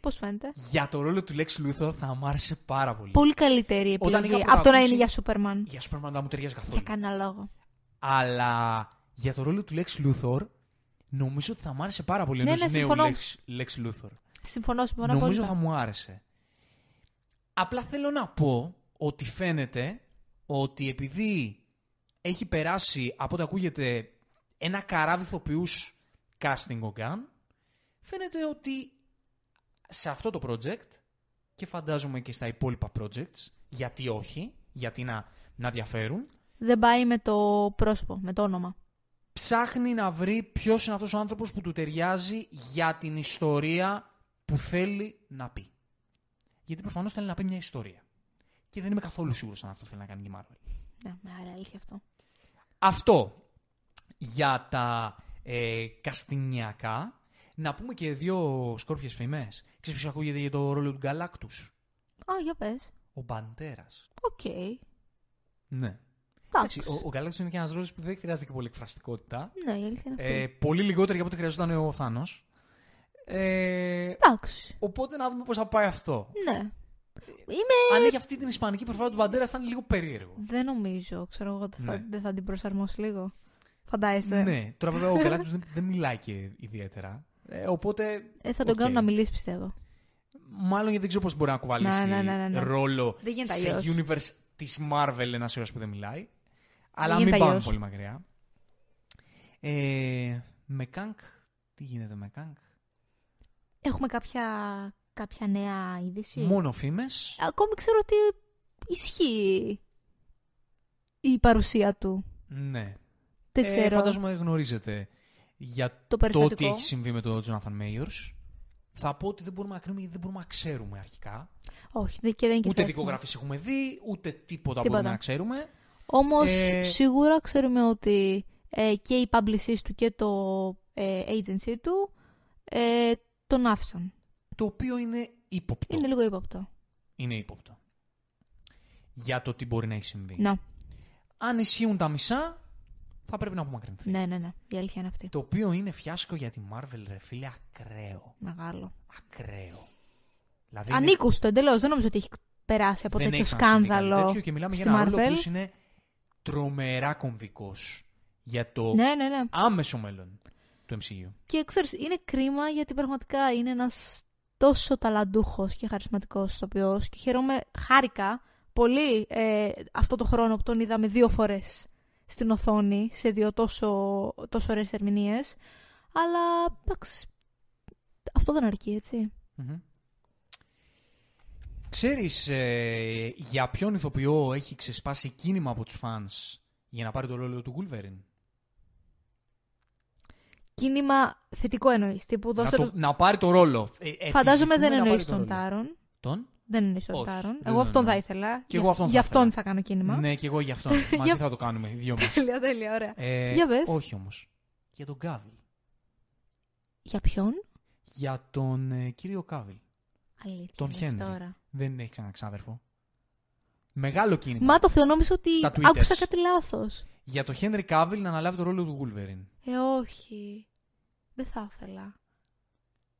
Πώς φαίνεται; Για το ρόλο του Lex Luthor θα μου άρεσε πάρα πολύ. Πολύ καλύτερη Όταν επιλογή είχα από το να πρωτοακούσει- είναι για Σούπερμαν. Για Superman δεν μου ταιριάζει καθόλου. Για κανένα λόγο. Αλλά για το ρόλο του Lex Luthor, νομίζω ότι θα μου άρεσε πάρα πολύ. Ναι, ενός ναι, νέου συμφωνώ. Lex, Lex Luthor. Συμφωνώ, συμφωνώ νομίζω απόλυτα. θα μου άρεσε. Απλά θέλω να πω ότι φαίνεται ότι επειδή έχει περάσει από ό,τι ακούγεται ένα καράβι ηθοποιούς casting ο Gunn, φαίνεται ότι σε αυτό το project και φαντάζομαι και στα υπόλοιπα projects, γιατί όχι, γιατί να, να διαφέρουν, Δεν πάει με το πρόσωπο, με το όνομα. ψάχνει να βρει ποιος είναι αυτός ο άνθρωπος που του ταιριάζει για την ιστορία που θέλει να πει. Γιατί προφανώς θέλει να πει μια ιστορία. Και δεν είμαι καθόλου σίγουρος αν αυτό θέλει να κάνει και η Marvel. Ναι, μεγάλη αλήθεια αυτό. Αυτό για τα ε, καστινγκιακά. Να πούμε και δύο σκόρπιες φήμες. Ξέρεις ποιος ακούγεται για το ρόλο του Γκαλάκτους; Α, για πες. Ο Μπαντέρας. Οκ. Ναι. Εντάξει. Εντάξει, ο, ο Γκαλάκτους είναι και ένας ρόλος που δεν χρειάζεται και πολύ εκφραστικότητα. Ναι, η αλήθεια είναι Ε, αυτή. πολύ λιγότερη από ό,τι χρειαζόταν ο Θάνος. Ε, Εντάξει. οπότε να δούμε πώς θα πάει αυτό. Ναι. Είμαι... Αν έχει αυτή την ισπανική προφορά του Μπαντέρας, θα είναι λίγο περίεργο. Δεν νομίζω, ξέρω εγώ, ότι θα, Ναι. δεν θα την προσαρμόσει λίγο. Φαντάζεσαι. Ναι, τώρα βέβαια ο <laughs> Γκαλάκτος δεν, δεν μιλάει και ιδιαίτερα. Ε, οπότε. Ε, θα τον οκ. κάνουν να μιλήσει, πιστεύω. Μάλλον γιατί δεν ξέρω πώς μπορεί να κουβαλήσει Ναι, ναι, ναι, ναι, ναι. ρόλο Δεν γίνεται σε αλλιώς. universe της Marvel ένας ήρωα που δεν μιλάει. Αλλά γίνεται μην πάμε αλλιώς. πολύ μακριά. Ε, με Κανγκ. Τι γίνεται με Κανγκ. Έχουμε κάποια, κάποια νέα είδηση; Μόνο φήμες; Ακόμη ξέρω ότι ισχύει η παρουσία του. Ναι. Δεν Ε, ξέρω. φαντάζομαι γνωρίζετε για Το το περιστατικό. τι έχει συμβεί με τον Jonathan Mayors. Θα πω ότι δεν μπορούμε να κρίνουμε γιατί δεν μπορούμε να ξέρουμε αρχικά. Όχι, δεν- και δεν είναι και Ούτε θέση μας. δικογραφίε έχουμε δει, ούτε τίποτα, Τίποτα. μπορούμε να ξέρουμε. Όμως Ε, σίγουρα ξέρουμε ότι ε, και οι publicist του και το ε, agency του ε, τον άφησαν. Το οποίο είναι ύποπτο. Είναι λίγο ύποπτο. Είναι ύποπτο. Για το τι μπορεί να έχει συμβεί. Να, Αν ισχύουν τα μισά, θα πρέπει να απομακρυνθεί. ναι, ναι, ναι. Η αλήθεια είναι αυτή. Το οποίο είναι φιάσκο για τη Marvel, ρε φίλε, ακραίο. Μεγάλο. Ακραίο. Δηλαδή είναι- Ανήκουστο εντελώς. Δεν νομίζω ότι έχει περάσει από δεν τέτοιο έχει ξανασυμβεί κάτι σκάνδαλο. τέτοιο και μιλάμε για στη ένα ρόλο Marvel. που είναι τρομερά κομβικός για το Ναι, ναι, ναι. άμεσο μέλλον του MCU. Και ξέρεις, είναι κρίμα γιατί πραγματικά είναι ένας τόσο ταλαντούχος και χαρισματικός ηθοποιός και χαίρομαι, χάρηκα πολύ ε, αυτό το χρόνο που τον είδαμε δύο φορές στην οθόνη σε δύο τόσο, τόσο ωραίες ερμηνείες. Αλλά, εντάξει, αυτό δεν αρκεί, έτσι. Μμμ. Ξέρεις ε, για ποιον ηθοποιό έχει ξεσπάσει κίνημα από τους φανς για να πάρει το ρόλο του Wolverine; Κίνημα θετικό εννοείς, τύπου Να, δώσε το- το- να πάρει το ρόλο. Ε, ε, Φαντάζομαι επιζητούμε δεν να εννοείς πάρει το τον ρόλο. Τάρον. Τον; Δεν εννοείς τον Όχι, Τάρον. δεν Εγώ τον αυτόν θα εννοώ. ήθελα. Και Γι' εγώ αυ- αυτόν θα Γι' αυτόν ήθελα. θα κάνω κίνημα. Ναι, και εγώ <laughs> για αυτόν. Μαζί θα το κάνουμε. οι Δυο μας. Τέλεια, τέλεια, ωραία. Ε, Για πες. Όχι όμως. Για τον Κάβιλ. Για ποιον; Για τον ε, κύριο Κάβιλ. Αλήθεια. Τον λες Χένρι. τώρα. Δεν έχει ξανά ξάδερφο. Μεγάλο κίνημα. Μα το Θεό, νόμιζα ότι Στα tweeters. άκουσα κάτι λάθος. Για τον Χένρι Κάβιλ να αναλάβει το ρόλο του Wolverine. Ε, όχι. Δεν θα ήθελα.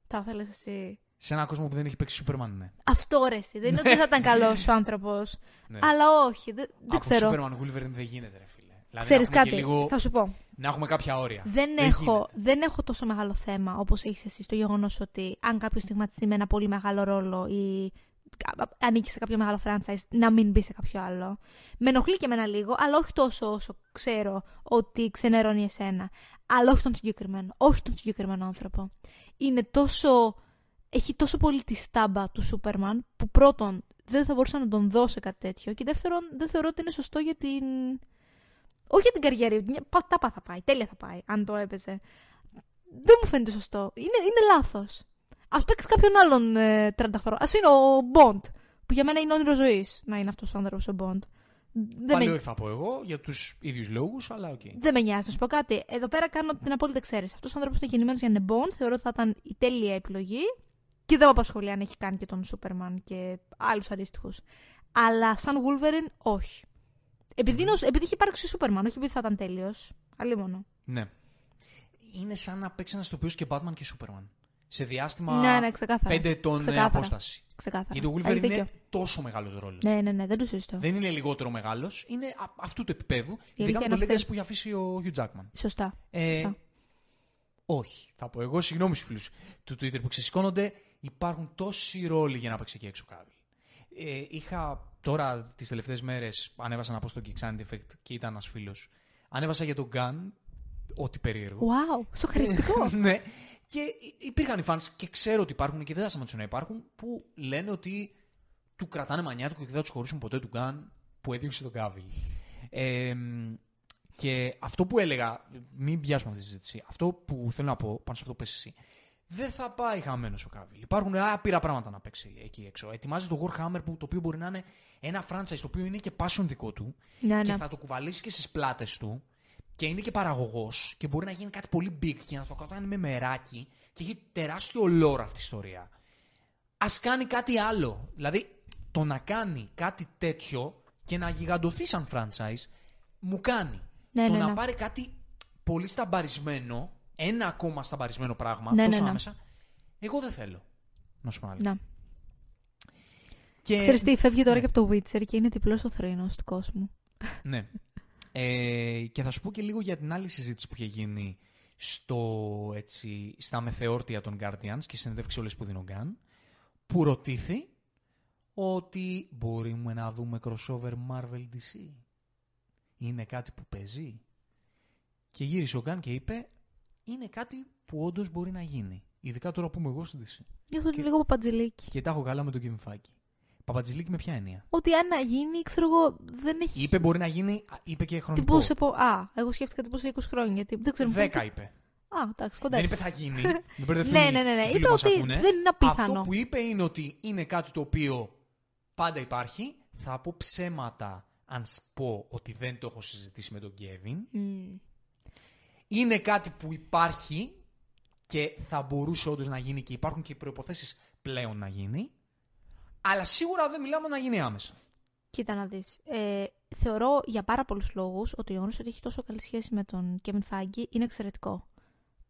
Θα ήθελες εσύ. Σε έναν κόσμο που δεν έχει παίξει Superman, ναι. Αυτό ρε εσύ. Δεν είναι ότι δεν θα ήταν καλός ο άνθρωπος. ναι. Αλλά όχι. Δεν, δεν Από ξέρω. Superman Wolverine δεν γίνεται, ρε φίλε. Δηλαδή, Ξέρεις να, έχουμε κάτι; και λίγο... Θα σου πω. να έχουμε κάποια όρια. Δεν, έχω, γίνεται. δεν έχω τόσο μεγάλο θέμα όπως έχεις εσύ στο γεγονός ότι αν κάποιος στιγματιστεί με ένα πολύ μεγάλο ρόλο ή κα- ανήκει σε κάποιο μεγάλο franchise να μην μπει σε κάποιο άλλο. Με ενοχλεί και εμένα λίγο, αλλά όχι τόσο όσο ξέρω ότι ξενερώνει εσένα. Αλλά όχι τον συγκεκριμένο. Όχι τον συγκεκριμένο άνθρωπο. Είναι τόσο. Έχει τόσο πολύ τη στάμπα του Σούπερμαν που πρώτον δεν θα μπορούσα να τον δώσω κάτι τέτοιο και δεύτερον δεν θεωρώ ότι είναι σωστό για την. Όχι για την καριέρα, μια πατάπα θα πάει, τέλεια θα πάει, αν το έπαιζε. Δεν μου φαίνεται σωστό. Είναι, είναι λάθος. Α παίξει κάποιον άλλον ε, 30 χρονών. Α είναι ο Bond, που για μένα είναι όνειρο ζωής να είναι αυτός ο άνθρωπος ο Bond. Δεν Πάλι με... όχι θα πω εγώ, για τους ίδιους λόγους, αλλά οκ. Δεν με νοιάζει, να σου πω κάτι. Εδώ πέρα κάνω την απόλυτη εξαίρεση. Αυτός ο άνθρωπος είναι γεννημένος για να 'ναι Bond. Θεωρώ ότι θα ήταν η τέλεια επιλογή. Και δεν με απασχολεί αν έχει κάνει και τον Σούπερμαν και άλλους αντίστοιχους. Αλλά σαν Wolverine, όχι. Επειδή, είναι ο- επειδή έχει υπάρξει Σούπερμαν, όχι επειδή θα ήταν τέλειος. Αλίμονο. Ναι. Είναι σαν να παίξει ένας τοπίος και Batman και Superman. Σε διάστημα Ναι, ναι, ξεκάθαρα. 5 ετών ε, Ξεκάθαρα. απόσταση. Ξεκάθαρα. Γιατί ο Έχεις Wolverine δίκιο. είναι τόσο μεγάλος ρόλος. Ναι, ναι, ναι, δεν το συζητώ. Δεν είναι λιγότερο μεγάλος, είναι α- αυτού του επίπεδου. αλήθεια Ειδικά με το είναι legacy αυτή. που έχει αφήσει ο Hugh Jackman. Σωστά. Ε, Σωστά. όχι. Θα πω εγώ, συγγνώμη στους φίλους του Twitter που ξεσηκώνονται, υπάρχουν τόσοι ρόλοι για να παίξει εκεί έξω κάβι. Ε, είχα τώρα τις τελευταίες μέρες, ανέβασα να πω στο Geek Sound Effect και ήταν ένας φίλος. Ανέβασα για τον Gun, ό,τι περίεργο. Wow, σοκαριστικό. <laughs> ναι. Και υ- υπήρχαν οι fans και ξέρω ότι υπάρχουν και δεν θα σταματήσουν να υπάρχουν που λένε ότι του κρατάνε μανιάτικο και δεν θα τους χωρίσουν ποτέ του Γκάν που έδιωξε τον Κάβιλ. Ε, και αυτό που έλεγα, μην πιάσουμε αυτή τη συζήτηση, αυτό που θέλω να πω πάνω σε αυτό που πες εσύ, δεν θα πάει χαμένος ο Κάβιλ. Υπάρχουν άπειρα πράγματα να παίξει εκεί έξω. Ετοιμάζει το Warhammer που το οποίο μπορεί να είναι ένα franchise το οποίο είναι και passion δικό του ναι, και ναι. θα το κουβαλήσει και στις πλάτες του και είναι και παραγωγός και μπορεί να γίνει κάτι πολύ big και να το κάνει με μεράκι και έχει τεράστιο lore αυτή η ιστορία. Α κάνει κάτι άλλο. Δηλαδή, το να κάνει κάτι τέτοιο και να γιγαντωθεί σαν franchise μου κάνει. Ναι, το ναι, να ναι. πάρει κάτι πολύ σταμπαρισμένο, ένα ακόμα σταμπαρισμένο πράγμα, Ναι, τόσο ναι, ναι. άμεσα, εγώ δεν θέλω. Να σου πω ένα Να. Και... Ξέρεις τι, φεύγει τώρα ναι. και από το Witcher και είναι διπλός ο θρήνος του κόσμου. Ναι. <laughs> Ε, και θα σου πω και λίγο για την άλλη συζήτηση που είχε γίνει στο, έτσι, στα μεθεόρτια των Guardians και συνεντεύξει όλες που δίνει ο Γκάν, που ρωτήθη ότι μπορούμε να δούμε crossover Marvel DC. Είναι κάτι που παίζει; Και γύρισε ο Γκάν και είπε είναι κάτι που όντως μπορεί να γίνει. Ειδικά τώρα που είμαι εγώ στην DC. Νιώθω Και- λίγο παπατζηλίκι. Και τα έχω καλά με τον Kevin Feige. Παπατζηλίκη με ποια έννοια; Ότι αν να γίνει, ξέρω εγώ, δεν έχει. Είπε μπορεί να γίνει, α, είπε και χρονικό. Τυπού σε πω. Α, εγώ σκέφτηκα τύπου σε 20 χρόνια. Γιατί δεν ξέρω. μου Δέκα φαίνεται- είπε. Α, εντάξει, κοντά. Δεν είπε είσαι. θα γίνει. Μην μπερδευτούν Ναι, οι ναι, ναι, ναι. φίλοι Είπε που μας ότι ακούνε. δεν είναι απίθανο. Αυτό που είπε είναι ότι είναι κάτι το οποίο πάντα υπάρχει. Θα πω ψέματα αν σ- πω ότι δεν το έχω συζητήσει με τον Κέβιν. Μμμ. Είναι κάτι που υπάρχει και θα μπορούσε όντως να γίνει και υπάρχουν και οι προποθέσει πλέον να γίνει. Αλλά σίγουρα δεν μιλάμε να γίνει άμεσα. Κοίτα να δεις. Ε, θεωρώ για πάρα πολλούς λόγους ότι ο γεγονός ότι έχει τόσο καλή σχέση με τον Kevin Feige είναι εξαιρετικό.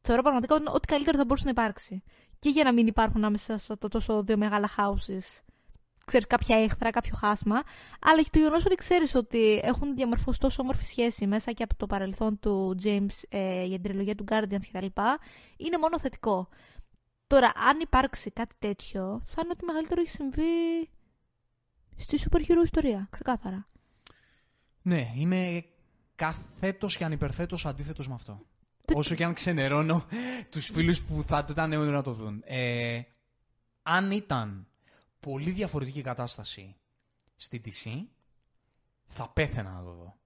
Θεωρώ πραγματικά ότι ό,τι καλύτερο θα μπορούσε να υπάρξει. Και για να μην υπάρχουν άμεσα στο το τόσο δύο μεγάλα houses, ξέρεις, κάποια έχθρα, κάποιο χάσμα, αλλά και το γεγονός ότι ξέρεις ότι έχουν διαμορφώσει τόσο όμορφη σχέση μέσα και από το παρελθόν του James ε, για την τριλογία του Guardians κτλ. είναι μόνο θετικό. Τώρα, αν υπάρξει κάτι τέτοιο, θα είναι ότι μεγαλύτερο έχει συμβεί στη super hero ιστορία, ξεκάθαρα. Ναι, είμαι καθέτος και ανυπερθέτως αντίθετος με αυτό. Όσο και αν ξενερώνω τους φίλους που θα το ήταν αιώνιο να το δουν. Ε, αν ήταν πολύ διαφορετική η κατάσταση στη DC, θα πέθαινα να το δω.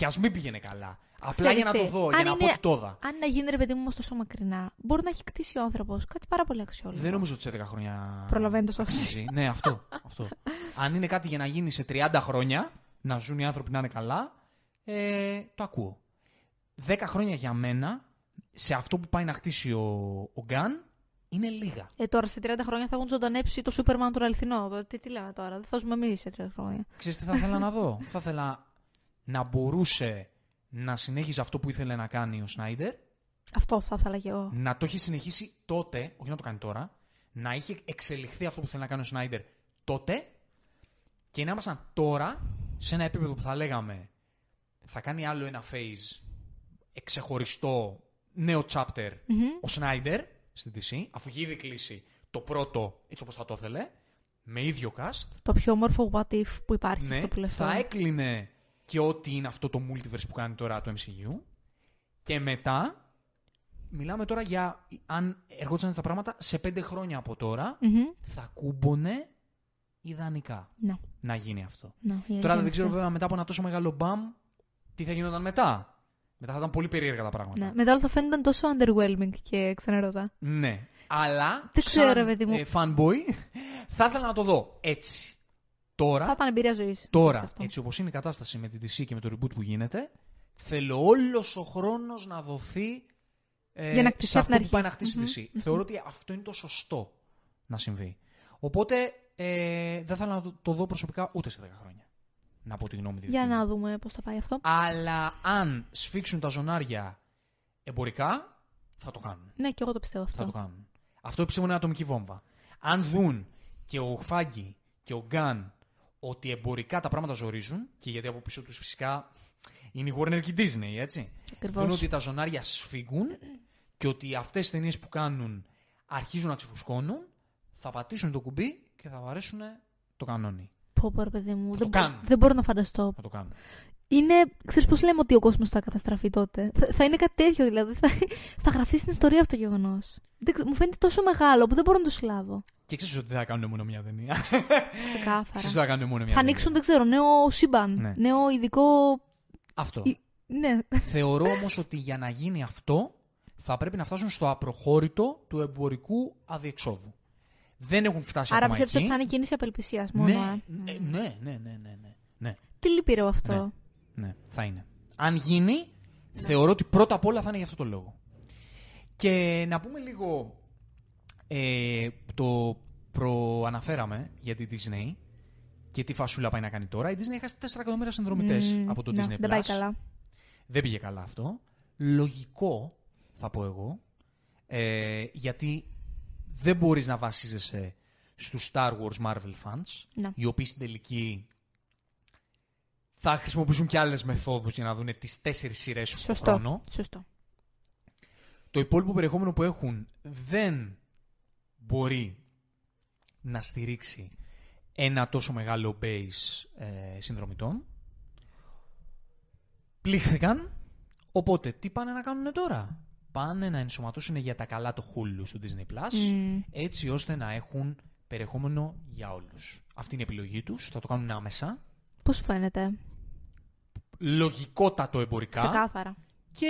Και ας μην πήγαινε καλά. Απλά Ξέρεις για να το τι, δω, για αν να πω είναι- ότι το είδα. Αν να γίνει ρε παιδί μου όμως τόσο μακρινά, μπορεί να έχει κτίσει ο άνθρωπος κάτι πάρα πολύ αξιόλογο. Δεν νομίζω ότι σε 10 χρόνια. Προλαβαίνει το σώσει. αξίζει. ναι, αυτό, αυτό. Αν είναι κάτι για να γίνει σε 30 χρόνια, να ζουν οι άνθρωποι να είναι καλά, ε, το ακούω. 10 χρόνια για μένα, σε αυτό που πάει να χτίσει ο, ο Γκάν, είναι λίγα. Ε, τώρα σε 30 χρόνια θα έχουν ζωντανέψει το Σούπερμαν τον αληθινό. Τώρα, Τι, τι λέμε τώρα, δεν θα ζούμε εμείς σε 30 χρόνια. Ξέρεις τι θα ήθελα να δω; <laughs> θα ήθελα να μπορούσε να συνέχιζε αυτό που ήθελε να κάνει ο Σνάιντερ, Αυτό θα ήθελα και εγώ. να το έχει συνεχίσει τότε, όχι να το κάνει τώρα, να είχε εξελιχθεί αυτό που θέλει να κάνει ο Σνάιντερ τότε και να ήμασταν τώρα σε ένα επίπεδο που θα λέγαμε θα κάνει άλλο ένα phase εξεχωριστό νέο chapter Μμμ. ο Σνάιντερ στην DC, αφού έχει ήδη κλείσει το πρώτο έτσι όπως θα το ήθελε, με ίδιο cast. Το πιο όμορφο what if που υπάρχει Ναι, αυτό που λεφτό. θα έκλεινε και ό,τι είναι αυτό το multiverse που κάνει τώρα το MCU. Και μετά, μιλάμε τώρα για αν εργόντουσαν τα πράγματα σε πέντε χρόνια από τώρα, Μμμ. θα κούμπονε ιδανικά Να, να γίνει αυτό. να, η αλήθεια Τώρα είναι δεν ξέρω αυτή. βέβαια μετά από ένα τόσο μεγάλο μπαμ τι θα γινόταν μετά. Μετά θα ήταν πολύ περίεργα τα πράγματα. Ναι, μετά όλα θα φαίνονταν τόσο underwhelming και ξενερώτα. Ναι. Αλλά, Δεν ξέρω, σαν παιδί μου. ε, fanboy, θα ήθελα να το δω έτσι. Τώρα, Θα ήταν εμπειρία ζωής. τώρα έτσι όπως είναι η κατάσταση με την DC και με το reboot που γίνεται, θέλω όλος ο χρόνος να δοθεί ε, Για να κτιστεί σε από την αυτό που πάει να αρχή. χτίσει τη DC. Θεωρώ ότι αυτό είναι το σωστό να συμβεί. Οπότε ε, δεν θέλω να το, το δω προσωπικά ούτε σε 10 χρόνια. Να πω τη γνώμη τη Για δική μου. να δούμε πώς θα πάει αυτό. Αλλά αν σφίξουν τα ζωνάρια εμπορικά, θα το κάνουν. Ναι, και εγώ το πιστεύω Θα αυτό. το κάνουν. Αυτό πιστεύω είναι ατομική βόμβα. Αν δουν και ο Φάγκη και ο Γκάν ότι εμπορικά τα πράγματα ζορίζουν, και γιατί από πίσω τους φυσικά είναι η Warner και η Disney, έτσι. Ακριβώς. Δουν ότι τα ζωνάρια σφίγγουν και ότι αυτές τι ταινίες που κάνουν αρχίζουν να ξεφουσκώνουν, θα πατήσουν το κουμπί και θα βαρέσουν το κανόνι. Πω, πω, ρε παιδί μου. Θα Δεν, το μπο- κάνουν. δεν μπορώ να φανταστώ. Θα το κάνουν. Είναι. Ξέρεις πώς λέμε ότι ο κόσμος θα καταστραφεί τότε; Θα, θα είναι κάτι τέτοιο δηλαδή. Θα, θα γραφτεί στην ιστορία αυτό το γεγονός. Μου φαίνεται τόσο μεγάλο που δεν μπορώ να το συλλάβω. Και ξέρεις ότι δεν θα κάνουν μόνο μια ταινία. Ξεκάθαρα. Ξέρεις ότι θα κάνουν μόνο μια θα ταινία. ανοίξουν, δεν ξέρω, νέο σύμπαν. Ναι. Νέο ειδικό. Αυτό. Ι- Ναι. Θεωρώ όμως ότι για να γίνει αυτό θα πρέπει να φτάσουν στο απροχώρητο του εμπορικού αδιεξόδου. Δεν έχουν φτάσει Άρα ακόμα πιστεύεις ότι εκεί. θα είναι κίνηση απελπισίας μόνο. ναι, ε; ναι, ναι, ναι, ναι, ναι, ναι, ναι, Τι λυπηρό αυτό. Ναι, ναι, θα είναι. Αν γίνει, θεωρώ ότι πρώτα απ' όλα θα είναι για αυτό το λόγο. Και να πούμε λίγο ε, το προαναφέραμε για τη Disney και τι φασούλα πάει να κάνει τώρα. Η Disney έχασε 4 εκατομμύρια συνδρομητές Μμμ, από το ναι, Disney+. Δεν πάει Plus. καλά. Δεν πήγε καλά αυτό. Λογικό, θα πω εγώ, ε, γιατί δεν μπορείς να βασίζεσαι στους Star Wars Marvel fans, Ναι. οι οποίοι στην τελική θα χρησιμοποιήσουν και άλλες μεθόδους για να δουν τις τέσσερις σειρές του Σωστό. χρόνο. Σωστό. Το υπόλοιπο περιεχόμενο που έχουν δεν μπορεί να στηρίξει ένα τόσο μεγάλο base ε, συνδρομητών. Πλήχθηκαν. Οπότε, τι πάνε να κάνουν τώρα; Πάνε να ενσωματώσουν για τα καλά το Hulu στο Disney Plus, Μμμ. έτσι ώστε να έχουν περιεχόμενο για όλους. Αυτή είναι η επιλογή τους. Θα το κάνουν άμεσα. Πώς σου φαίνεται; Λογικότατο εμπορικά. Ξεκάθαρα. Και,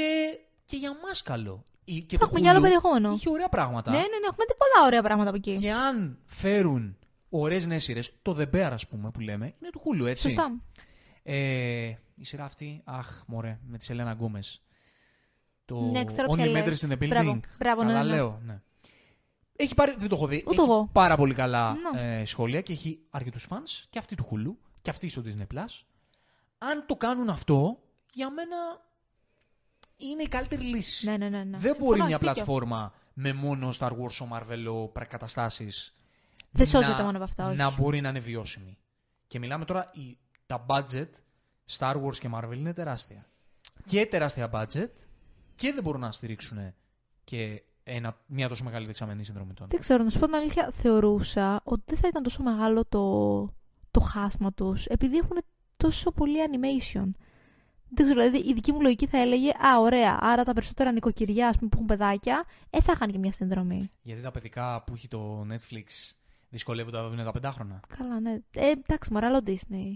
και για μας καλό. Η- Και Θα το έχουμε και άλλο Hulu περιεχόμενο. Είχε ωραία πράγματα. Ναι, ναι, ναι, έχουμε δει πολλά ωραία πράγματα από εκεί. Και αν φέρουν ωραίες νέες σειρές, το The Bear, ας πούμε, που λέμε, είναι του Hulu, έτσι. Σωστά. Ε, η σειρά αυτή, αχ, μωρέ, με τη Σελένα Γκόμες. Το Ναι, ξέρω ποια Only λες. Matters in the Building. Μπράβο, μπράβο, ναι, Καλά ναι, ναι. λέω, ναι. Έχει πάρει, δεν το έχω δει. Ούτε έχει εγώ. πάρα πολύ καλά Ναι. ε, σχόλια και έχει αρκετούς fans και αυτή του Hulu και αυτή στο Disney Plus. Αν το κάνουν αυτό, για μένα είναι η καλύτερη λύση. Ναι, ναι, ναι, ναι. Δεν Συμφωνώ, μπορεί μια έχεις δίκιο. πλατφόρμα με μόνο Star Wars, Marvel, καταστάσεις Δεν σώζεται μόνο από αυτά, όχι. να μπορεί να είναι βιώσιμη. Και μιλάμε τώρα, η, τα budget Star Wars και Marvel είναι τεράστια. Και τεράστια budget και δεν μπορούν να στηρίξουν και ένα, μια τόσο μεγάλη δεξαμενή συνδρομητών. Δεν ξέρω, να σου πω την αλήθεια, θεωρούσα ότι δεν θα ήταν τόσο μεγάλο το, το χάσμα τους, επειδή έχουν τόσο πολύ animation. Δεν ξέρω, δηλαδή η δική μου λογική θα έλεγε Α, ωραία, άρα τα περισσότερα νοικοκυριά ας πούμε, που έχουν παιδάκια, ε, θα είχαν και μια συνδρομή. Γιατί τα παιδικά που έχει το Netflix δυσκολεύονται να δουν τα πεντάχρονα; Καλά, ναι. Ε, εντάξει, μωρά, άλλο Disney.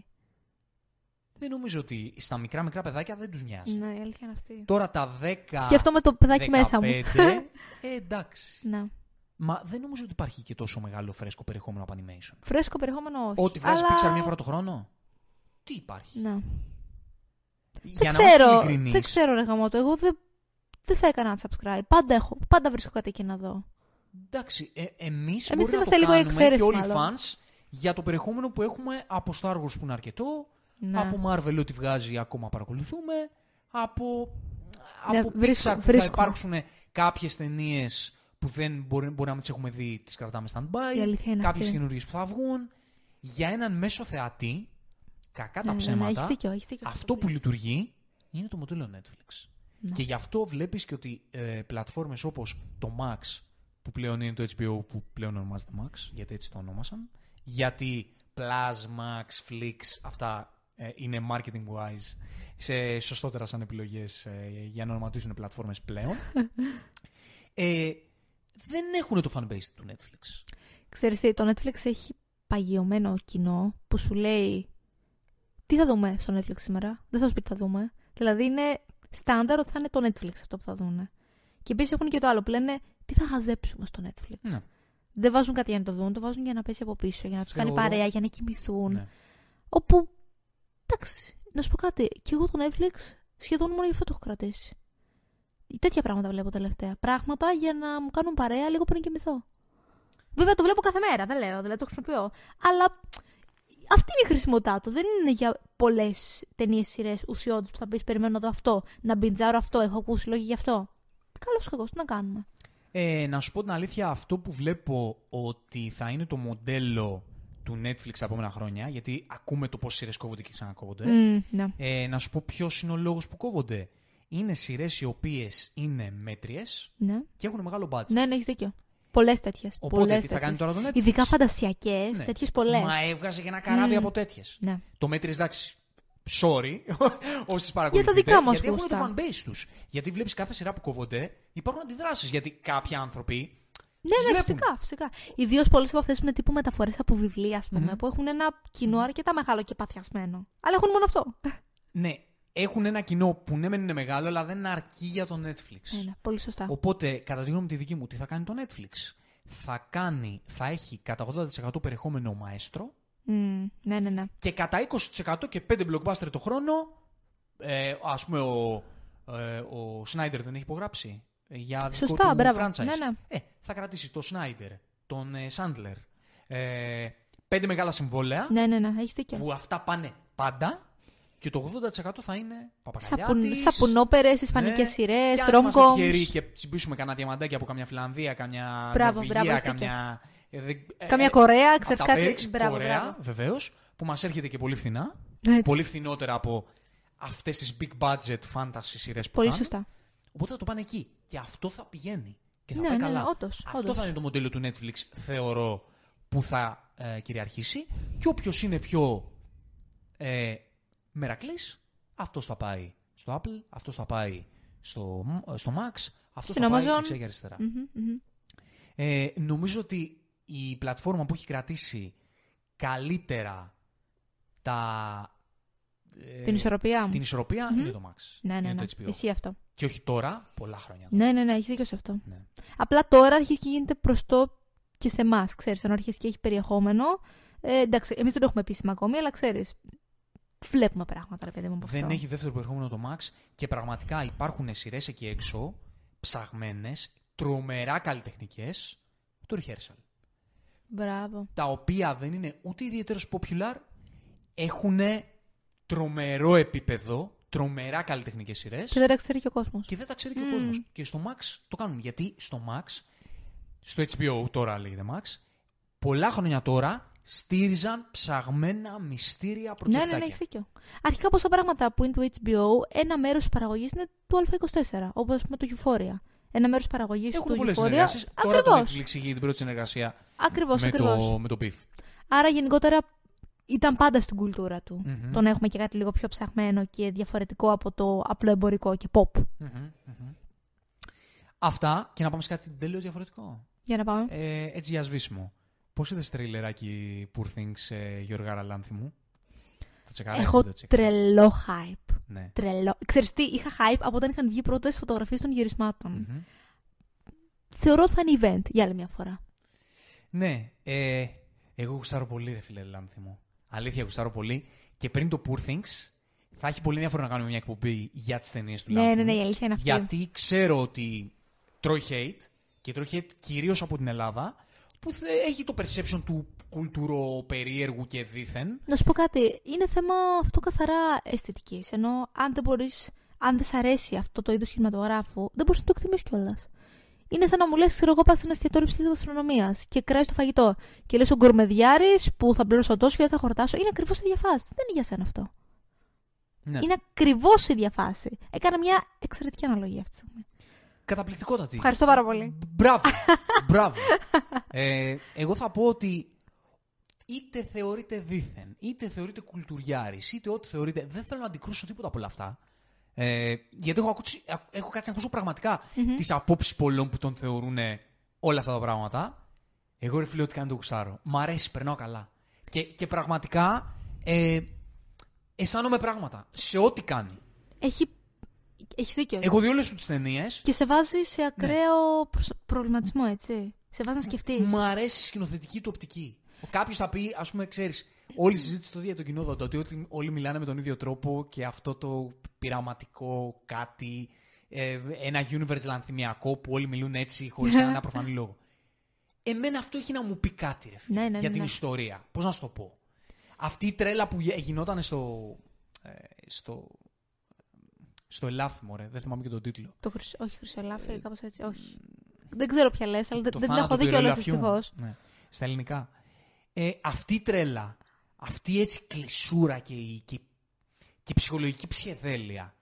Δεν νομίζω ότι στα μικρά μικρά παιδάκια δεν τους νοιάζει. Ναι, η αλήθεια είναι αυτή. Τώρα τα 10. Σκέφτομαι το παιδάκι 15, μέσα μου. <laughs> ε, εντάξει. ναι. Μα δεν νομίζω ότι υπάρχει και τόσο μεγάλο φρέσκο περιεχόμενο από animation. Φρέσκο περιεχόμενο όχι. Ό,τι βγάζει αλλά... Pixar μία φορά το χρόνο. Τι υπάρχει; Ναι. Για Δεν να είμαστε ξέρω, ειλικρινείς, δεν ξέρω ρε γαμώτο. Εγώ δεν, δεν θα έκανα subscribe. Πάντα έχω, πάντα βρίσκω κάτι εκεί να δω. Εντάξει, ε, εμείς, Εμείς μπορεί να είμαστε το λίγο η κάνουμε εξαίρεση, και όλοι οι μάλλον. fans για το περιεχόμενο που έχουμε από Star Wars που είναι αρκετό, Ναι. από Marvel ό,τι βγάζει ακόμα παρακολουθούμε, από, Ναι, από βρίσκω- Pixar που θα βρίσκω. υπάρξουν κάποιες ταινίες που δεν μπορεί, μπορεί να μην τις έχουμε δει, τις κρατάμε Η stand-by, αλήθεια είναι κάποιες αυτή. καινούργιες που θα βγουν. Για έναν μέσο θεατή, κακά Ναι, τα ναι, ναι, ψέματα, έχεις δίκιο, έχεις δίκιο αυτό που λες. λειτουργεί είναι το μοντέλο Netflix. Ναι. Και γι' αυτό βλέπεις και ότι ε, πλατφόρμες όπως το Max, που πλέον είναι το HBO που πλέον ονομάζεται Max, γιατί έτσι το ονόμασαν, γιατί Plus, Max, Flix, αυτά ε, είναι marketing-wise σε σωστότερα σαν επιλογές ε, για να ονοματίσουν πλατφόρμες πλέον, <laughs> ε, δεν έχουν το fanbase του Netflix. Ξέρεις τι, το Netflix έχει παγιωμένο κοινό που σου λέει τι θα δούμε στο Netflix σήμερα; Δεν θα σου πει τι θα δούμε. Δηλαδή είναι στάνταρ ότι θα είναι το Netflix αυτό που θα δούνε. Και επίσης έχουν και το άλλο που λένε τι θα χαζέψουμε στο Netflix; Ναι. Δεν βάζουν κάτι για να το δουν, το βάζουν για να πέσει από πίσω, για να τους κάνει Θεωρώ- παρέα, για να κοιμηθούν. Ναι. Όπου. Εντάξει, να σου πω κάτι. Και εγώ το Netflix σχεδόν μόνο γι' αυτό το έχω κρατήσει. Τέτοια πράγματα βλέπω τελευταία. Πράγματα για να μου κάνουν παρέα λίγο πριν κοιμηθώ. Βέβαια το βλέπω κάθε μέρα, δεν λέω, δηλαδή το χρησιμοποιώ. Αλλά αυτή είναι η χρησιμότητά του. Δεν είναι για πολλές ταινίες σειρές ουσιώδεις που θα πεις Περιμένω να δω αυτό, να μπιντζάρω αυτό, έχω ακούσει λόγια γι' αυτό. Καλός ή κακός, τι να κάνουμε. Ε, να σου πω την αλήθεια, αυτό που βλέπω ότι θα είναι το μοντέλο του Netflix τα επόμενα χρόνια, γιατί ακούμε το πώς σειρές κόβονται και ξανακόβονται. Μμ, ναι. Ε, να σου πω ποιος είναι ο λόγος που κόβονται. Είναι σειρές οι οποίες είναι μέτριες ναι. και έχουν μεγάλο budget. Ναι, ναι, έχεις δίκιο. Πολλές τέτοιες. Οπότε τι θα κάνει τώρα το Netflix; Ειδικά φαντασιακές, Ναι. τέτοιες πολλές. Μα έβγαζε και ένα καράβι Μμ. από τέτοιες. Ναι. Το μέτρη, εντάξει. Sorry, <laughs> όσοι παρακολουθείτε. δικά μας Γιατί έχουν το γούστα. fanbase τους. Γιατί βλέπεις κάθε σειρά που κόβονται, υπάρχουν αντιδράσεις. Γιατί κάποιοι άνθρωποι. Ναι, τις ναι, βλέπουν. φυσικά, φυσικά. Ιδίως πολλές από αυτές είναι τύπου μεταφορές από βιβλία, ας πούμε, Μμμ. που έχουν ένα κοινό αρκετά μεγάλο και παθιασμένο. Αλλά έχουν μόνο αυτό. Ναι, έχουν ένα κοινό που ναι, μεν είναι μεγάλο, αλλά δεν αρκεί για το Netflix. Ναι, ναι, πολύ σωστά. Οπότε, κατά τη γνώμη τη δική μου, τι θα κάνει το Netflix; Θα, κάνει, θα έχει κατά 80% περιεχόμενο μαέστρο Μμ, ναι, ναι, ναι. και κατά 20% και 5 blockbuster το χρόνο. Ε, ας πούμε, ο, ε, ο Snyder δεν έχει υπογράψει ε, για δικό Σωστά, του μπράβο. franchise. Ναι, ναι. Ε, θα κρατήσει το Snyder, τον ε, Sandler. Ε, πέντε μεγάλα συμβόλαια Ναι, ναι, ναι, έχεις δίκιο. που αυτά πάνε πάντα και το 80% θα είναι Σαπουν, παπακαλιάτης. Σαπουνόπερες, ισπανικές Ναι. σειρές, Και αν είμαστε ρομκομ. τυχεροί και τσιμπήσουμε κανένα διαμαντάκι από καμιά Φιλανδία, καμιά Μπράβο, Νορβηγία, μπράβο, έχεις καμιά. ε, δεν- ε, Καμία ε, Κορέα, από ξέρεις τα κάτι; Πέριξ, Μπράβο, Κορέα, μπράβο. βεβαίως, που μας έρχεται και πολύ φθηνά. Έτσι. Πολύ φθηνότερα από αυτές τις big budget fantasy σειρές που Πολύ κάνουν. σωστά. Οπότε θα το πάνε εκεί. Και αυτό θα πηγαίνει. Και θα Ναι, πάει ναι, καλά. ναι, όντως, αυτό όντως. θα είναι το μοντέλο του Netflix, θεωρώ, που θα ε, κυριαρχήσει. Και όποιος είναι πιο ε, μερακλής, αυτός θα πάει στο Apple, αυτός θα πάει στο, στο Max, αυτός Στην θα πάει Amazon. δεξιά και αριστερά. Μμμ, μμμ. Ε, νομίζω ότι η πλατφόρμα που έχει κρατήσει καλύτερα τα, ε, Την ισορροπία. την ισορροπία Μμμ. είναι το Max. Ναι, ναι, είναι ναι. το HBO. Ισχύει αυτό. Και όχι τώρα, πολλά χρόνια. Ναι, ναι, ναι, έχει δίκιο σε αυτό. Ναι. Απλά τώρα αρχίζει και γίνεται προστό και σε εμάς, ξέρεις. Ενώ αρχίζει και έχει περιεχόμενο. Ε, εντάξει, εμείς δεν το έχουμε επίσημα ακόμη, αλλά ξέρεις. Βλέπουμε πράγματα, ρε παιδί μου από Δεν αυτό. έχει δεύτερο περιεχόμενο το Max και πραγματικά υπάρχουν σειρές εκεί έξω, ψαγμένες, τρομερά καλλιτεχνικές, το rehearsal. Μπράβο. Τα οποία δεν είναι ούτε ιδιαίτερο popular, έχουν τρομερό επίπεδο, τρομερά καλλιτεχνικές σειρές. Και δεν τα ξέρει και ο κόσμος. Και δεν τα ξέρει και ο Μμμ. κόσμο. Και στο Max το κάνουν. Γιατί στο Max, στο HBO τώρα λέγεται Max, πολλά χρόνια τώρα στήριζαν ψαγμένα μυστήρια Ναι, ναι, προτζεκτάκια. ναι, έχεις δίκιο. Αρχικά πόσα πράγματα που είναι του HBO, ένα μέρος της παραγωγής είναι του Α24. Όπως με το Euphoria. Ένα μέρος της παραγωγής Έχουν του πολλές Euphoria. συνεργασίε. Τώρα το Ακριβώς. Netflix είχε την πρώτη συνεργασία Ακριβώς, με, ακριβώς. το, με το Beef. Άρα γενικότερα ήταν πάντα στην κουλτούρα του. Μμμ. Το να έχουμε και κάτι λίγο πιο ψαχμένο και διαφορετικό από το απλό εμπορικό και pop. Μμμ, μμμ. Αυτά και να πάμε σε κάτι τελείως διαφορετικό. Για να πάμε. Ε, έτσι για σβήσιμο. Πώς είδες τρέιλεράκι Poor Things, ε, Γιώργα Ραλάνθη μου; Το τσεκάρεις, Έχω δεν το τσεκάρεις. τρελό hype. Ναι. Τρελό. Ξέρεις τι, είχα hype από όταν είχαν βγει πρώτες φωτογραφίες των γυρισμάτων. Μμμ. Θεωρώ ότι θα είναι event για άλλη μια φορά. Ναι, ε, εγώ γουστάρω πολύ, ρε φίλε Λάνθη μου. Αλήθεια, γουστάρω πολύ. Και πριν το Poor Things, θα έχει πολύ ενδιαφέρον να κάνουμε μια εκπομπή για τις ταινίες του Ναι, Λάνθη ναι, ναι, μου. η αλήθεια είναι αυτή. Γιατί ξέρω ότι τρώει hate και τρώει hate κυρίως από την Ελλάδα, που θε- έχει το perception του κουλτούρο περίεργου και δίθεν. Να σου πω κάτι, είναι θέμα αυτό καθαρά αισθητικής. Ενώ αν δεν μπορείς, αν δεν σ' αρέσει αυτό το είδος κινηματογράφου, δεν μπορείς να το εκτιμήσεις κιόλας. Είναι σαν να μου λες: Ξέρω εγώ, πας σε ένα εστιατόριο ψηλής γαστρονομίας και κράει το φαγητό. Και λες ο γκορμεδιάρης που θα πληρώσω τόσο και δεν θα χορτάσω. Είναι ακριβώς η διαφάση. Δεν είναι για σένα αυτό. Ναι. Είναι ακριβώς η διαφάση. Έκανα μια εξαιρετική αναλογία αυτή τη στιγμή. Καταπληκτικότατη. Ευχαριστώ πάρα πολύ. Μπράβο. Μπράβο. Ε, εγώ θα πω ότι είτε θεωρείτε δίθεν, είτε θεωρείτε κουλτουριάρης, είτε ό,τι θεωρείτε. Δεν θέλω να αντικρούσω τίποτα από όλα αυτά. Ε, γιατί έχω, ακούσει, έχω κάτσει να ακούσω πραγματικά τις απόψεις πολλών που τον θεωρούν όλα αυτά τα πράγματα. Εγώ ρε φίλε, ό,τι κάνει το γουστάρω. Μ' αρέσει, περνάω καλά. Και, και πραγματικά ε, αισθάνομαι πράγματα σε ό,τι κάνει. Έχει, έχεις δίκιο. Εγώ δει όλες του τις ταινίες. Και σε βάζει σε ακραίο προσ- προβληματισμό, έτσι. Σε βάζει να σκεφτείς. Μ' αρέσει η σκηνοθετική του οπτική. Κάποιος θα πει, ας πούμε, ξέρεις, όλη η συζήτηση στο ίδιο το κοινό δοντό, ότι όλοι μιλάνε με τον ίδιο τρόπο και αυτό το πειραματικό κάτι, ε, ένα universe λανθιμιακό που όλοι μιλούν έτσι χωρίς <laughs> κανένα προφανή λόγο. Εμένα αυτό έχει να μου πει κάτι, ρε φίλε, Ναι, ναι, για ναι, την ναι. ιστορία. Πώς να σου το πω. Αυτή η τρέλα που γε- γινόταν στο. Ε, στο στο Ελάφιμο, ρε. Δεν θυμάμαι και τον τίτλο. Το χρυσ... Όχι, χρυσολάφι, κάπω έτσι. Όχι. Δεν ξέρω ποια λες, αλλά δεν Το δεν την θάνατο έχω δει του κιόλας ιερολαφιού. δυστυχώς. Ναι. Στα ελληνικά. Ε, αυτή η τρέλα, αυτή έτσι κλεισούρα και η, και, και η ψυχολογική ψιεδέλεια,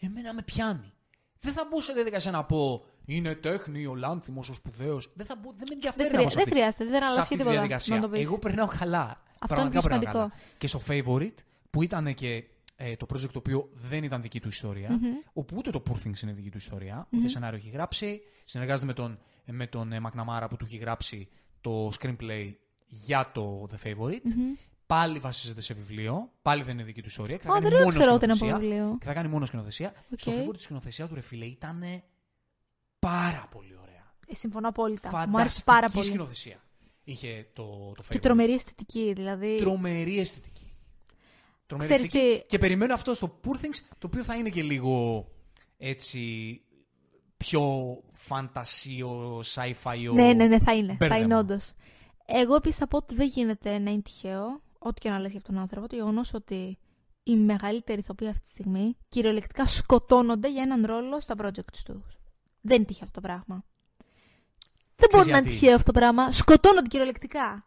εμένα με πιάνει. Δεν θα μπω σε διαδικασία να πω είναι τέχνη, ο Λάνθιμος, ο σπουδαίος. Δεν, θα μπω, δεν με ενδιαφέρει Δεν, να χρεια- μπω σε δεν αυτή- χρειάζεται, δεν σε αλλάζει αυτή τη τίποτα. διαδικασία. Να το πεις. Εγώ περνάω καλά. Αυτό Πραγματικά είναι πιο περνάω καλά. σημαντικό. Και στο Favorite, που ήταν και ε, το project το οποίο δεν ήταν δική του ιστορια όπου ούτε το Poor Things είναι δική του ιστορία, ούτε σενάριο έχει γράψει, συνεργάζεται με τον, με τον ε, McNamara που του έχει γράψει το screenplay για το The Favorite. Πάλι βασίζεται σε βιβλίο, πάλι δεν είναι δική του ιστορία. και θα Α, κάνει δεν το μόνο ξέρω ότι είναι από σκηνοθεσία. βιβλίο. Και θα κάνει μόνο σκηνοθεσία. Στο OK. Favorite τη σκηνοθεσία του ρε φίλε ήταν πάρα πολύ ωραία. Ε, συμφωνώ απόλυτα. Μου άρεσε Φανταστική πάρα πολύ. σκηνοθεσία είχε το, το Favorite. Και τρομερή αισθητική, δηλαδή. Τρομερή αισθητική. Τρομερή Ξέρεις αισθητική. τι- Και περιμένω αυτό στο Poor Things, το οποίο θα είναι και λίγο έτσι πιο φαντασίο, sci-fi. Ναι, ναι, ναι, θα είναι. Θα μπέρδεμα. είναι όντως. Εγώ επίση θα πω ότι δεν γίνεται να είναι τυχαίο, ό,τι και να λες για αυτόν τον άνθρωπο, το γεγονός ότι οι μεγαλύτεροι ηθοποιοί αυτή τη στιγμή κυριολεκτικά σκοτώνονται για έναν ρόλο στα project τους. Δεν είναι τυχαίο αυτό το πράγμα. Δεν μπορεί να είναι γιατί. τυχαίο αυτό το πράγμα. Σκοτώνονται κυριολεκτικά.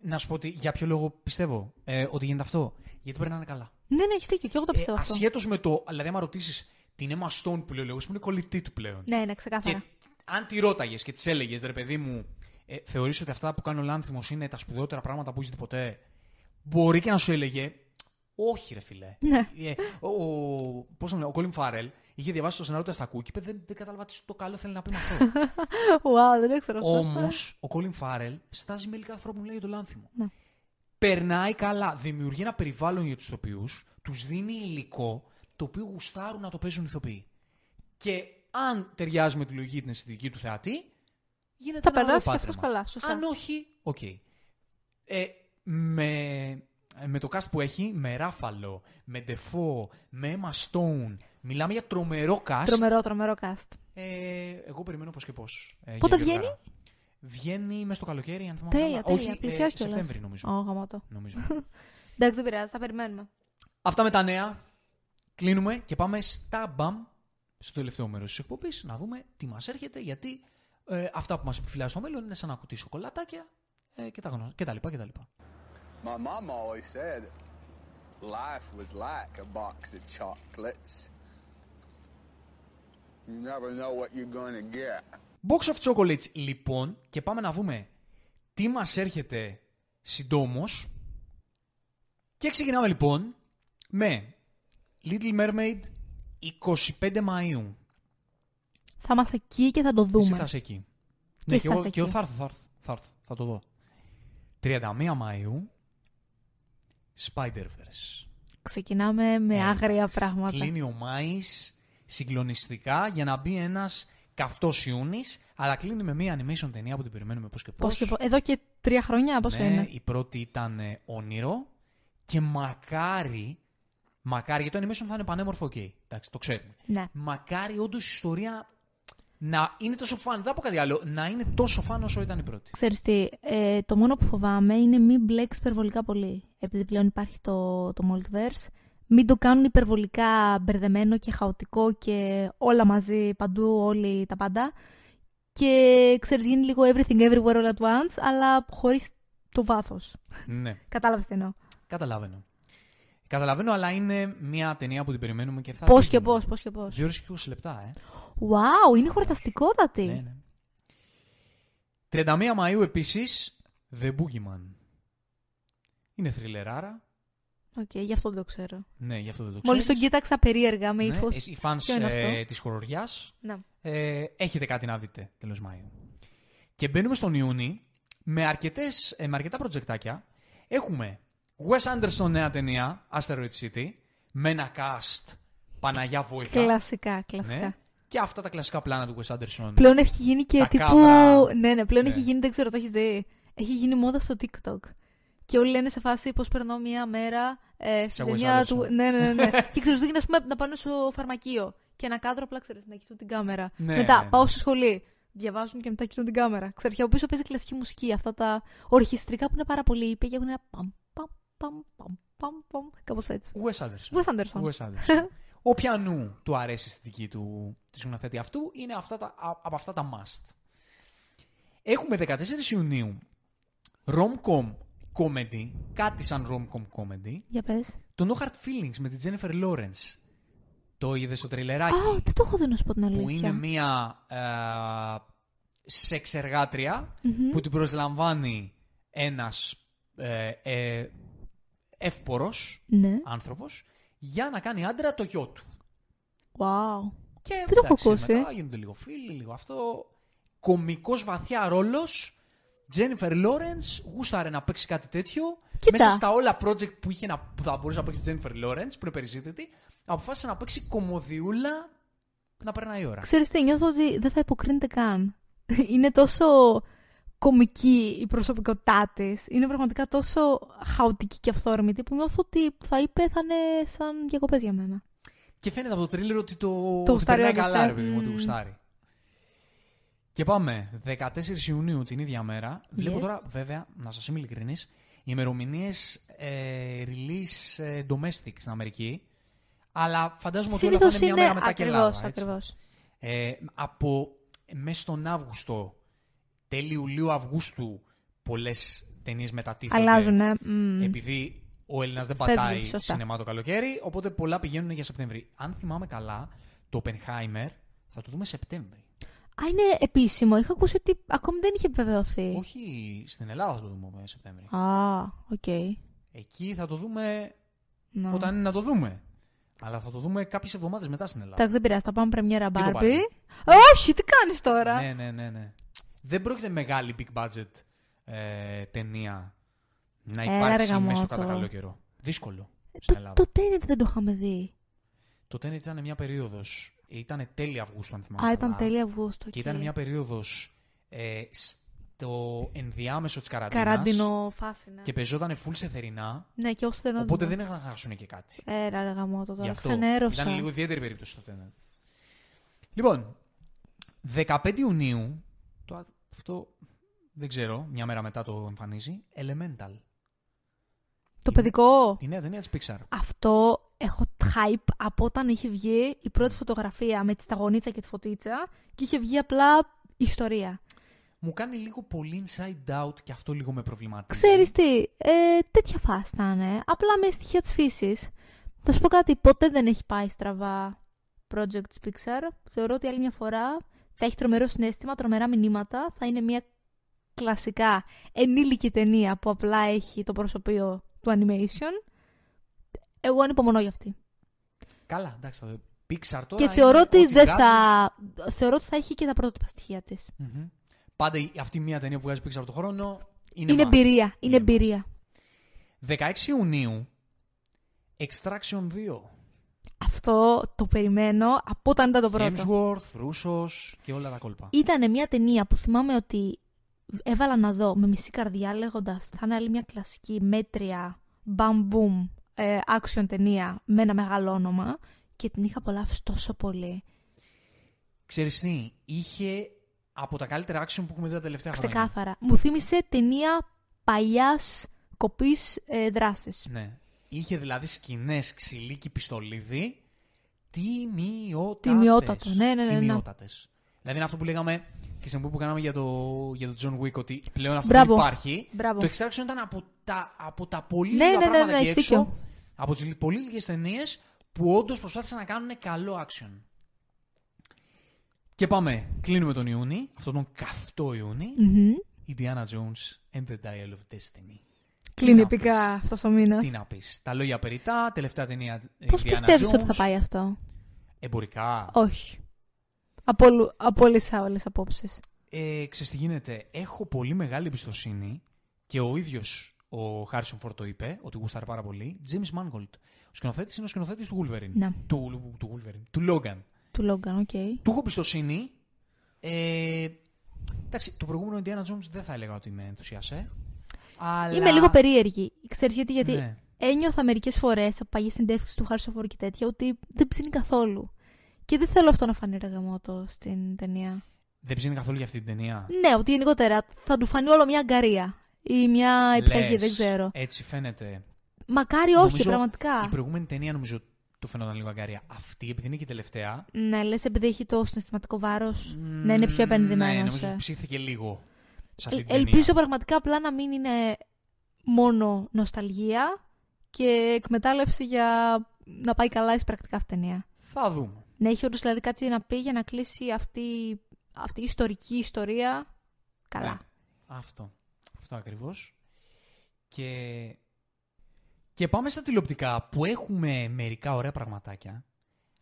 Να σου πω ότι για ποιο λόγο πιστεύω ε, ότι γίνεται αυτό. Γιατί περνάνε καλά. Ναι, ναι, έχεις δίκιο. Και εγώ το Ε, πιστεύω αυτό. Ασχέτως με το. Δηλαδή, άμα ρωτήσεις την Emma Stone που λέει ο λόγο, που είναι κολλητή του πλέον. Ναι, ναι, ξεκάθαρα. Και αν τη ρώταγες και της έλεγες, ρε παιδί μου, ε, θεωρείς ότι αυτά που κάνει ο Λάνθιμος είναι τα σπουδαιότερα πράγματα που έχει δει ποτέ; Μπορεί και να σου έλεγε, Όχι, ρε φιλέ. Ναι. Ε, ο, ο, πώς το λένε, ο Colin Farrell είχε διαβάσει το σενάριο του Αστακού και είπε, δεν, δεν κατάλαβα τι το καλό θέλει να πει με αυτό. <laughs> Wow, δεν ήξερα αυτό. Όμως, ο Colin Farrell στάζει με λίγα κάθε φορά που μιλάει για το Λάνθιμο. Ναι. Περνάει καλά, δημιουργεί ένα περιβάλλον για τους ηθοποιούς, τους δίνει υλικό το οποίο γουστάρουν να το παίζουν ηθοποιοί. Και αν ταιριάζει με τη λογική την αισθητική του θεατή, γίνεται Θα ένα ωραίο περάσει και πάντρεμα. αυτός καλά, σωστά. Αν όχι, οκ. Ε, με, με το cast που έχει, με Ράφαλο, με Ντεφό, με Emma Stone, μιλάμε για τρομερό cast. Τρομερό, τρομερό cast. Ε, εγώ περιμένω πώς και πώς. Ε, Πότε για βγαίνει; Γεωργάρα. Βγαίνει μέσα στο καλοκαίρι, αν θυμάμαι Τέλεια, καλά. τέλεια. Όχι, ε, Πλησιάζει κιόλας. Σεπτέμβρη νομίζω. Ω, γαμώτο. νομίζω. <laughs> Εντάξει, δεν πειράζει, θα περιμένουμε. Αυτά με τα νέα. Κλείνουμε και πάμε στα μπαμ στο τελευταίο μέρος της εκπομπής να δούμε τι μας έρχεται. Γιατί ε, αυτά που μας επιφυλάσσει στο μέλλον είναι σαν να κουτί σοκολατάκια ε, και, τα, γνω- και τα λοιπά και τα λοιπά. My mom always said life was like a box of chocolates. You never know what you're going to get. Box of Chocolates λοιπόν και πάμε να δούμε τι μας έρχεται συντόμως. Και ξεκινάμε λοιπόν με Little Mermaid 25 Μαΐου. Θα είμαστε εκεί και θα το Εσύ δούμε. θα είσαι εκεί. Και ναι, εσύ και θα εγώ, είσαι και εγώ εκεί. θα έρθω, θα έρθω, θα έρθω, θα το δω. 31 Μαΐου Spider-Verse. Ξεκινάμε με Ε, άγρια εντάξει. πράγματα. Κλείνει ο Μάης συγκλονιστικά για να μπει ένας καυτός Ιούνης, αλλά κλείνει με μια animation ταινία που την περιμένουμε πώς και πώς. Πώς και πώς. Εδώ και τρία χρόνια, πόσο ναι, είναι. η πρώτη ήταν ε, όνειρο και μακάρι, μακάρι, γιατί το animation θα είναι πανέμορφο, οκ, εντάξει, το ξέρουμε. Ναι. Μακάρι όντως η ιστορία να είναι τόσο fun, δεν θα πω κάτι άλλο, να είναι τόσο fun όσο ήταν η πρώτη. Ξέρεις τι, ε, το μόνο που φοβάμαι είναι μην μπλέξει υπερβολικά πολύ. Επειδή πλέον υπάρχει το, το Multiverse. Μην το κάνουν υπερβολικά μπερδεμένο και χαοτικό και όλα μαζί, παντού, όλοι τα πάντα. Και ξέρεις, γίνει λίγο everything everywhere all at once, αλλά χωρίς το βάθος. ναι, <laughs> Κατάλαβες τι εννοώ. καταλαβαίνω. Καταλαβαίνω, αλλά είναι μια ταινία που την περιμένουμε και θα. Πώς τη και δούμε. πώς, πώς και πώς. Δύο ώρες και 20 λεπτά, ε. Wow, είναι χορταστικότατη. Ναι, ναι. 31 Μαΐου επίσης, The Boogeyman. Είναι θριλεράρα. Οκ, γι' αυτό δεν το ξέρω. Ναι, γι' αυτό δεν το Μόλις τον ξέρεις. κοίταξα περίεργα με Ναι, ύφος. εσ- οι fans Ποιο είναι ε, αυτό; της χοροριάς Ναι. ε, έχετε κάτι να δείτε τέλος Μάιου. Και μπαίνουμε στον Ιούνι με, αρκετές, ε, με αρκετά προτζεκτάκια. Έχουμε Wes Anderson νέα ταινία, Asteroid City, με ένα cast Παναγιά βόηθα. Κλασικά, κλασικά. Ναι. Και αυτά τα κλασικά πλάνα του Wes Anderson. Πλέον έχει γίνει και Τα τύπου. κάδρα. Ναι, ναι, πλέον Ναι. έχει γίνει, δεν ξέρω, το έχεις δει. Έχει γίνει μόδα στο TikTok. Και όλοι λένε σε φάση πώς περνώ μία μέρα ε, στην Wes ταινία Anderson. του. Ναι, ναι, ναι. ναι. <laughs> και ξέρω, δείχνει, ας πούμε, να πάνε στο φαρμακείο. Και ένα κάδρο απλά ξέρεις να κοιτούν την κάμερα. Ναι, μετά ναι. πάω στο σχολείο. Διαβάζουν και μετά κοιτούν την κάμερα. Ξέρεις, και από πίσω παίζει κλασική μουσική. Αυτά τα ορχιστρικά που είναι πάρα πολύ ήπια και έχουν ένα παμ, παμ, παμ, παμ, παμ, παμ. Κάπως έτσι. Wes Anderson. Wes Anderson. Wes Anderson. <laughs> Όποιανού του αρέσει η αισθητική του, του σκηνοθέτη αυτού είναι αυτά τα, α- από αυτά τα must. Έχουμε 14 Ιουνίου rom-com comedy, κάτι σαν rom-com comedy, Για πες. το No Hard Feelings με τη Jennifer Lawrence. Το είδες στο τριλεράκι; Α, δεν το έχω δει να σου πω την αλήθεια. που είναι μία ε, σεξεργάτρια που την προσλαμβάνει ένας ε, ε, εύπορος Ναι. άνθρωπος για να κάνει άντρα το γιο του. Wow. Και Δεν το έχω εντάξει, ακούσει. μετά γίνονται λίγο φίλοι, λίγο αυτό. Κομικός βαθιά ρόλος. Jennifer Lawrence γούσταρε να παίξει κάτι τέτοιο. Κοίτα. Μέσα στα όλα project που, είχε να, που θα μπορούσε να παίξει η Jennifer Lawrence, που είναι περιζήτητη, αποφάσισε να παίξει κομμωδιούλα να περνάει η ώρα. Ξέρεις τι, νιώθω ότι δεν θα υποκρίνεται καν. <laughs> Είναι τόσο κομική η προσωπικότητά της. Είναι πραγματικά τόσο χαοτική και αυθόρμητη που νιώθω ότι θα είπε θα είναι σαν διακοπές για μένα. Και φαίνεται από το τρίλερ ότι το, Το ότι γουστάρει περνάει όντως, καλά, ε. ρε παιδί μου, ότι Μμμ. γουστάρει. Και πάμε. 14 Ιουνίου την ίδια μέρα. Βλέπω Yes. τώρα, βέβαια, να σας είμαι ειλικρινής, οι ημερομηνίες ε, release ε, domestic στην Αμερική. Αλλά φαντάζομαι ότι όλα θα Συνήθω είναι μια είναι μέρα μετά και ακριβώς. Ελλάδα. έτσι. Ακριβώς. Ε, από μέσα στον Αύγουστο, τέλη Ιουλίου-Αυγούστου, πολλές ταινίες μετατίθενται. Αλλάζουνε. μμ. Επειδή ο Έλληνας δεν Φεύγει, πατάει σωστά. σινεμά το καλοκαίρι, οπότε πολλά πηγαίνουν για Σεπτέμβρη. Αν θυμάμαι καλά, το Oppenheimer θα το δούμε Σεπτέμβρη. Α, είναι επίσημο. Είχα ακούσει ότι ακόμη δεν είχε επιβεβαιωθεί. Όχι, στην Ελλάδα θα το δούμε Σεπτέμβρη. Α, οκ. Εκεί θα το δούμε Να. όταν είναι να το δούμε. Αλλά θα το δούμε κάποιες εβδομάδες μετά στην Ελλάδα. Εντάξει, δεν πειράζει. Θα πάμε πρεμιέρα το Barbie. Barbie. Όχι, τι κάνεις τώρα; Ναι, ναι, ναι, ναι. Δεν πρόκειται μεγάλη big budget ε, ταινία να Έλα, υπάρξει ρε, μέσα στο γαμώτο. κατά καλό καιρό. Δύσκολο στην Το, Ελλάδα. το Tenet δεν το είχαμε δει. Το Tenet ήταν μια περίοδος. Ήταν τέλη Αυγούστου, αν θυμάμαι. Α, καλά. ήταν τέλη Αυγούστου. Και οκ. ήταν μια περίοδος ε, στο ενδιάμεσο της καραντίνας Καραντινο φάση, ναι. Και παιζόταν full σε θερινά. Ναι, και όσο δεν Οπότε δεν είχαν να χάσουν και κάτι. Έλα, ρε γαμώτο Γι' τώρα. αυτό Ξενέρωσα. ήταν λίγο ιδιαίτερη περίπτωση το Tenet. Λοιπόν, 15 Ιουνίου, το, αυτό δεν ξέρω, μια μέρα μετά το εμφανίζει, Elemental. Το παιδικό; Η νέα ταινία της Pixar. Αυτό έχω hype από όταν είχε βγει η πρώτη φωτογραφία με τη σταγονίτσα και τη φωτίτσα και είχε βγει απλά ιστορία. Μου κάνει λίγο πολύ inside out και αυτό λίγο με προβληματίζει. Ξέρεις τι, ε, τέτοια φάση θα είναι. Απλά με στοιχεία της φύσης. Θα σου πω κάτι, ποτέ δεν έχει πάει στραβά project της Pixar. Θεωρώ ότι άλλη μια φορά θα έχει τρομερό συνέστημα, τρομερά μηνύματα. Θα είναι μια κλασικά ενήλικη ταινία που απλά έχει το προσωπείο του animation. Εγώ ανυπομονώ για αυτή. Καλά, εντάξει, το Pixar τώρα Και θεωρώ είναι ότι ό,τι δεν βγάζει. θα... Θεωρώ ότι θα έχει και τα πρότυπα στοιχεία της. Μμμ. Πάντα η- αυτή μια ταινία που βγάζει Pixar το χρόνο είναι, Είναι must. εμπειρία. Είναι must. εμπειρία. 16 Ιουνίου, Extraction 2. Αυτό το περιμένω από όταν ήταν το πρώτο. Hemsworth, Ρούσος και όλα τα κόλπα. Ήταν μια ταινία που θυμάμαι ότι έβαλα να δω με μισή καρδιά λέγοντας θα είναι άλλη μια κλασική μέτρια μπαμ μπουμ ε, action ταινία με ένα μεγάλο όνομα και την είχα απολαύσει τόσο πολύ. Ξέρεις τι, είχε από τα καλύτερα action που έχουμε δει τα τελευταία χρόνια. Ξεκάθαρα. Μου θύμισε ταινία παλιάς κοπής ε, δράσης. Ναι. Είχε δηλαδή σκηνές ξυλίκι πιστολίδι τιμιότατες. Τιμιότατο, ναι, ναι, ναι, ναι. Τιμιότατες. Δηλαδή είναι αυτό που λέγαμε και στην που κάναμε για το, για το John Wick ότι πλέον αυτό Μπράβο. δεν υπάρχει. Μπράβο. Το Extraction ήταν από τα, από τα πολύ Ναι, λίγα ναι, ναι, πράγματα ναι, εκεί έχεις έξω. δίκιο. Από τις πολύ λίγες ταινίες που όντως προσπάθησαν να κάνουν καλό action. Και πάμε, κλείνουμε τον Ιούνι, αυτόν τον καυτό Ιούνι, Μμμ. Indiana Jones and the Dial of Destiny. Κλείνει να επικά πεις; αυτός ο μήνας. Τι να πεις; Τα λόγια περιττά, τελευταία ταινία. Πώς Indiana πιστεύεις Jones, ότι θα πάει αυτό; Εμπορικά. Όχι. Από, όλου- από όλες, όλες τις απόψεις. Ε, ξέρεις τι γίνεται; Έχω πολύ μεγάλη εμπιστοσύνη και ο ίδιος ο Χάρισον Φορντ το είπε ότι γούσταρε πάρα πολύ. James Mangold. Ο σκηνοθέτης είναι ο σκηνοθέτης του Wolverine. Ναι. Του, του Wolverine. Του Logan. Του Λόγκαν, οκ. Του έχω εμπιστοσύνη. Ε, εντάξει, το προηγούμενο Indiana Jones δεν θα έλεγα ότι με ενθουσιάσε. Αλλά... Είμαι λίγο περίεργη. Ξέρεις γιατί, γιατί Ναι. ένιωθα μερικές φορές από παγιέ συνέντευξει του Harrison Ford και τέτοια ότι δεν ψήνει καθόλου. Και δεν θέλω αυτό να φανεί ρεγαμότο στην ταινία. Δεν ψήνει καθόλου για αυτή την ταινία; Ναι, ότι γενικότερα θα του φανεί όλο μια αγκαρία. Ή μια επιταγή, Λες, δεν ξέρω. Έτσι φαίνεται. Μακάρι όχι, Νομίζω πραγματικά. Η προηγούμενη ταινία νομίζω του φαινόταν λίγο αγκαρία. Αυτή, επειδή είναι και η τελευταία. Ναι, λες επειδή έχει το συναισθηματικό βάρος να είναι πιο επενδυμένο. Ναι, νομίζω σε- ψήθηκε λίγο σε αυτή Ε, την ταινία. ελπίζω πραγματικά απλά να μην είναι μόνο νοσταλγία και εκμετάλλευση για να πάει καλά η πρακτικά αυτή η ταινία. Θα δούμε. Να έχει όντως δηλαδή κάτι να πει για να κλείσει αυτή, αυτή η ιστορική ιστορία καλά. Ναι. Αυτό. Αυτό ακριβώς. Και... και πάμε στα τηλεοπτικά που έχουμε μερικά ωραία πραγματάκια.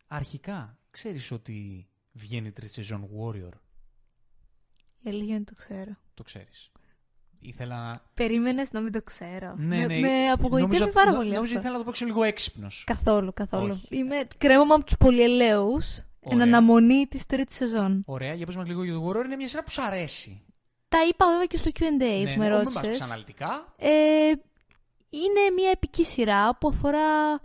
Αρχικά, ξέρεις ότι βγαίνει τρίτη σεζόν Warrior; Η αλήθεια είναι το ξέρω. Το ξέρεις. Ήθελα να... Περίμενες να μην το ξέρω. Ναι, με, ναι. με απογοητεύει Νομίζω- πάρα νο- πολύ. Νομίζω αυτό. ήθελα να το παίξω λίγο έξυπνος. Καθόλου, καθόλου. Όχι. Είμαι κρέμωμα από τους πολυελαίους εν Ωραία. αναμονή της τρίτη σεζόν. Ωραία, για πες μας λίγο για το Warrior. Είναι μια σειρά που σου αρέσει. Τα είπα βέβαια και στο QA ναι, που ναι, με όχι, μην μας ρώτησες. πεις αναλυτικά. Ε, είναι μια επική σειρά που αφορά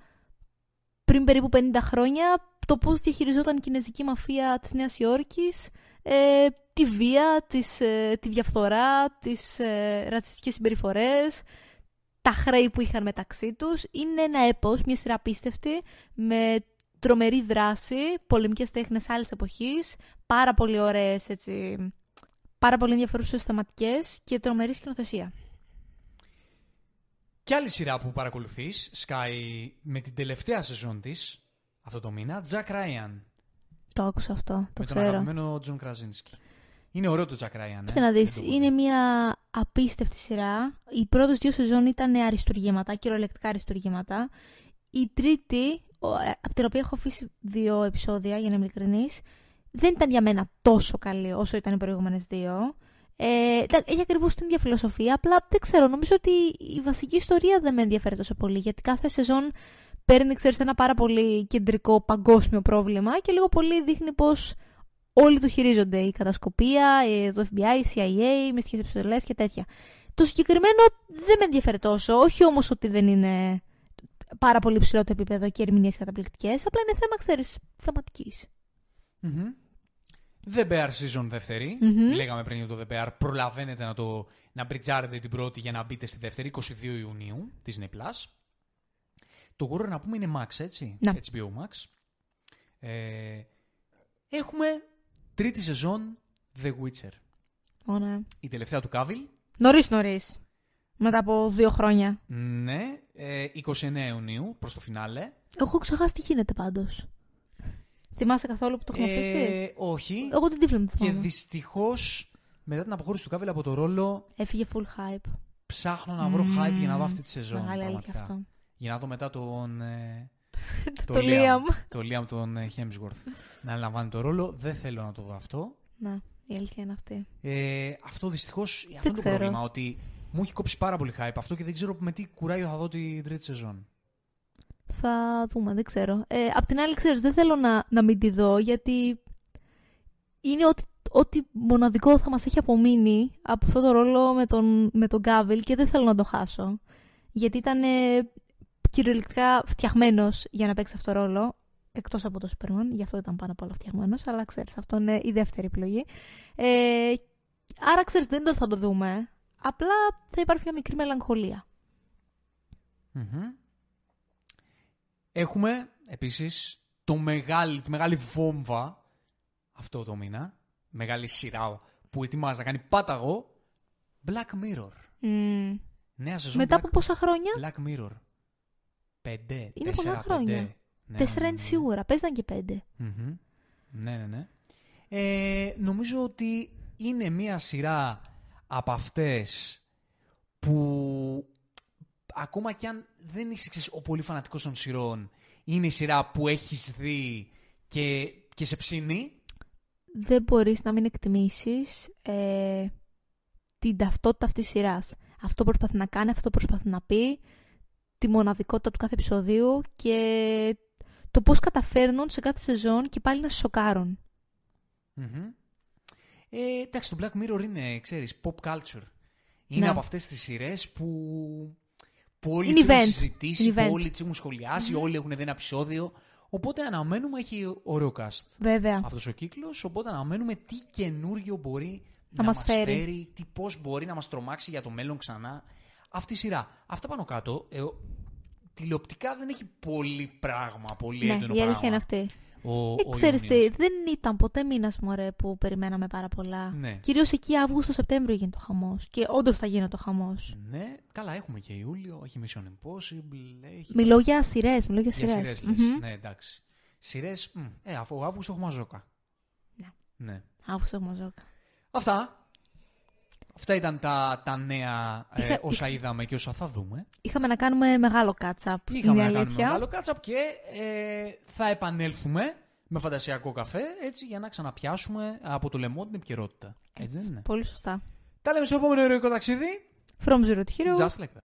πριν περίπου 50 χρόνια το πώς διαχειριζόταν η κινέζικη μαφία της Νέας Υόρκης, ε, τη βία, της, ε, τη διαφθορά, τις ε, ρατσιστικές συμπεριφορές, τα χρέη που είχαν μεταξύ τους. Είναι ένα έπος, μια σειρά απίστευτη, με τρομερή δράση, πολεμικές τέχνες άλλης εποχής, πάρα πολύ ωραίες έτσι, πάρα πολύ ενδιαφέρουσες θεματικές και τρομερή σκηνοθεσία. Και άλλη σειρά που παρακολουθείς, Sky, με την τελευταία σεζόν της, αυτό το μήνα, Jack Ryan. Το άκουσα αυτό, το με τον ξέρω. αγαπημένο Τζον Κραζίνσκι. Είναι ωραίο το Jack Ryan. Κοίτα ε. να Δεν δεις, το είναι έχω δει. μια απίστευτη σειρά. Οι πρώτες δύο σεζόν ήταν αριστουργήματα, κυριολεκτικά αριστουργήματα. Η τρίτη, ο- ε, από την οποία έχω αφήσει δύο επεισόδια, για να είμαι ειλικρινής, δεν ήταν για μένα τόσο καλή όσο ήταν οι προηγούμενες δύο. Ε, τα- έχει ακριβώς την ίδια φιλοσοφία, απλά δεν ξέρω, νομίζω ότι η βασική ιστορία δεν με ενδιαφέρει τόσο πολύ, γιατί κάθε σεζόν παίρνει, ξέρεις, ένα πάρα πολύ κεντρικό παγκόσμιο πρόβλημα και λίγο πολύ δείχνει πως όλοι το χειρίζονται. Η κατασκοπία, ε, το FBI, η CIA, οι μυστικές επιστολές και τέτοια. Το συγκεκριμένο δεν με ενδιαφέρει τόσο, όχι όμως ότι δεν είναι πάρα πολύ ψηλό το επίπεδο και ερμηνείες καταπληκτικές, απλά είναι θέμα, ξέρεις, θεματικής. Μμμ. The Bear season δεύτερη. Μμμ. Λέγαμε πριν για το The Bear. Προλαβαίνετε να, το, να μπριτζάρετε την πρώτη για να μπείτε στη δεύτερη, 22 Ιουνίου, Disney Plus. Το Warrior να πούμε είναι Max, έτσι; Ναι. HBO Max. Ε, έχουμε τρίτη σεζόν The Witcher. Ωραία. Η τελευταία του Κάβιλ. Νωρίς νωρίς. Μετά από δύο χρόνια. Ναι, ε, 29 Ιουνίου προς το φινάλε. Εγώ έχω ξεχάσει τι γίνεται πάντως. Θυμάσαι καθόλου που το έχουμε αφήσει. Ε, όχι. Εγώ την τύφλα μου Και θυμάμαι. δυστυχώς μετά την αποχώρηση του Κάβιλ από το ρόλο Έφυγε full hype. ψάχνω να βρω hype για να δω αυτή τη σεζόν. Μεγάλη αλήθεια πραγματικά. αυτό. Για να δω μετά τον. Ε, <laughs> Το Liam. Το Liam τον ε, Hemsworth. <laughs> να λαμβάνει το ρόλο. Δεν θέλω να το δω αυτό. Να, η αλήθεια είναι αυτή. Ε, αυτό δυστυχώς. Αυτό είναι το ξέρω. πρόβλημα. Ότι μου έχει κόψει πάρα πολύ hype αυτό και δεν ξέρω με τι κουράγιο θα δω την τρίτη σεζόν. Θα δούμε, δεν ξέρω. Ε, απ' την άλλη, ξέρεις, δεν θέλω να, να μην τη δω, γιατί είναι ότι, ότι μοναδικό θα μας έχει απομείνει από αυτό το ρόλο με τον, με τον Γκάβιλ και δεν θέλω να το χάσω. Γιατί ήταν ε, κυριολεκτικά φτιαγμένος για να παίξει αυτό το ρόλο, εκτός από το Superman, γι' αυτό ήταν πάνω απ' όλα φτιαγμένος, αλλά ξέρεις, αυτό είναι η δεύτερη επιλογή. Ε, άρα, ξέρεις, δεν το θα το δούμε, απλά θα υπάρχει μια μικρή μελαγχολία. Μμμ. Έχουμε επίσης το μεγάλη, τη μεγάλη βόμβα αυτό το μήνα. Μεγάλη σειρά που ετοιμάζει να κάνει πάταγο. Black Mirror. Μμμ. Νέα σεζόν Μετά Black, από πόσα χρόνια; Black Mirror. Πέντε, Είναι τέσσερα, πολλά χρόνια. πέντε. Ναι, Τέσσερα ναι, είναι ναι. σίγουρα. Παίζαν και πέντε. Μμμ. Ναι, ναι, ναι. Ε, νομίζω ότι είναι μία σειρά από αυτές που ακόμα κι αν δεν είσαι ξέρεις, ο πολύ φανατικός των σειρών, είναι η σειρά που έχεις δει και, και σε ψήνει. Δεν μπορείς να μην εκτιμήσεις ε, την ταυτότητα αυτής της σειράς. Αυτό προσπαθεί να κάνει, αυτό προσπαθεί να πει, τη μοναδικότητα του κάθε επεισοδίου και το πώς καταφέρνουν σε κάθε σεζόν και πάλι να σε σοκάρουν. Μμμ. Ε, εντάξει, το Black Mirror είναι, ξέρεις, pop culture. Είναι Ναι. από αυτές τις σειρές που, που όλοι Είναι τις έχουν event. συζητήσει, Είναι που event. όλοι τις έχουν σχολιάσει, όλοι έχουν δει ένα επεισόδιο. Οπότε αναμένουμε, έχει ωραίο cast Βέβαια. αυτός ο κύκλος, οπότε αναμένουμε τι καινούριο μπορεί Να μας φέρει. τι πώς μπορεί να μας τρομάξει για το μέλλον ξανά αυτή η σειρά. Αυτά πάνω κάτω, ε, ο- τηλεοπτικά δεν έχει πολύ πράγμα, πολύ Ναι, έντονο η αλήθεια πράγμα. είναι αυτή. Ο, Ε, ο ξέρεις τι, Ιούνιος. δεν ήταν ποτέ μήνας μωρέ που περιμέναμε πάρα πολλά. Ναι. Κυρίως εκεί Αύγουστο-Σεπτέμβριο γίνεται το χαμός. Και όντως θα γίνεται ο χαμός. Ναι, καλά, έχουμε και Ιούλιο, έχει Mission Impossible, έχει... Μιλώ για σειρές, μιλώ για Για σειρές. σειρές λες. Ναι, εντάξει. Σειρές, μ, ε, αφού Αύγουστο έχουμε Μαζόκα. Ναι. ναι. Αύγουστο μαζόκα. Αυτά. Αυτά ήταν τα, τα νέα ε, Είχα- όσα είδαμε και όσα θα δούμε. Είχαμε να κάνουμε μεγάλο catch-up. Είχαμε είναι η να κάνουμε αλήθεια. μεγάλο κάτσαπ και ε, θα επανέλθουμε με φαντασιακό καφέ έτσι για να ξαναπιάσουμε από το λαιμό την επικαιρότητα. Έτσι δεν είναι; Πολύ σωστά. Τα λέμε στο επόμενο ερωτικό ταξίδι. From Zero to Hero. Just like that.